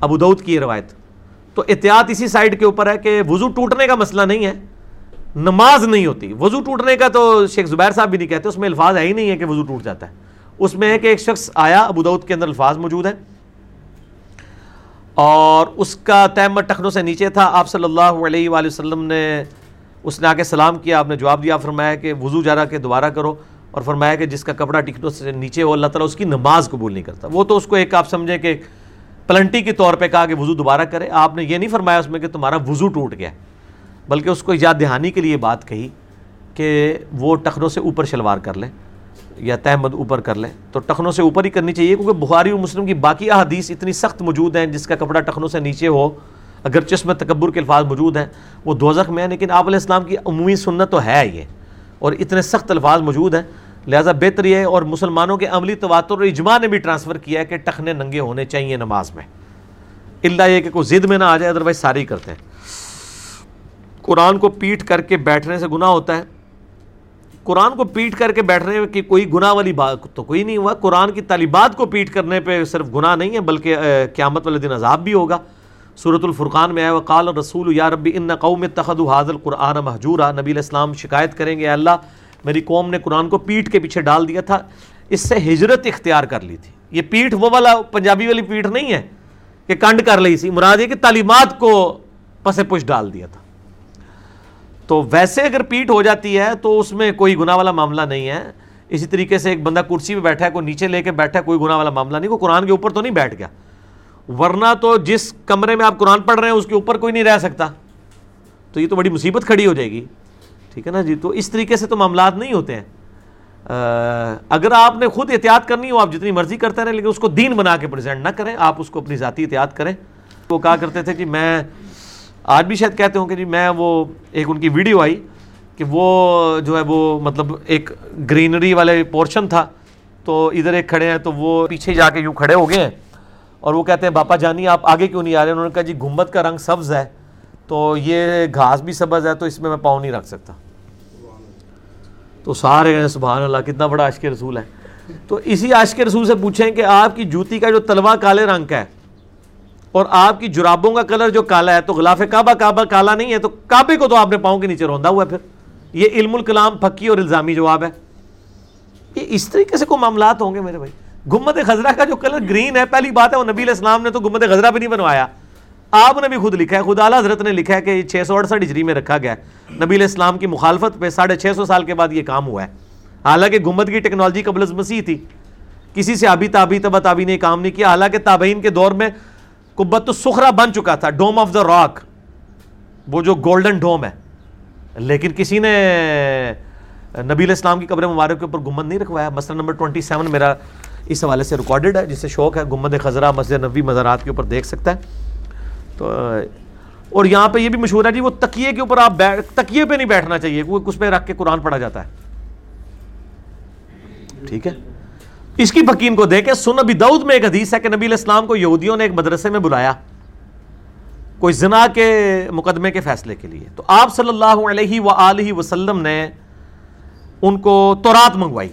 Speaker 1: ابو دعود کی یہ روایت۔ تو احتیاط اسی سائڈ کے اوپر ہے کہ وضو ٹوٹنے کا مسئلہ نہیں ہے، نماز نہیں ہوتی۔ وضو ٹوٹنے کا تو شیخ زبیر صاحب بھی نہیں کہتے، اس میں الفاظ ہے ہی نہیں ہے کہ وضو ٹوٹ جاتا ہے۔ اس میں ہے کہ ایک شخص آیا، ابو دعود کے اندر الفاظ موجود ہیں۔ اور اس کا تیمر ٹخنوں سے نیچے تھا۔ آپ صلی اللہ علیہ وآلہ وسلم نے اس نے آ کے سلام کیا، آپ نے جواب دیا فرمایا کہ وضو جا رہا کہ دوبارہ کرو۔ اور فرمایا کہ جس کا کپڑا ٹکنوں سے نیچے ہو اللہ تعالیٰ اس کی نماز قبول نہیں کرتا۔ وہ تو اس کو ایک آپ سمجھیں کہ پلنٹی کے طور پہ کہا کہ وضو دوبارہ کرے۔ آپ نے یہ نہیں فرمایا اس میں کہ تمہارا وضو ٹوٹ گیا بلکہ اس کو یاد دہانی کے لیے بات کہی کہ وہ ٹخنوں سے اوپر شلوار کر لیں یا تحمد اوپر کر لیں تو ٹخنوں سے اوپر ہی کرنی چاہیے کیونکہ بخاری اور مسلم کی باقی احادیث اتنی سخت موجود ہیں، جس کا کپڑا ٹخنوں سے نیچے ہو اگر چشم تکبر کے الفاظ موجود ہیں، وہ دوزخ میں ہیں، لیکن آپ علیہ السلام کی عمومی سنت تو ہے یہ۔ اور اتنے سخت الفاظ موجود ہیں۔ لہٰذا بہتر یہ ہے اور مسلمانوں کے عملی تواتر اور اجماع نے بھی ٹرانسفر کیا ہے کہ ٹخنے ننگے ہونے چاہیے نماز میں۔ اللہ یہ کہ کوئی ضد میں نہ آ جائے ادروائز ساری کرتے ہیں۔ قرآن کو پیٹ کر کے بیٹھنے سے گناہ ہوتا ہے۔ قرآن کو پیٹ کر کے بیٹھنے کی کوئی گناہ والی بات تو کوئی نہیں ہوا۔ قرآن کی طالبات کو پیٹ کرنے پہ صرف گناہ نہیں ہے، بلکہ قیامت والے دن عذاب بھی ہوگا۔ صورت الفرقان میں آئے وقال رسول یا ربی ان قوم تخد حاضل قرآن محجورہ نبی الاسلام شکایت کریں گے اللہ میری قوم نے قرآن کو پیٹ کے پیچھے ڈال دیا تھا، اس سے ہجرت اختیار کر لی تھی۔ یہ پیٹھ وہ والا پنجابی والی پیٹھ نہیں ہے کہ کنڈ کر لی سی، مراد یہ کہ تعلیمات کو پس پش ڈال دیا تھا۔ تو ویسے اگر پیٹ ہو جاتی ہے تو اس میں کوئی گناہ والا معاملہ نہیں ہے۔ اسی طریقے سے ایک بندہ کرسی پہ بیٹھا ہے، کوئی نیچے لے کے بیٹھا ہے، کوئی گناہ والا معاملہ نہیں کوئی قرآن کے اوپر تو نہیں بیٹھ گیا۔ ورنہ تو جس کمرے میں آپ قرآن پڑھ رہے ہیں، اس کے اوپر کوئی نہیں رہ سکتا۔ تو یہ تو بڑی مصیبت کھڑی ہو جائے گی۔ ٹھیک ہے نا جی؟ تو اس طریقے سے تو معاملات نہیں ہوتے ہیں۔ اگر آپ نے خود احتیاط کرنی ہو، آپ جتنی مرضی کرتے رہیں، لیکن اس کو دین بنا کے پریزنٹ نہ کریں، آپ اس کو اپنی ذاتی احتیاط کریں۔ وہ کہا کرتے تھے کہ میں، آج بھی شاید کہتے ہوں کہ جی میں وہ ایک ان کی ویڈیو آئی کہ وہ جو ہے، وہ مطلب ایک گرینری والے پورشن تھا۔ تو ادھر ایک کھڑے ہیں، تو وہ پیچھے جا کے یوں کھڑے ہو گئے ہیں۔ اور وہ کہتے ہیں، باپا جانی، آپ آگے کیوں نہیں آ رہے؟ انہوں نے کہا جی گھمت کا رنگ سبز ہے، تو یہ گھاس بھی سبز ہے، تو اس میں میں پاؤں نہیں رکھ سکتا۔ تو سارے سبحان اللہ، کتنا بڑا عشق رسول ہے۔ تو اسی عشق رسول سے پوچھیں کہ آپ کی جوتی کا جو تلوا کالے رنگ کا ہے اور آپ کی جرابوں کا کلر جو کالا ہے، تو غلاف کعبہ کعبہ کالا نہیں ہے، تو کعبے کو تو آپ نے پاؤں کے نیچے روندا ہوا ہے پھر۔ یہ علم الکلام پھکی اور الزامی جواب ہے۔ یہ اس طریقے سے کوئی معاملات ہوں گے میرے بھائی؟ گمت خزرہ کا جو کلر گرین ہے، پہلی بات ہے، وہ نبی علیہ السلام نے تو گمت خزرہ بھی نہیں بنوایا۔ آپ نے بھی خود لکھا ہے خدا اعلیٰ حضرت نے لکھا ہے کہ چھ سو اڑسٹھ ہجری میں رکھا گیا ہے۔ نبی علیہ السلام کی مخالفت پہ ساڑھے چھ سو سال کے بعد یہ کام ہوا ہے۔ حالانکہ گمت کی ٹیکنالوجی قبل از مسیح تھی۔ کسی سے ابھی تابی، تبا تابی نے کام نہیں کیا۔ حالانکہ تابعین کے دور میں کبت تو سخرا بن چکا تھا، ڈوم آف دا راک۔ وہ جو گولڈن ڈوم ہے۔ لیکن کسی نے نبی علیہ السلام کی قبر مبارک کے اوپر گمت نہیں رکھوایا۔ مسئلہ نمبر ٹوئنٹی سیون میرا اس حوالے سے ریکارڈڈ ہے، جس سے شوق ہے گمت خزرہ مسجد نبی مزارات کے اوپر دیکھ سکتا ہے۔ تو، اور یہاں پہ یہ بھی مشہور ہے جی وہ تکیے کے اوپر آپ بیٹھ، تکیے پہ نہیں بیٹھنا چاہیے اس پہ رکھ کے قرآن پڑھا جاتا ہے۔ ٹھیک ہے؟ اس کی فقین کو دیکھیں سن ابھی دعود میں ایک حدیث ہے کہ نبی علیہ السلام کو یہودیوں نے ایک مدرسے میں بلایا، کوئی زنا کے مقدمے کے فیصلے کے لیے۔ تو آپ صلی اللہ علیہ و وسلم نے ان کو تورات منگوائی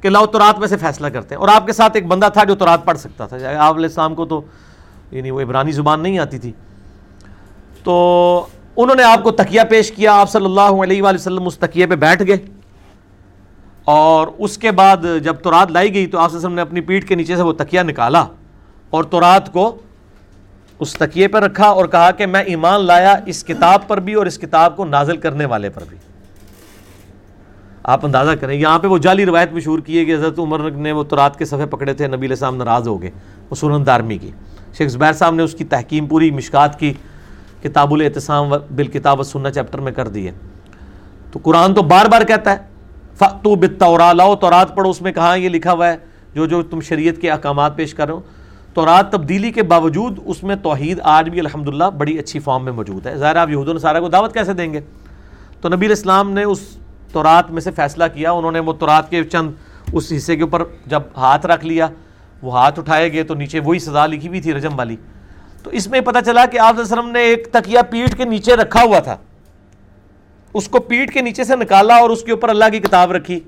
Speaker 1: کہ لاؤ تورات میں سے فیصلہ کرتے ہیں۔ اور آپ کے ساتھ ایک بندہ تھا جو تورات پڑھ سکتا تھا، آپ علیہ السلام کو تو یعنی وہ عبرانی زبان نہیں آتی تھی۔ تو انہوں نے آپ کو تکیہ پیش کیا، آپ صلی اللہ علیہ وآلہ وسلم اس تکیے پہ بیٹھ گئے۔ اور اس کے بعد جب تورات لائی گئی تو آپ وسلم نے اپنی پیٹھ کے نیچے سے وہ تکیہ نکالا اور تورات کو اس تکیے پر رکھا اور کہا کہ میں ایمان لایا اس کتاب پر بھی اور اس کتاب کو نازل کرنے والے پر بھی۔ آپ اندازہ کریں، یہاں پہ وہ جعلی روایت مشہور کی ہے کہ حضرت عمر نے وہ تورات کے صفحے پکڑے تھے، نبی علیہ السلام ناراض ہو گئے، وہ سورن دارمی کی۔ شیخ زبیر صاحب نے اس کی تحکیم پوری مشکات کی کتاب الاعتصام بالکتاب و سننا چیپٹر میں کر دی ہے۔ تو قرآن تو بار بار کہتا ہے فتو بتورا لاؤ تورات پڑھو، اس میں کہاں یہ لکھا ہوا ہے، جو جو تم شریعت کے احکامات پیش کر رہے ہو۔ تورات تبدیلی کے باوجود اس میں توحید آج بھی الحمدللہ بڑی اچھی فارم میں موجود ہے۔ ظاہر آپ یہود النصارہ کو دعوت کیسے دیں گے؟ تو نبی الاسلام نے اس تورات میں سے فیصلہ کیا، انہوں نے وہ تورات کے چند اس حصے کے اوپر جب ہاتھ رکھ لیا وہ ہاتھ اٹھائے گئے تو نیچے وہی سزا لکھی ہوئی تھی رجم والی۔ تو اس میں پتہ چلا کہ آپ وسلم نے ایک تکیہ پیٹھ کے نیچے رکھا ہوا تھا۔ اس کو پیٹھ کے نیچے سے نکالا اور اس کے اوپر اللہ کی کتاب رکھی۔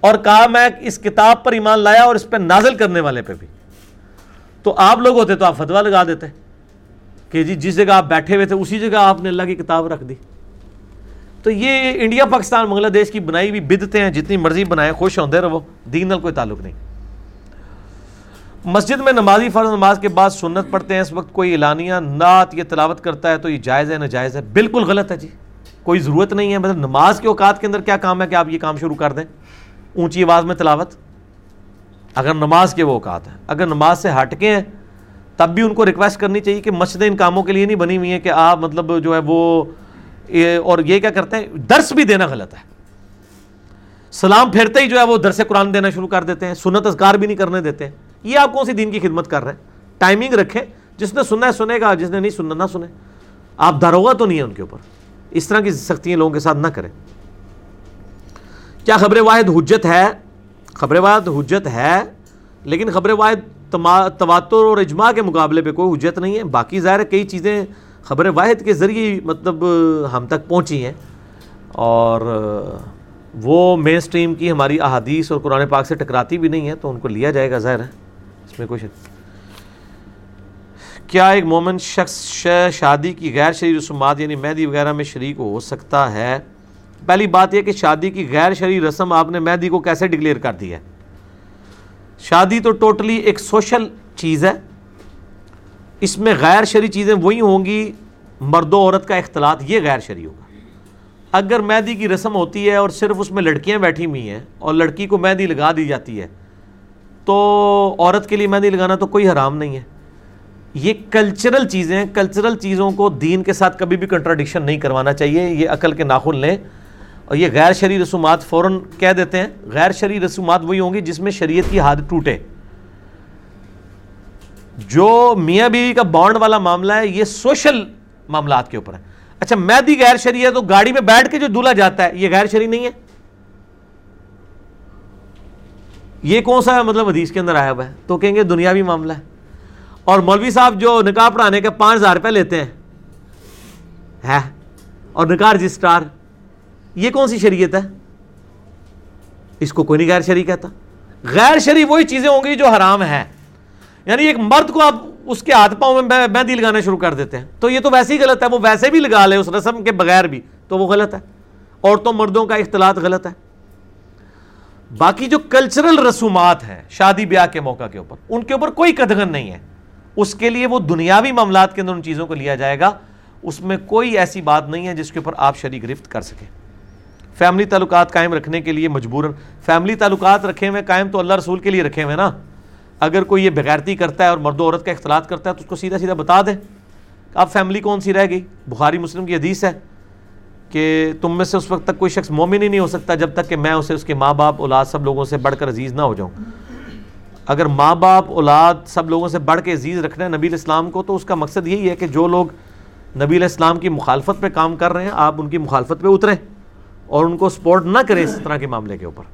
Speaker 1: اور کہا، میں اس کتاب پر ایمان لایا اور اس پہ نازل کرنے والے پہ بھی۔ تو آپ لوگ ہوتے تو آپ فتوا لگا دیتے کہ جی جس جگہ آپ بیٹھے ہوئے تھے، اسی جگہ آپ نے اللہ کی کتاب رکھ دی۔ تو یہ انڈیا، پاکستان، بنگلہ دیش کی بنائی ہوئی بدتے ہیں، جتنی مرضی بنائیں، خوش ہوتے رہو، دین نال کوئی تعلق نہیں۔ مسجد میں نمازی فرض نماز کے بعد سنت پڑھتے ہیں، اس وقت کوئی اعلانیہ نعت یا تلاوت کرتا ہے تو یہ جائز ہے، ناجائز ہے؟ بالکل غلط ہے جی۔ کوئی ضرورت نہیں ہے۔ مطلب نماز کے اوقات کے اندر کیا کام ہے کہ آپ یہ کام شروع کر دیں؟ اونچی آواز میں تلاوت۔ اگر نماز کے وہ اوقات ہیں، اگر نماز سے ہٹ کے ہیں، تب بھی ان کو ریکویسٹ کرنی چاہیے کہ مسجدیں ان کاموں کے لیے نہیں بنی ہوئی ہیں کہ آپ مطلب جو ہے وہ اور یہ کیا کرتے ہیں؟ درس بھی دینا غلط ہے۔ سلام پھیرتے ہی جو ہے وہ درس قرآن دینا شروع کر دیتے ہیں، سنت اذکار بھی نہیں کرنے دیتے۔ ہیں یہ آپ کون سی دین کی خدمت کر رہے ہیں؟ ٹائمنگ رکھیں۔ جس نے سننا ہے سنے گا، جس نے نہیں سننا، نہ سنے۔ آپ داروغہ تو نہیں ہے ان کے اوپر۔ اس طرح کی سختیاں لوگوں کے ساتھ نہ کریں۔ کیا خبر واحد حجت ہے؟ خبر واحد حجت ہے، لیکن خبر واحد تواتر اور اجماع کے مقابلے پہ کوئی حجت نہیں ہے۔ باقی ظاہر ہے کئی چیزیں خبر واحد کے ذریعے مطلب ہم تک پہنچی ہیں۔ اور وہ مین سٹریم کی ہماری احادیث اور قرآن پاک سے ٹکراتی بھی نہیں ہے، تو ان کو لیا جائے گا ظاہر ہے۔ اس میں کچھ کیا ایک مومن شخص شادی کی غیر شرعی رسومات یعنی مہدی وغیرہ میں شریک ہو سکتا ہے؟ پہلی بات یہ کہ شادی کی غیر شرعی رسم آپ نے مہدی کو کیسے ڈکلیئر کر دی ہے؟ شادی تو ٹوٹلی ایک سوشل چیز ہے۔ اس میں غیر شرعی چیزیں وہی ہوں گی، مرد و عورت کا اختلاط یہ غیر شرعی ہوگا۔ اگر مہندی کی رسم ہوتی ہے اور صرف اس میں لڑکیاں بیٹھی ہوئی ہیں اور لڑکی کو مہندی لگا دی جاتی ہے تو عورت کے لیے مہندی لگانا تو کوئی حرام نہیں ہے۔ یہ کلچرل چیزیں کلچرل چیزوں کو دین کے ساتھ کبھی بھی کنٹراڈکشن نہیں کروانا چاہیے۔ یہ عقل کے ناخن لیں۔ اور یہ غیر شرعی رسومات فوراً کہہ دیتے ہیں۔ غیر شرعی رسومات وہی ہوں گی جس میں شریعت کی حد ٹوٹے۔ جو میاں بیوی کا بانڈ والا معاملہ ہے، یہ سوشل معاملات کے اوپر ہے۔ اچھا مہدی غیر شرعی ہے تو گاڑی میں بیٹھ کے جو دلہا جاتا ہے، یہ غیر شرعی نہیں ہے۔ یہ کون سا مطلب حدیث کے اندر آیا ہوا ہے؟ تو کہیں گے دنیاوی معاملہ ہے۔ اور مولوی صاحب جو نکاح پڑھانے کے پانچ ہزار روپے لیتے ہیں اور نکاح رجسٹرار، یہ کون سی شریعت ہے؟ اس کو کوئی نہیں غیر شریع کہتا۔ غیر شریع وہی چیزیں ہوں گی جو حرام ہے یعنی ایک مرد کو آپ اس کے ہاتھ پاؤں میں مہندی لگانا شروع کر دیتے ہیں۔ تو یہ تو ویسے ہی غلط ہے، وہ ویسے بھی لگا لے اس رسم کے بغیر بھی، تو وہ غلط ہے۔ عورتوں مردوں کا اختلاط غلط ہے۔ باقی جو کلچرل رسومات ہیں، شادی بیاہ کے موقع کے اوپر، ان کے اوپر کوئی قدغن نہیں ہے۔ اس کے لیے وہ دنیاوی معاملات کے اندر ان چیزوں کو لیا جائے گا۔ اس میں کوئی ایسی بات نہیں ہے جس کے اوپر آپ شریک گرفت کر سکیں۔ فیملی تعلقات قائم رکھنے کے لیے مجبور، فیملی تعلقات رکھے ہوئے قائم تو اللہ رسول کے لیے رکھے ہوئے نا۔ اگر کوئی یہ بغیرتی کرتا ہے اور مرد و عورت کا اختلاط کرتا ہے تو اس کو سیدھا سیدھا بتا دیں۔ اب فیملی کون سی رہ گئی؟ بخاری مسلم کی حدیث ہے۔ کہ تم میں سے اس وقت تک کوئی شخص مومن ہی نہیں ہو سکتا جب تک کہ میں اسے اس کے ماں باپ، اولاد سب لوگوں سے بڑھ کر عزیز نہ ہو جاؤں۔ اگر ماں باپ، اولاد سب لوگوں سے بڑھ کے عزیز رکھنا ہے نبی الاسلام کو، تو اس کا مقصد یہی ہے کہ جو لوگ نبی الاسلام کی مخالفت پہ کام کر رہے ہیں، آپ ان کی مخالفت پہ اتریں اور ان کو سپورٹ نہ کریں اس طرح کے معاملے کے اوپر۔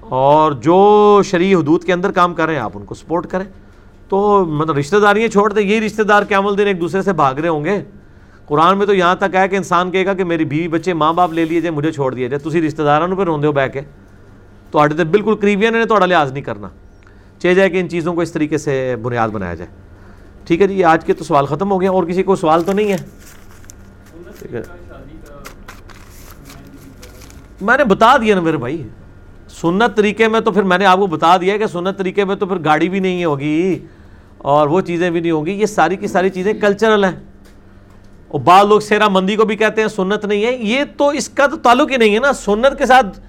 Speaker 1: اور جو شرعی حدود کے اندر کام کر رہے ہیں، آپ ان کو سپورٹ کریں۔ تو مطلب رشتہ داریاں چھوڑ دیں، یہی رشتہ دار کیا دن ایک دوسرے سے بھاگ رہے ہوں گے۔ قرآن میں تو یہاں تک ہے کہ انسان کہے گا کہ میری بیوی بچے ماں باپ لے لیے جائے مجھے چھوڑ دیا جائے تھی رشتہ داروں پہ روندے ہو بہ کے تو تو بالکل قریبیاں نے تو لحاظ نہیں کرنا۔ چاہے جائے کہ ان چیزوں کو اس طریقے سے بنیاد بنایا جائے۔ ٹھیک ہے جی آج کے تو سوال ختم ہو گیا اور کسی کو سوال تو نہیں ہے؟ ٹھیک ہے۔ میں نے بتا دیا نا میرے بھائی، سنت طریقے میں تو پھر میں نے آپ کو بتا دیا کہ سنت طریقے میں تو پھر گاڑی بھی نہیں ہوگی اور وہ چیزیں بھی نہیں ہوں گی۔ یہ ساری کی ساری چیزیں کلچرل ہیں۔ اور بعض لوگ سیرا مندی کو بھی کہتے ہیں سنت نہیں ہے۔ یہ تو اس کا تو تعلق ہی نہیں ہے نا۔ سنت کے ساتھ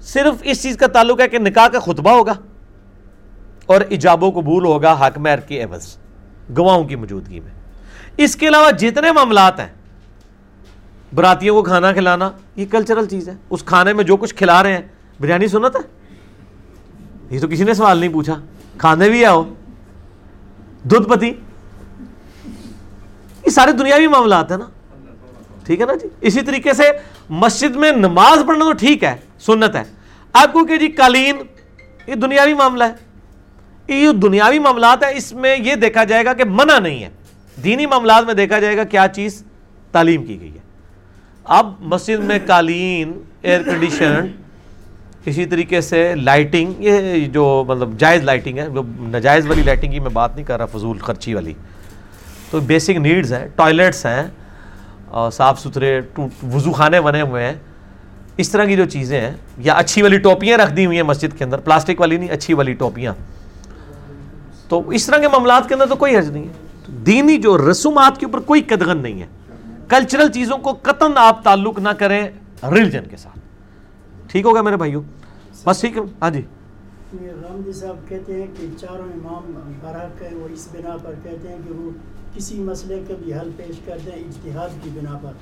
Speaker 1: صرف اس چیز کا تعلق ہے کہ نکاح کا خطبہ ہوگا اور ایجاب و قبول ہوگا حق مہر کی عوض، گواہوں کی موجودگی میں۔ اس کے علاوہ جتنے معاملات ہیں، براتیوں کو کھانا کھلانا، یہ کلچرل چیز ہے۔ اس کھانے میں جو کچھ کھلا رہے ہیں، بریانی سنت ہے؟ یہ تو کسی نے سوال نہیں پوچھا۔ کھانے بھی آؤ۔ دودھ پتی۔ یہ سارے دنیاوی معاملات ہیں نا۔ ٹھیک ہے نا جی؟ اسی طریقے سے مسجد میں نماز پڑھنا تو ٹھیک ہے، سنت ہے۔ آپ کو کہ جی قالین، یہ دنیاوی معاملہ ہے۔ یہ دنیاوی معاملات ہے اس میں یہ دیکھا جائے گا کہ منع نہیں ہے۔ دینی معاملات میں دیکھا جائے گا کیا چیز؟ تعلیم کی گئی ہے۔ اب مسجد میں قالین ایئر کنڈیشن اسی طریقے سے لائٹنگ یہ جو مطلب جائز لائٹنگ ہے، جو نجائز والی لائٹنگ کی میں بات نہیں کر رہا، فضول خرچی والی۔ تو بیسک نیڈز ہیں ٹوائلٹس ہیں اور صاف ستھرے وضو خانے بنے ہوئے ہیں۔ اس طرح کی جو چیزیں ہیں، یا اچھی والی ٹوپیاں رکھ دی ہوئی ہیں مسجد کے اندر، پلاسٹک والی نہیں، اچھی والی ٹوپیاں۔ تو اس طرح کے معاملات کے اندر تو کوئی حج نہیں ہے۔ دینی جو رسومات کے اوپر کوئی قدغن نہیں ہے۔ کلچرل چیزوں کو قطن آپ تعلق نہ کریں ریلیجن کے ساتھ۔ ٹھیک ہوگا میرے بھائیو؟ بس ٹھیک ہے۔ ہاں جی۔
Speaker 3: صاحب کہتے ہیں کہ چاروں امام برحق ہے وہ اس بنا پر کہتے ہیں کہ وہ کسی مسئلے کا بھی حل پیش کر دیں اجتہاد کی بنا پر۔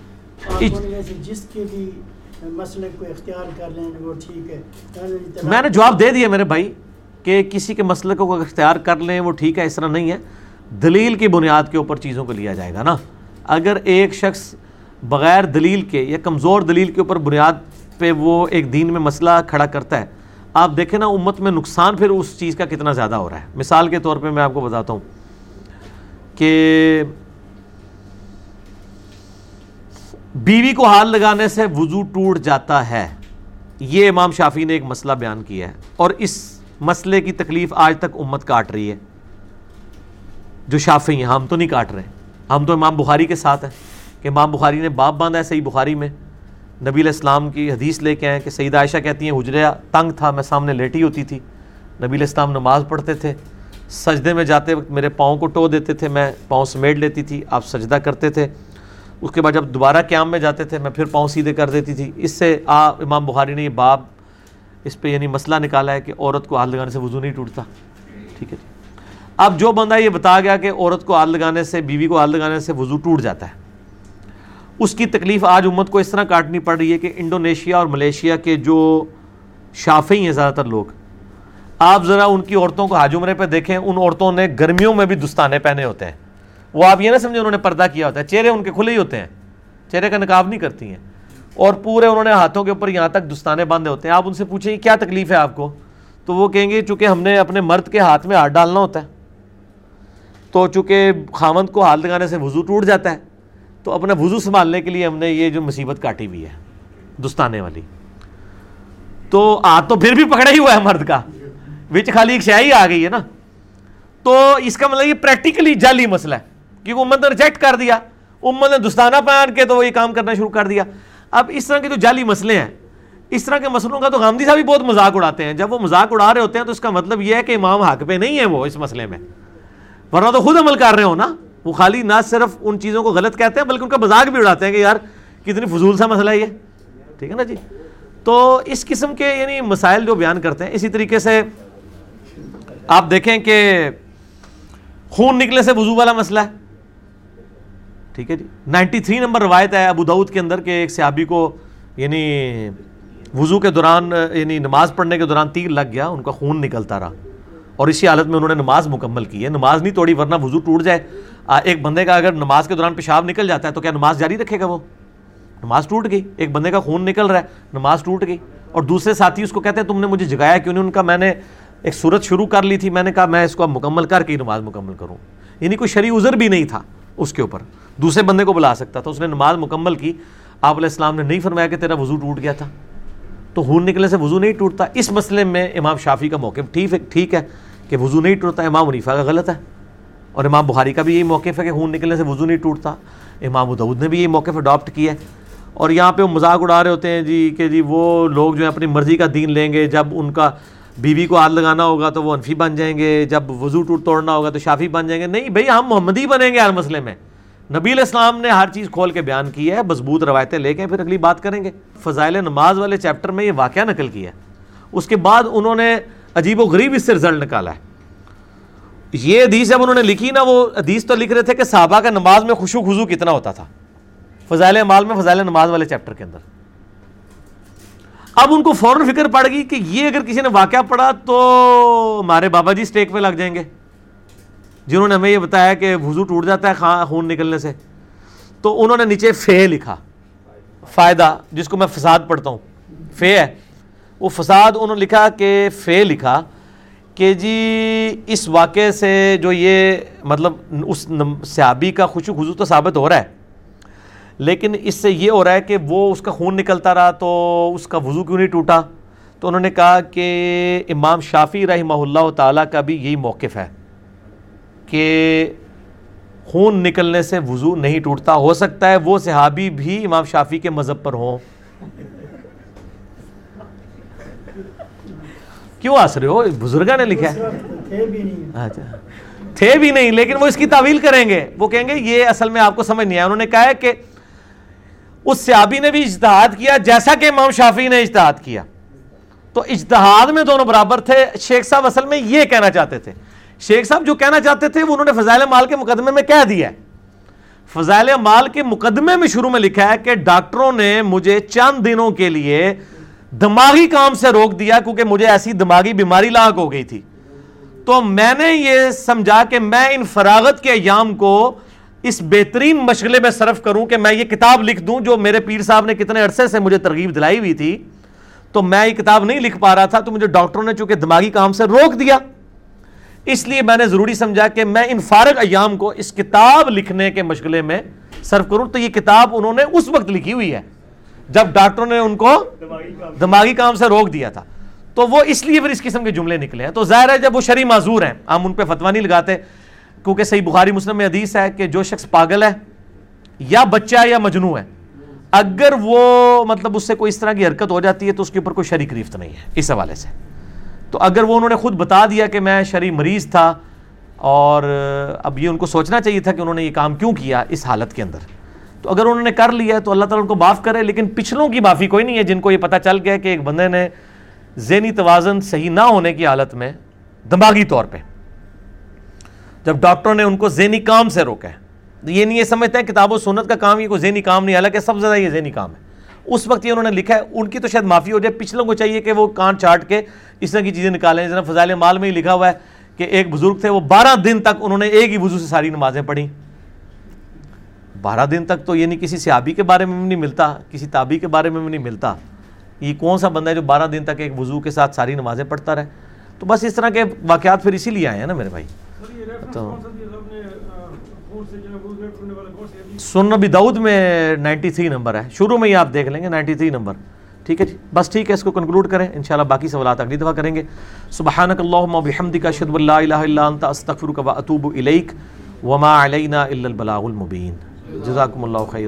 Speaker 3: جس کے بھی مسئلے کو اختیار کر لیں وہ ٹھیک ہے۔
Speaker 1: میں نے جواب دے دیا میرے بھائی کہ کسی کے مسئلے کو اختیار کر لیں وہ ٹھیک ہے اس طرح نہیں ہے۔ دلیل کی بنیاد کے اوپر چیزوں کو لیا جائے گا نا۔ اگر ایک شخص بغیر دلیل کے یا کمزور دلیل کے اوپر بنیاد پہ وہ ایک دین میں مسئلہ کھڑا کرتا ہے آپ دیکھیں نا امت میں نقصان پھر اس چیز کا کتنا زیادہ ہو رہا ہے۔ مثال کے طور پہ میں آپ کو بتاتا ہوں۔ کہ بیوی کو ہاتھ لگانے سے وضو ٹوٹ جاتا ہے۔ یہ امام شافی نے ایک مسئلہ بیان کیا ہے اور اس مسئلے کی تکلیف آج تک امت کاٹ رہی ہے۔ جو شافی ہیں، ہم تو نہیں کاٹ رہے۔ ہم تو امام بخاری کے ساتھ ہیں کہ امام بخاری نے باپ باندھا ہے صحیح بخاری میں۔ نبی علیہ السلام کی حدیث لے کے آئے کہ سعید عائشہ کہتی ہیں، حجرہ تنگ تھا، میں سامنے لیٹی ہوتی تھی۔ نبی علیہ السلام نماز پڑھتے تھے۔ سجدے میں جاتے وقت میرے پاؤں کو ٹو دیتے تھے، میں پاؤں سمیٹ لیتی تھی، آپ سجدہ کرتے تھے۔ اس کے بعد جب دوبارہ قیام میں جاتے تھے، میں پھر پاؤں سیدھے کر دیتی تھی۔ اس سے آ، امام بخاری نے یہ باب اس پہ یعنی مسئلہ نکالا ہے کہ عورت کو ہاتھ لگانے سے وضو نہیں ٹوٹتا۔ ٹھیک ہے جی۔ اب جو بندہ یہ بتا گیا کہ عورت کو ہاتھ لگانے سے، بیوی کو ہاتھ لگانے سے وضو ٹوٹ جاتا ہے، اس کی تکلیف آج امت کو اس طرح کاٹنی پڑ رہی ہے کہ انڈونیشیا اور ملیشیا کے جو شافی ہیں زیادہ تر لوگ آپ ذرا ان کی عورتوں کو حاج عمرے پہ دیکھیں، ان عورتوں نے گرمیوں میں بھی دستانے پہنے ہوتے ہیں۔ وہ آپ یہ نہ سمجھیں انہوں نے پردہ کیا ہوتا ہے، چہرے ان کے کھلے ہی ہوتے ہیں۔ چہرے کا نقاب نہیں کرتی ہیں۔ اور پورے انہوں نے ہاتھوں کے اوپر یہاں تک دستانے باندھے ہوتے ہیں۔ آپ ان سے پوچھیں کیا تکلیف ہے آپ کو؟ تو وہ کہیں گے، چونکہ ہم نے اپنے مرد کے ہاتھ میں ہاتھ ڈالنا ہوتا ہے۔ تو چونکہ خامند کو ہاتھ لگانے سے وضو ٹوٹ جاتا ہے، تو اپنا وضو سنبھالنے کے لیے ہم نے یہ جو مصیبت کاٹی ہوئی ہے، دستانے والی۔ تو ہاتھ تو پھر بھی پکڑا ہی ہوا ہے مرد کا۔ وچ خالی ایک شاہی آ گئی ہے نا۔ تو اس کا مطلب یہ پریکٹیکلی جعلی مسئلہ ہے۔ کیونکہ امت نے ریجیکٹ کر دیا۔ امت نے دستانہ پہن کے تو وہ یہ کام کرنا شروع کر دیا۔ اب اس طرح کے جو جعلی مسئلے ہیں، اس طرح کے مسئلوں کا تو غامدی صاحب بھی بہت مذاق اڑاتے ہیں۔ جب وہ مذاق اڑا رہے ہوتے ہیں تو اس کا مطلب یہ ہے کہ امام حق پہ نہیں ہے وہ اس مسئلے میں۔ ورنہ تو خود عمل کر رہے ہو نا۔ وہ خالی نہ صرف ان چیزوں کو غلط کہتے ہیں، بلکہ ان کا مذاق بھی اڑاتے ہیں کہ یار کتنی فضول سا مسئلہ یہ۔ ٹھیک ہے نا جی؟ تو اس قسم کے یعنی مسائل جو بیان کرتے ہیں، اسی طریقے سے آپ دیکھیں کہ خون نکلے سے وضو والا مسئلہ ہے۔ ٹھیک ہے جی۔ نائنٹی تھری نمبر روایت ہے ابو دعود کے اندر کہ ایک صحابی کو یعنی وضو کے دوران یعنی نماز پڑھنے کے دوران تیر لگ گیا، ان کا خون نکلتا رہا۔ اور اسی حالت میں انہوں نے نماز مکمل کی ہے۔ نماز نہیں توڑی ورنہ وضو ٹوٹ جائے۔ ایک بندے کا اگر نماز کے دوران پیشاب نکل جاتا ہے تو کیا نماز جاری رکھے گا وہ؟ نماز ٹوٹ گئی۔ ایک بندے کا خون نکل رہا ہے، نماز ٹوٹ گئی۔ اور دوسرے ساتھی اس کو کہتے ہیں، تم نے مجھے جگایا کیوں نہیں؟ ان کا میں نے ایک صورت شروع کر لی تھی، میں نے کہا میں اس کو اب مکمل کر کے ہی نماز مکمل کروں۔ یعنی کوئی شرعی عذر بھی نہیں تھا اس کے اوپر۔ دوسرے بندے کو بلا سکتا تھا، اس نے نماز مکمل کی۔ آپ علیہ السلام نے نہیں فرمایا کہ تیرا وضو ٹوٹ گیا تھا۔ تو خون نکلنے سے وضو نہیں ٹوٹتا۔ اس مسئلے میں امام شافی کا موقف ٹھیک ہے ٹھیک ہے کہ وضو نہیں ٹوٹتا، امام منیفہ کا غلط ہے۔ اور امام بخاری کا بھی یہی موقف ہے کہ خون نکلنے سے وضو نہیں ٹوٹتا۔ امام ادعود نے بھی یہی موقف اڈاپٹ کیا ہے۔ اور یہاں پہ وہ مذاق اڑا رہے ہوتے ہیں جی کہ جی وہ لوگ جو ہیں اپنی مرضی کا دین لیں گے، جب ان کا بیوی کو ہاتھ لگانا ہوگا تو وہ انفی بن جائیں گے، جب وضو ٹوٹ توڑنا ہوگا تو شافی بن جائیں گے۔ نہیں بھائی، ہم محمدی بنیں گے ہر مسئلے میں۔ نبی علیہ السلام نے ہر چیز کھول کے بیان کی ہے، مضبوط روایتیں لے کے پھر اگلی بات کریں گے۔ فضائل نماز والے چیپٹر میں یہ واقعہ نقل کیا ہے۔ اس کے بعد انہوں نے عجیب و غریب اس سے رزلٹ نکالا ہے۔ یہ حدیث جب انہوں نے لکھی نا، وہ حدیث تو لکھ رہے تھے کہ صحابہ کا نماز میں خوشو خزو کتنا ہوتا تھا۔ فضائل مال میں فضائل نماز والے چیپٹر کے اندر۔ اب ان کو فوراً فکر پڑ گئی کہ یہ اگر کسی نے واقعہ پڑھا تو ہمارے بابا جی اسٹیک پہ لگ جائیں گے۔ جنہوں نے ہمیں یہ بتایا کہ وضو ٹوٹ جاتا ہے خون نکلنے سے۔ تو انہوں نے نیچے فے لکھا۔ فائدہ، جس کو میں فساد پڑھتا ہوں۔ فے ہے۔ وہ فساد انہوں نے لکھا کہ فے لکھا کہ جی اس واقعے سے جو یہ مطلب اس صحابی کا خوشو خزو تو ثابت ہو رہا ہے۔ لیکن اس سے یہ ہو رہا ہے کہ وہ اس کا خون نکلتا رہا تو اس کا وضو کیوں نہیں ٹوٹا؟ تو انہوں نے کہا کہ امام شافی رحمہ اللہ تعالیٰ کا بھی یہی موقف ہے کہ خون نکلنے سے وضو نہیں ٹوٹتا۔ ہو سکتا ہے وہ صحابی بھی امام شافی کے مذہب پر ہوں۔ کیوں آس رہے ہو؟ بزرگا نے لکھا ہے۔ اچھا۔ تھے بھی نہیں لیکن وہ اس کی تعویل کریں گے۔ وہ کہیں گے یہ اصل میں آپ کو سمجھ نہیں آیا۔ انہوں نے کہا ہے کہ اس صحابی نے بھی اجتہاد کیا جیسا کہ امام شافی نے اجتہاد کیا۔ تو اجتہاد میں دونوں برابر تھے۔ شیخ صاحب اصل میں یہ کہنا چاہتے تھے۔ شیخ صاحب جو کہنا چاہتے تھے وہ انہوں نے فضائل مال کے مقدمے میں کہہ دیا ہے۔ فضائل مال کے مقدمے میں شروع میں لکھا ہے کہ ڈاکٹروں نے مجھے چند دنوں کے لیے دماغی کام سے روک دیا کیونکہ مجھے ایسی دماغی بیماری لاحق ہو گئی تھی۔ تو میں نے یہ سمجھا کہ میں ان فراغت کے ایام کو اس بہترین مشغلے میں صرف کروں کہ میں یہ کتاب لکھ دوں جو میرے پیر صاحب نے کتنے عرصے سے مجھے ترغیب دلائی ہوئی تھی، تو میں یہ کتاب نہیں لکھ پا رہا تھا، تو مجھے ڈاکٹروں نے چونکہ دماغی کام سے روک دیا۔ اس لیے میں نے ضروری سمجھا کہ میں ان فارغ ایام کو اس کتاب لکھنے کے مشغلے میں صرف کروں، تو یہ کتاب انہوں نے اس وقت لکھی ہوئی ہے جب ڈاکٹروں نے ان کو دماغی کام سے روک دیا تھا۔ تو وہ اس لیے پھر اس قسم کے جملے نکلے ہیں۔ تو ظاہر ہے جب وہ شرع معذور ہیں، ہم ان پہ فتوا نہیں لگاتے کیونکہ صحیح بخاری مسلم میں حدیث ہے کہ جو شخص پاگل ہے یا بچہ ہے یا مجنو ہے، اگر وہ مطلب اس سے کوئی اس طرح کی حرکت ہو جاتی ہے تو اس کے اوپر کوئی شرع گرفت نہیں ہے، اس حوالے سے۔ تو اگر وہ انہوں نے خود بتا دیا کہ میں شرع مریض تھا اور اب یہ ان کو سوچنا چاہیے تھا کہ انہوں نے یہ کام کیوں کیا اس حالت کے اندر۔ تو اگر انہوں نے کر لیا ہے تو اللہ تعالیٰ ان کو معاف کرے، لیکن پچھلوں کی معافی کوئی نہیں ہے، جن کو یہ پتہ چل گیا کہ ایک بندے نے ذہنی توازن صحیح نہ ہونے کی حالت میں دماغی طور پہ جب ڈاکٹروں نے ان کو ذہنی کام سے روکا ہے یہ نہیں یہ سمجھتے ہیں کتاب و سنت کا کام یہ کوئی ذہنی کام نہیں، حالانکہ سب سے زیادہ یہ ذہنی کام ہے۔ اس وقت یہ انہوں نے لکھا ہے، ان کی تو شاید معافی ہو جائے، پچھلوں کو چاہیے کہ وہ کان چاٹ کے اس طرح کی چیزیں نکالیں۔ جناب فضائل مال میں ہی لکھا ہوا ہے کہ ایک بزرگ تھے، وہ بارہ دن تک انہوں نے ایک ہی وضو سے ساری نمازیں پڑھی بارہ دن تک تو یہ نہیں کسی صحابی کے بارے میں بھی نہیں ملتا، کسی تابی کے بارے میں بھی نہیں ملتا۔ یہ کون سا بندہ ہے جو بارہ دن تک ایک وضو کے ساتھ ساری نمازیں پڑھتا رہے؟ تو بس اس طرح کے واقعات پھر اسی لیے آئے ہیں نا میرے بھائی۔ سن نبی دعود میں نائنٹی تھری نمبر ہے۔ شروع میں ہی آپ دیکھ لیں گے نائنٹی تھری نمبر۔ ٹھیک ہے جی؟ بس ٹھیک ہے، اس کو کنکلوڈ کریں۔ انشاءاللہ باقی سوالات اگلی دفعہ کریں گے۔ سبحانک اللہم و بحمدک اشہد ان لا الہ الا انت، استغفرک و اتوب الیک۔ وما علینا الا البلاغ المبین۔ جزاکم اللہ خیر۔